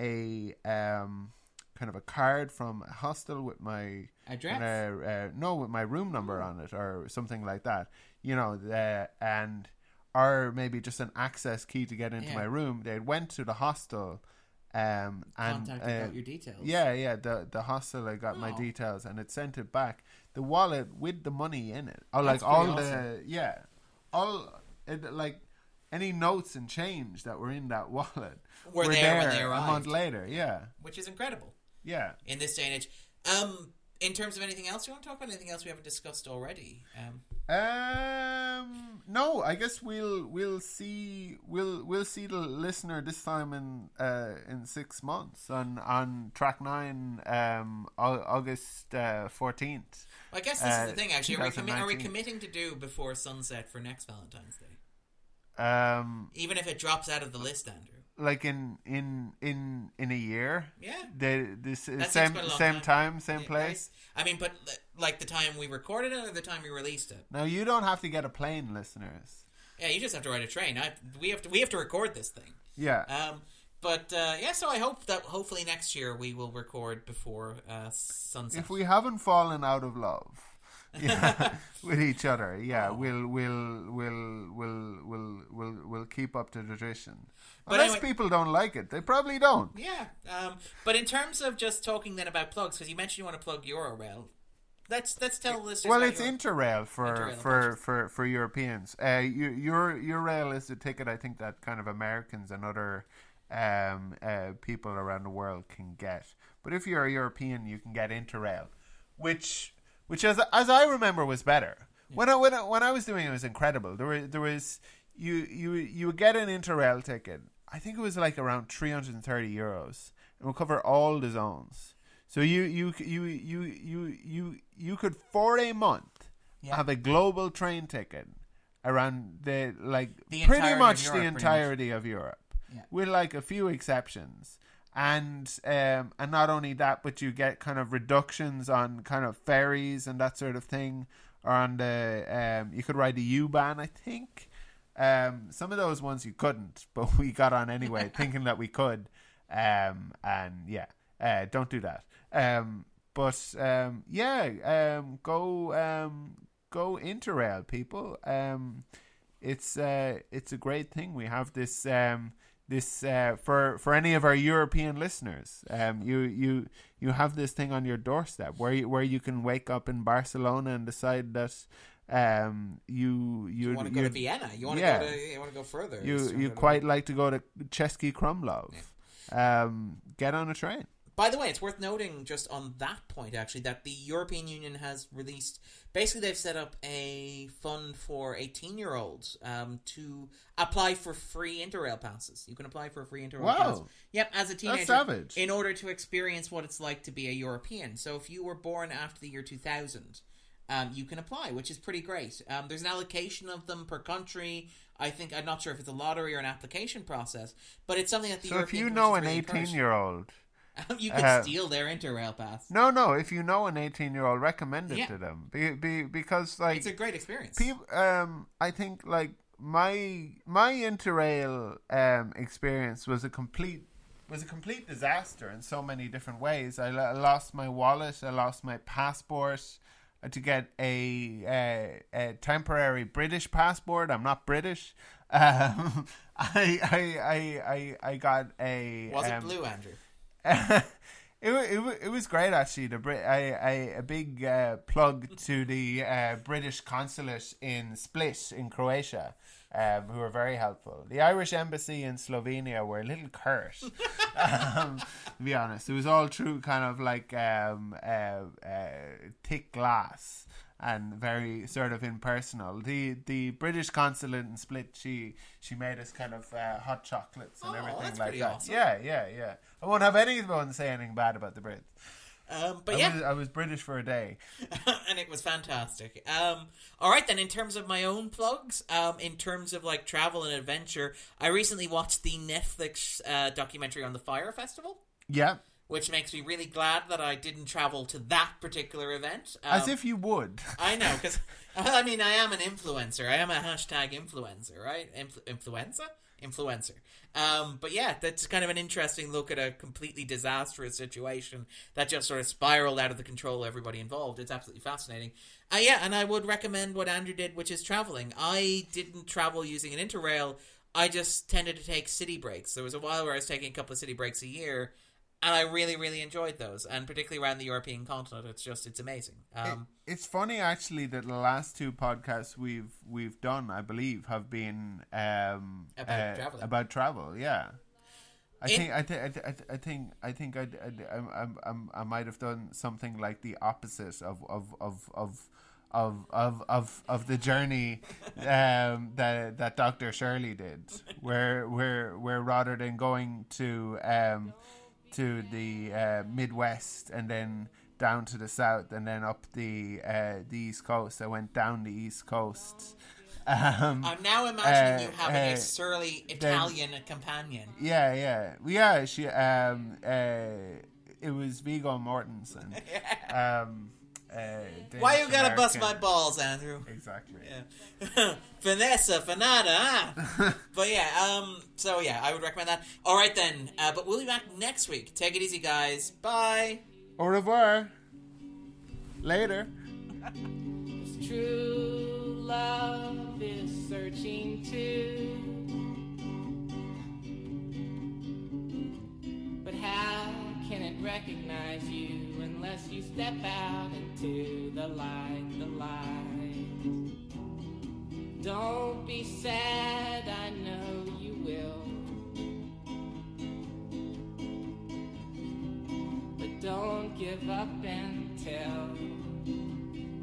a um kind of a card from a hostel with my Address. uh, uh, no with my room number on it or something like that you know the, and or maybe just an access key to get into Yeah. my room they went to the hostel um and Contacted uh, about your details. yeah yeah the the hostel i got my Oh. details and it sent it back. The wallet with the money in it. Oh That's like all pretty the yeah. All it, like any notes and change that were in that [laughs] wallet Were there when they a month later yeah. Which is incredible. Yeah. In this day and age. Um, in terms of anything else you want to talk about, anything else we haven't discussed already? Um, Um, no, I guess we'll we'll see we'll we'll see the listener this time in uh in six months on on track nine um Au- August uh, fourteenth. I guess this Uh, is the thing. Actually, are we, commi- are we committing to do before sunset for next Valentine's Day? um Even if it drops out of the list, Andrew. Like in in in in a year. Yeah. The this That same quite a long same time. time, same Yeah, place. I mean, but like the time we recorded it or the time we released it. Now you don't have to get a plane, listeners. Yeah, you just have to ride a train. I, we have to we have to record this thing. Yeah. Um, but uh, yeah, so I hope that hopefully next year we will record before uh, sunset. if we haven't fallen out of love yeah, [laughs] with each other, yeah, Oh. we'll we'll we'll we'll we'll we'll we'll keep up the tradition. But Unless anyway- people don't like it, they probably don't. Yeah, um, but in terms of just talking then about plugs, because you mentioned you want to plug Eurorail, let's let's tell the listeners. Well, it's Euro- Interrail for Interrail, for, for for Europeans. Uh, your your Eurail is the ticket I think that kind of Americans and other um uh, people around the world can get. But if you're a European, you can get Interrail, which which as as I remember was better. When I when I, when I was doing it, it was incredible. There was there was you you you would get an Interrail ticket. I think it was like around three hundred and thirty euros. and would cover all the zones. So you you you you you you you could for a month Yeah. have a global train ticket around the like The pretty much Europe, the pretty much. entirety of Europe, Yeah. with like a few exceptions. And um, and not only that, but you get kind of reductions on kind of ferries and that sort of thing. Or on the um, you could ride the U Bahn, I think. Um, some of those ones you couldn't, [laughs] but we got on anyway, [laughs] thinking that we could. Um, and yeah, uh, don't do that. Um, but um, yeah, um, go um, go Interrail, people. Um, it's uh, it's a great thing. We have this um, this uh, for for any of our European listeners. Um, you you you have this thing on your doorstep where you, where you can wake up in Barcelona and decide that um, you you You want to go to Vienna? You want yeah. to go to? You want to go further? you you to- quite like to go to Český Krumlov. Um, get on a train. By the way, it's worth noting just on that point actually that the European Union has released basically they've set up a fund for 18 year olds um, to apply for free interrail passes. You can apply for a free interrail Wow. pass. Yep, as a teenager savage. in order to experience what it's like to be a European. So if you were born after the year 2000, um, you can apply, which is pretty great. Um, there's an allocation of them per country. I think I'm not sure if it's a lottery or an application process, but it's something that the European So if you know an Commission's really encouraged. [laughs] you can uh, steal their Interrail pass. no, no, if you know an eighteen-year-old, recommend it Yeah. to them, be, be, because like It's a great experience. People, um, I think like my my interrail um experience was a complete was a complete disaster in so many different ways. I, lost my wallet. I lost my passport. To get a, a, a temporary British passport. I'm not British. [laughs] Um, [laughs] I, I I I I got a Was it um, blue, Andrew? It, it, it was great actually. The Brit, I, I, a big uh, plug to the uh, British consulate in Split in Croatia, um, who were very helpful. The Irish embassy in Slovenia were a little curt, [laughs] um, to be honest. It was all through kind of like um, uh, uh, thick glass and very sort of impersonal. The the British consulate in Split, she she made us kind of uh, hot chocolates and Oh, everything like that. awesome. Yeah, yeah, yeah. I won't have anyone say anything bad about the Brits. Um, but I, yeah, was, I was British for a day. [laughs] and it was fantastic. Um, all right, then, in terms of my own plugs, um, in terms of like travel and adventure, I recently watched the Netflix uh, documentary on the Fyre Festival, Yeah, which makes me really glad that I didn't travel to that particular event. as Um, if you would. I know, [laughs] because [laughs] I mean, I am an influencer. I am a hashtag influencer, right? Influ- influenza, influencer. Um, but yeah, that's kind of an interesting look at a completely disastrous situation that just sort of spiraled out of the control of everybody involved. It's absolutely fascinating. Uh, yeah, and I would recommend what Andrew did, which is traveling. I didn't travel using an interrail. I just tended to take city breaks. There was a while where I was taking a couple of city breaks a year, and I really, really enjoyed those. And particularly around the European continent, it's just it's amazing. Um, it's funny actually that the last two podcasts we've we've done, I believe, have been um, About uh. About travel, yeah. I In- think I, th- I, th- I, th- I think I think I'd, I'd, I'm, I'm, I'm, I might have done something like the opposite of of of of of of of, of the journey um, that that Dr. Shirley did, where where where rather than going to um, to the uh, Midwest and then down to the south and then up the uh, the East Coast, I went down the East Coast. Um, I'm now imagining Uh, you having uh, a surly Italian companion. Yeah, yeah, yeah. She, um, uh, it was Viggo Mortensen. [laughs] Um, uh, Why you gotta bust my balls, Andrew? Exactly. Yeah. [laughs] Vanessa, Fanata, ah. [laughs] but yeah, um, so yeah, I would recommend that. All right then, uh, but we'll be back next week. Take it easy, guys. Bye. Au revoir. Later. True love is searching too. But how can it recognize you unless you step out into the light, the light? Don't be sad, I know you will. But don't give up until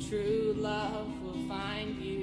true love will find you.